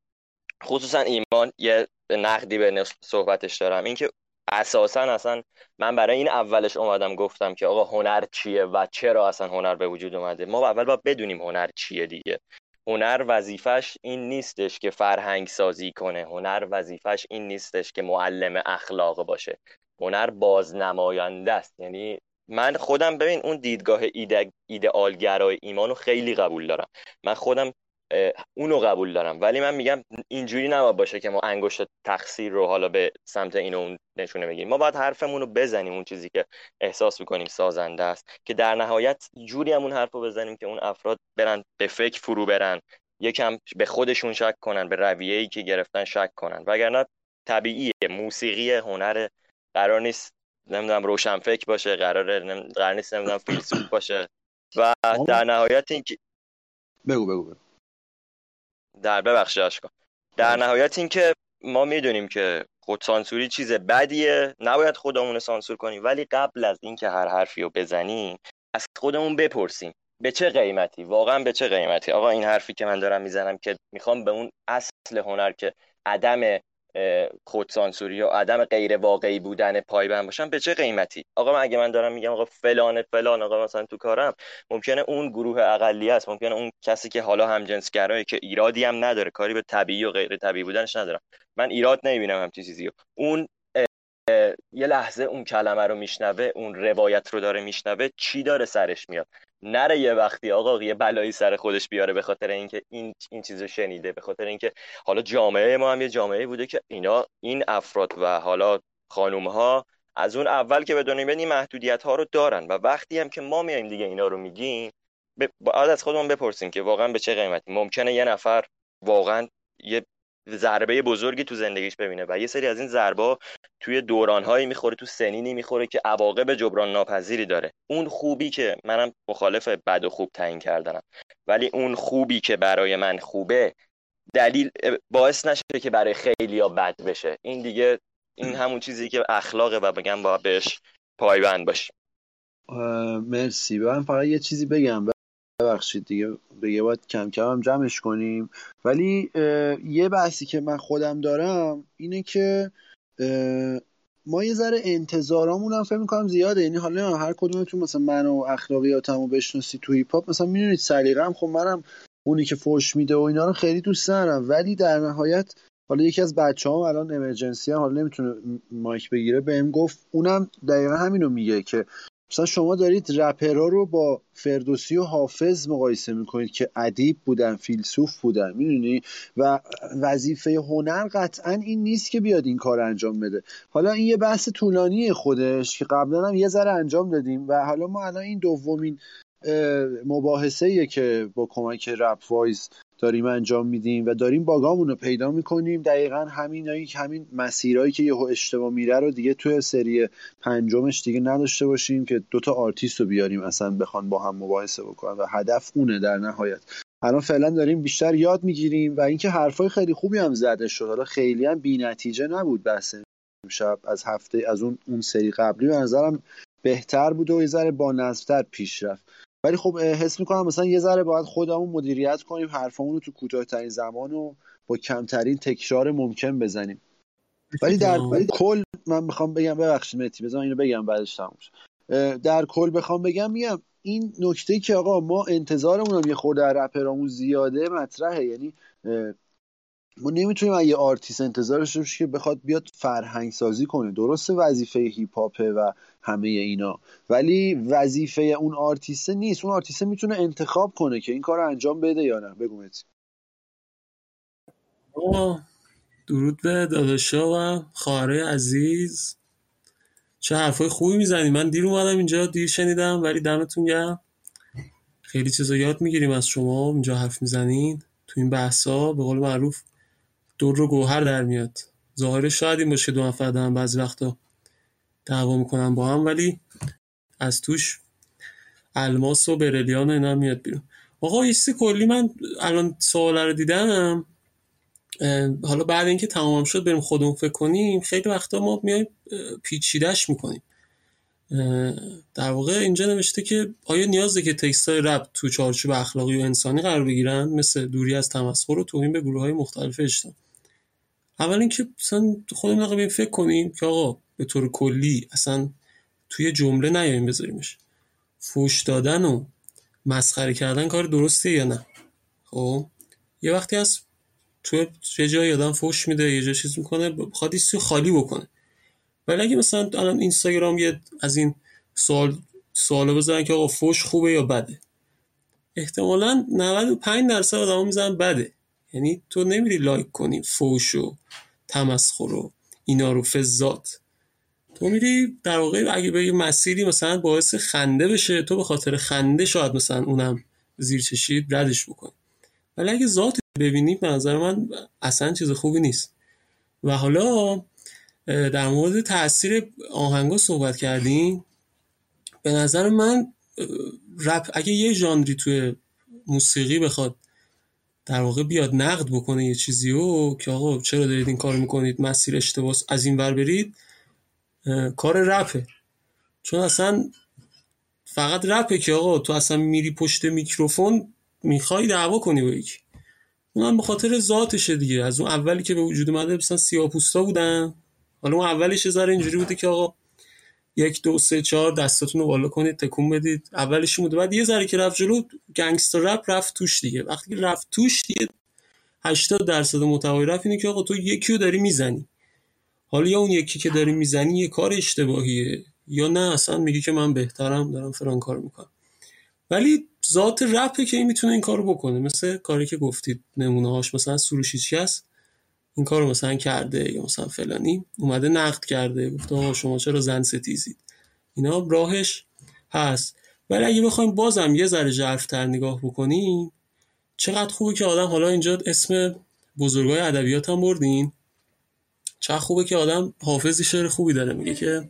خصوصا ایمان یه نقدی به صحبتش دارم. اینکه اساسا اصلا من برای این اولش اومدم گفتم که آقا هنر چیه و چرا اصلا هنر به وجود اومده؟ ما اول باید بدونیم هنر چیه دیگه. هنر وظیفش این نیستش که فرهنگ سازی کنه. هنر وظیفش این نیستش که معلم اخلاق باشه. هنر بازنماینده است. یعنی من خودم ببین اون دیدگاه ایده ایدئالگرای ایمانو خیلی قبول دارم. من خودم اونو قبول دارم. ولی من میگم اینجوری نباید باشه که ما انگشت تقصیر رو حالا به سمت این اون نشونه بگیریم. ما باید حرفمون رو بزنیم اون چیزی که احساس می‌کنیم سازنده است. که در نهایت جوری هم اون حرف رو بزنیم که اون افراد برن به فکر فرو برن. یکم به خودشون شک کنن به رویه‌ای که گرفتن شک کنن. وگرنه طبیعیه موسیقی هنر. قرار نیست نمی‌دونم روشن فکر باشه قرار قرار نیست نمی‌دونم فیلسوف باشه. و در نهایت این بگو بگو بگو. در ببخشید اشکا در نهایت اینکه ما می‌دونیم که خود سانسوری چیز بدیه. نباید خودمون سانسور کنیم. ولی قبل از اینکه هر حرفی رو بزنیم از خودمون بپرسیم. به چه قیمتی؟ واقعا به چه قیمتی؟ آقا این حرفی که من دارم می‌زنم که می‌خوام به اون اصل هنر که عدم خودسانسوری و عدم غیر واقعی بودن پایبند باشن به چه قیمتی؟ آقا من اگه من دارم میگم آقا فلان فلان آقا مثلا تو کارم ممکنه اون گروه اقلیه است ممکنه اون کسی که حالا هم جنسگرایه که ایرادی هم نداره کاری به طبیعی و غیر طبیعی بودنش ندارم. من ایراد نمی‌بینم همچین چیزی اون یه لحظه اون کلمه رو میشنوه اون روایت رو داره میشنوه چی داره سرش میاد؟ نره یه وقتی آقا یه بلایی سر خودش بیاره به خاطر اینکه این این چیزو شنیده به خاطر اینکه حالا جامعه ما هم یه جامعه بوده که اینا این افراد و حالا خانوم ها از اون اول که به دنیا این محدودیت ها رو دارن و وقتی هم که ما میایم دیگه اینا رو میگیم باید از خودمون بپرسیم که واقعا به چه قیمتی؟ ممکنه یه نفر واقعا یه ضربه بزرگی تو زندگیش ببینه. و یه سری از این ضربه توی دورانهایی می‌خوره تو سنینی می‌خوره که عواقب جبران ناپذیری داره. اون خوبی که منم مخالف بد و خوب تعیین کردنم. ولی اون خوبی که برای من خوبه دلیل باعث نشه که برای خیلی ها بد بشه. این دیگه این همون چیزی که اخلاقه و بگم با بهش پایبند باشیم. مرسی. من فقط یه چیزی بگم. ببخشید دیگه دیگه باید کم کم هم جمعش کنیم. ولی یه بحثی که من خودم دارم اینه که ما یه ذره انتظارامون هم فکر می‌کنم زیاده. یعنی حالا هر کدومتون مثلا من و اخلاقیاتمو بشناسی تو هیپ هاپ مثلا می‌دونید سلیقه‌ام خب منم اونی که فوش میده و اینا رو خیلی دوست دارم ولی در نهایت حالا یکی از بچه هم الان امرجنسی حالا نمی‌تونه مایک بگیره بهم گفت. اونم دقیقا همینو میگه که مثلا شما دارید رپرها رو با فردوسی و حافظ مقایسه می‌کنید که ادیب بودن فیلسوف بودن می‌دونی؟ و وظیفه هنر قطعا این نیست که بیاد این کار انجام بده. حالا این یه بحث طولانی خودش که قبلا هم یه ذره انجام دادیم و حالا ما الان این دومین مباحثه که با کمک رپ وایز داریم انجام میدیم و داریم bug امون رو پیدا می‌کنیم. دقیقا همین همین مسیرهایی که یه اشتباه میره رو دیگه توی سری پنجمش دیگه نداشته باشیم که دوتا آرتیست رو بیاریم اصلا بخوان با هم مباحثه بکنن و هدف اونه در نهایت. الان فعلا داریم بیشتر یاد می‌گیریم و اینکه حرفای خیلی خوبی هم زده شد. حالا خیلی هم نتیجه نبود بحث شب از هفته از اون اون سری قبلی به نظرم بهتر بود و یه ذره با نظرتر پیش رفت. ولی خب حس می‌کنم مثلا یه ذره باید خودمون مدیریت کنیم حرفمون رو تو کوتاهترین زمان و با کمترین تکرار ممکن بزنیم. ولی در ولی کل من می‌خوام بگم ببخشید متی بزن اینو بگم بعدش تموم در کل بخوام بگم میگم این نکته که آقا ما انتظارمون هم یه خورده رپرامون زیاده مطرحه یعنی ما نمی‌تونیم یه آرتیست انتظارش داشته که بخواد بیاد فرهنگ سازی کنه. درست وظیفه هیپ و همه اینا ولی وظیفه اون آرتیست نیست. اون آرتیست می‌تونه انتخاب کنه که این کار رو انجام بده یا نه. بگو درود به داداشا و خواهرای عزیز. چه حرفای خوبی می‌زنی. من دیر اومدم اینجا دیر شنیدم ولی دمتون گرم. خیلی چیزا یاد می‌گیریم از شما. اینجا حرف می‌زنین تو این بحثا. به قول معروف در و گوهر در میاد. ظاهرش شاید این باشه دو نفر دارن بعضی وقتا دعوا می‌کنن با هم ولی از توش الماس و برلیان و اینا میاد بیرون. آقا یه کلی من الان سوال رو دیدم. حالا بعد اینکه تمام شد بریم خودمون فکر کنیم خیلی وقتا ما میایم پیچیدش می‌کنیم. در واقع اینجا نوشته که آیا نیازه که تکست های رپ تو چارچوب اخلاقی و انسانی قرار بگیرن؟ مثل دوری از تمسخر و توهین به گروه های مختلف اجتماع اول اینکه مثلا خودمون فکر کنیم که آقا به طور کلی اصلا توی جمله نیایم بذاریمش. فوش دادن و مسخره کردن کار درسته یا نه؟ خب؟ یه وقتی از تو یه جایی آدم فوش میده یه جا چیز می‌کنه بخواد خالی بکنه. ولی اگه مثلا الان اینستاگرام یه از این سوال سوالو بزنن که آقا فوش خوبه یا بده؟ احتمالا 95 درصد آدم می‌زنن بده. یعنی تو نمیری لایک کنی فوش و تمسخر و اینا رو فزات تو میری در واقع اگه به مسیری مثلا باعث خنده بشه تو به خاطر خنده شاید مثلا اونم زیر چشید ردش بکنی. ولی اگه ذات ببینیم به نظر من اصلا چیز خوبی نیست. و حالا در مورد تاثیر آهنگا صحبت کردیم به نظر من رپ اگه یه ژانری توی موسیقی بخواد در واقع بیاد نقد بکنه یه چیزی و که آقا چرا دارید این کار می‌کنید مسیر اشتباه از این ور برید کار رپه. چون اصلا فقط رپه که آقا تو اصلا میری پشت میکروفون می‌خوای دعوا کنی با یکی. اونم به خاطر ذاتشه دیگه. از اون اولی که به وجود اومده مثلا سیاپوستا بودن. حالا اون اولش ذره اینجوری بوده که آقا یک دو سه چهار دستاتون رو بالا کنید تکون بدید. اولش بوده. بعد یه ذره که رفت جلو گنگستر رپ رفت توش دیگه. وقتی که رفت توش دیگه 80 درصد محتوای رپ اینه که آقا تو یکی رو داری می‌زنی. حالا یا اون یکی که داری می‌زنی یه کار اشتباهیه یا نه اصلا میگی که من بهترم دارم فران کار می‌کنم. ولی ذات رپه که این می‌تونه این کارو بکنه. مثل کاری که گفتید نمونه هاش مثلا سروش هست؟ این کارو مثلا کرده یا مثلا فلانی اومده نقد کرده گفته شما چرا زن ستیزید؟ اینا راهش هست. ولی اگه بخوایم بازم یه ذره ژرفتر نگاه بکنیم چقدر خوبه که آدم حالا اینجا اسم بزرگای ادبیات هم بردین. چقدر خوبه که آدم حافظی شعر خوبی داره. میگه که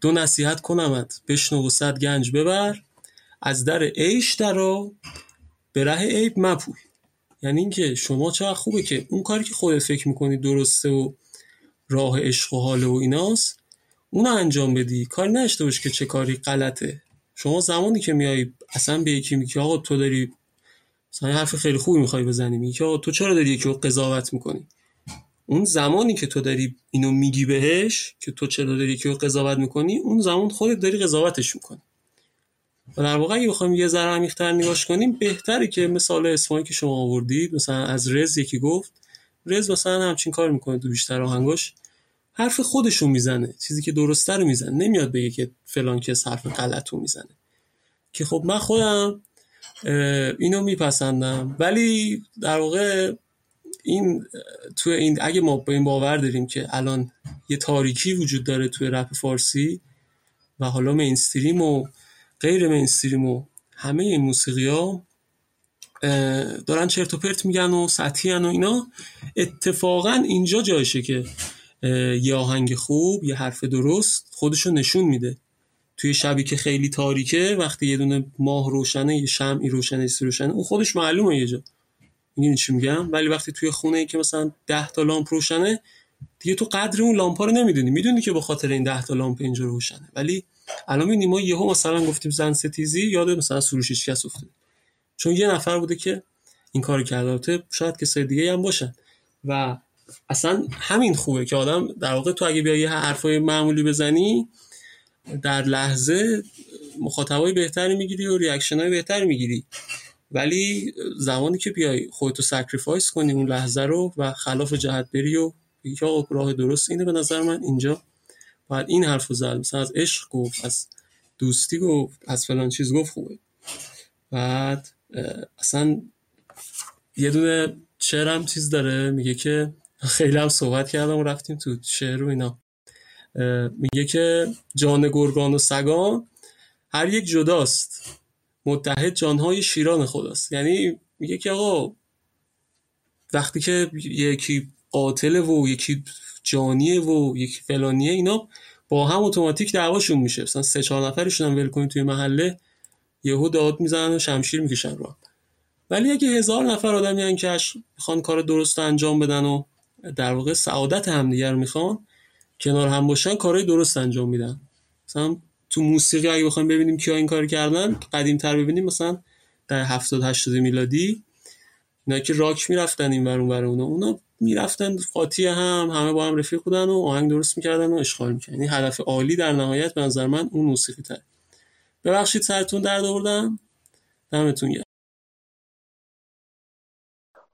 دو نصیحت کنمت بشنو و صد گنج ببر از در عیش درا به ره عیب مپوی. یعنی اینکه شما چقدر خوبه که اون کاری که خودت فکر می‌کنی درسته و راه عشق و حال و ایناست اونو انجام بدی. کاری نشته باش که چه کاری غلطه. شما زمانی که میای اصلا به یکی میگی آقا تو داری مثلا حرف خیلی خوبی می‌خوای بزنی میگی آقا تو چرا داری یکی رو قضاوت می‌کنی؟ اون زمانی که تو داری اینو میگی بهش که تو چرا داری یکی رو قضاوت می‌کنی اون زمان خودت داری قضاوتش می‌کنی. و در واقع اگه بخوایم یه ذره عمیق‌تر نگاش کنیم بهتره که مثال اسمایی که شما آوردید مثلا از رز یکی گفت رز مثلا همچین کار می‌کنه تو بیشتر آهنگاش حرف خودشو می‌زنه چیزی که درسته رو می‌زنه نمیاد بگه که فلان کس حرف غلطو می‌زنه. که خب من خودم اینو میپسندم. ولی در واقع این تو این اگه ما به این باور داریم که الان یه تاریکی وجود داره توی رپ فارسی و حالا مینستریم و غیر مینستریم و همه این موسیقی ها دارن چرت و پرت میگن و سطحی و اینا. اتفاقا اینجا جایشه که یه آهنگ خوب یه حرف درست خودشو نشون میده. توی شبی که خیلی تاریکه وقتی یه دونه ماه روشنه یه شمعی روشنه یه روشنه اون خودش معلومه یه جا. می‌دونی چی میگم؟ ولی وقتی توی خونه ای که مثلا 10 تا لامپ روشنه دیگه تو قدر اون لامپا رو نمی‌دونی. می‌دونی که به خاطر این 10 تا لامپ اینجا روشنه. ولی الان می‌بینیم ما یهو مثلا گفتیم زن ستیزی یاد مثلا سروش کس افتاد چون یه نفر بوده که این کار کرده شاید کسای دیگه هم باشن. و اصلا همین خوبه که آدم در واقع تو اگه بیای حرفای معمولی بزنی در لحظه مخاطبای بهتری می‌گیری و reaction های بهتری می‌گیری. ولی زمانی که بیای خودتو sacrifice کنی اون لحظه رو و خلاف جهت بری و بگی راه درست اینه به نظر من اینجا. باید این حرف رو زد مثلا از عشق گفت از دوستی گفت از فلان چیز گفت خوبه. بعد اصلا یه دونه شعرم چیز داره میگه که خیلی هم صحبت کردم و رفتیم تو شعر و اینا. میگه که جان گرگان و سگان هر یک جداست متحد جانهای شیران خداست. یعنی میگه که آقا وقتی که یکی قاتله و یکی جانیه و یکی فلانیه اینا با هم اتوماتیک دعواشون میشه. مثلا سه چهار نفرشون هم ول توی محله یهو داد می‌زنن و شمشیر می‌کشن رو ولی اگه هزار نفر آدمی هن که می‌خوان کار درست انجام بدن و در واقع سعادت همدیگر می‌خوان کنار هم باشن کارهای درست انجام میدن. مثلا تو موسیقی اگه بخوایم ببینیم کیا این کار کردن قدیم تر ببینیم مثلا در 70 80 میلادی اینا که راک می‌رفتن این ور اون اونا اونا. می‌رفتن قاطی هم همه با هم رفیق بودن و آهنگ درست می‌کردن و اشغال می‌کردن. یعنی هدف عالی در نهایت به نظر من اون موسیقی تر. ببخشید سرتون درد آوردم. دمتون گرم.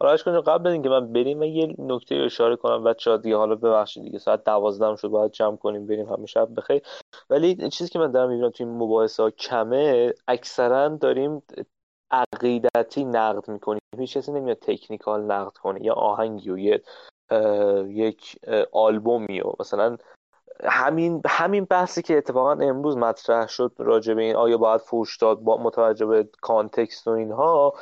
حالا کنم قبل اینکه من بریم یه نکته اشاره کنم. بچه دیگه حالا ببخشید دیگه ساعت دوازده شد باید جمع کنیم بریم همه شب بخیر. ولی چیزی که من دارم می‌بینم توی این مباحثه ها کمه اکثرا داریم عقیدتی نقد می‌کنیم هیچ کسی نمیاد technical نقد کنه. یا آهنگی و یه یک آلبومی و مثلا همین همین بحثی که اتفاقا امروز مطرح شد راجع به این آیا باید فوش داد با توجه به context و اینها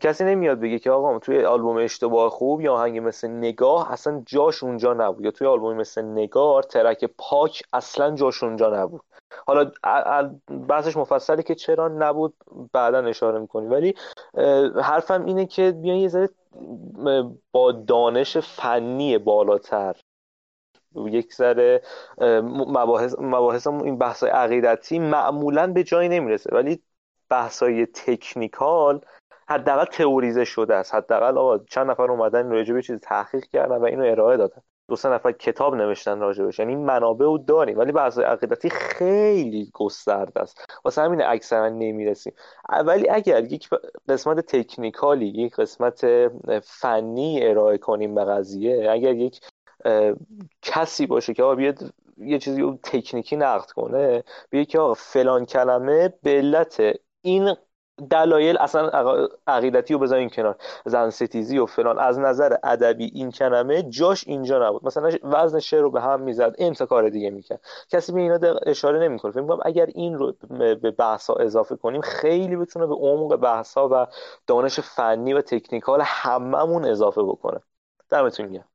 کسی نمیاد بگه که آقا توی آلبوم اشتباه خوب یا آهنگ مثل نگاه اصلا جاش اونجا نبود. یا توی آلبوم مثل نگار track پاک اصلا جاش اونجا نبود. حالا بحثش مفصله که چرا نبود بعدا اشاره می‌کنی ولی حرفم اینه که بیان یه ذره با دانش فنی بالاتر. یک ذره مباحث, مباحث این بحث عقیدتی معمولا به جایی نمی‌رسه. ولی بحثای تکنیکال حداقل تئوریزه شده است. حداقل آقا چند نفر اومدن راجع به چیز تحقیق کردن و اینو ارائه دادن. دو سه نفر کتاب نوشتن راجبش یعنی منابع رو داریم ولی بحث عقیدتی خیلی گسترده است. واسه همین اکثرا نمی‌رسیم. ولی اگر یک قسمت تکنیکالی یک قسمت فنی ارائه کنیم به قضیه اگر یک کسی باشه که آقا بیاد یه چیزی تکنیکی نقد کنه بگه که آقا فلان کلمه به علت این دلایل اصلا عقیدتی رو بذارین کنار. زن ستیزی و فلان. از نظر ادبی این کلمه جاش اینجا نبود. مثلا وزن شعر رو به هم می‌زد کار دیگه می‌کرد. کسی به اینا اشاره نمی‌کنه. فکر می‌کنم اگر این رو به بحث اضافه کنیم خیلی بتونه به عمق بحث و دانش فنی و تکنیکال هممون اضافه بکنه. دمتون گرم.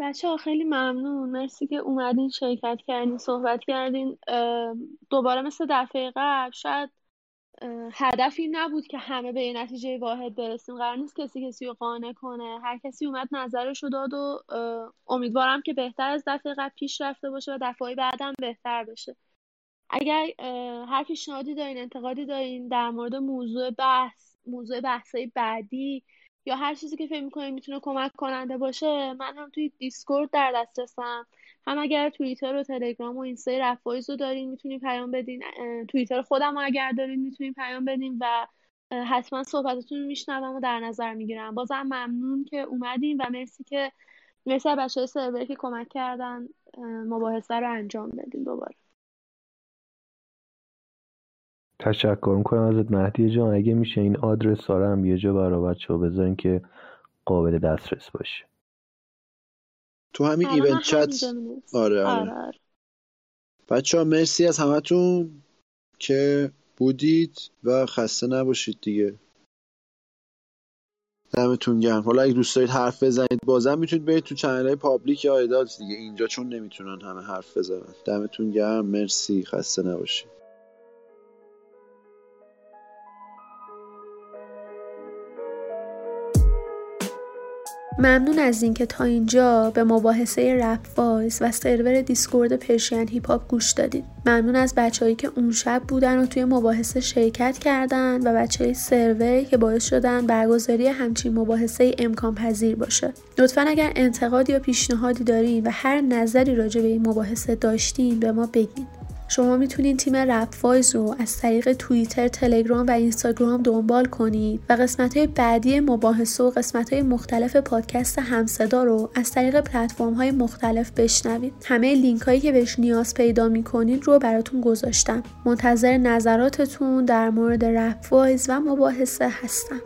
بچه ها خیلی ممنون. مرسی که اومدین شرکت کردین صحبت کردین. دوباره مثل دفعه قبل شاید هدفی نبود که همه به یه نتیجه واحد برسیم. قرار نیست کسی کسی رو قانع کنه. هر کسی اومد نظرش رو داد و امیدوارم که بهتر از دفعه قبل پیش رفته باشه و دفعه بعدم بهتر بشه. اگر هر پیشنهادی دارین انتقادی دارین در مورد موضوع بحث موضوع بحثای بعدی یا هر چیزی که فکر می‌کنید می‌تونه کمک کننده باشه من هم توی دیسکورد در دسترسم. هم اگر توییتر و تلگرام و اینستای رفایز رو دارین می‌تونین پیام بدین. توییتر خودم رو اگر دارین می‌تونین پیام بدین و حتما صحبتتون میشنوم و در نظر می‌گیرم. بازم ممنون که اومدین و مرسی که مرسی بچه های که کمک کردن مباحثه رو انجام بدین دوباره. تشکر می‌کنم ازت مهدی جان. اگه میشه این آدرس ها هم یه جا برای بچه ها بذارین که قابل دسترس باشه. تو همین event chat آره آره, آره, آره. بچه ها مرسی از همتون که بودید و خسته نباشید دیگه. دمتون گرم. حالا اگه دوست دارید حرف بزنید بازم می‌تونید برید تو channel های public یا ایداد دیگه. اینجا چون نمی‌تونن همه حرف بزنن. دمتون گرم. مرسی. خسته نباشید. ممنون از اینکه تا اینجا به مباحثه رپ وایس و سرور دیسکورد Persian Hip Hop گوش دادید. ممنون از بچههایی که اون شب بودن و توی مباحثه شرکت کردن و بچه سرور که باعث شدن برگزاری همچین مباحثه امکان پذیر باشه. لطفا اگر انتقاد یا پیشنهادی دارین و هر نظری راجع به این مباحثه داشتین به ما بگین. شما می‌تونید تیم رپ وایز رو از طریق توییتر، تلگرام و اینستاگرام دنبال کنید و قسمت های بعدی مباحثه و قسمت های مختلف پادکست همصدا رو از طریق پلتفرم های مختلف بشنوید. همه لینک هایی که بهش نیاز پیدا می‌کنید رو براتون گذاشتم. منتظر نظراتتون در مورد رپ وایز و مباحثه هستم.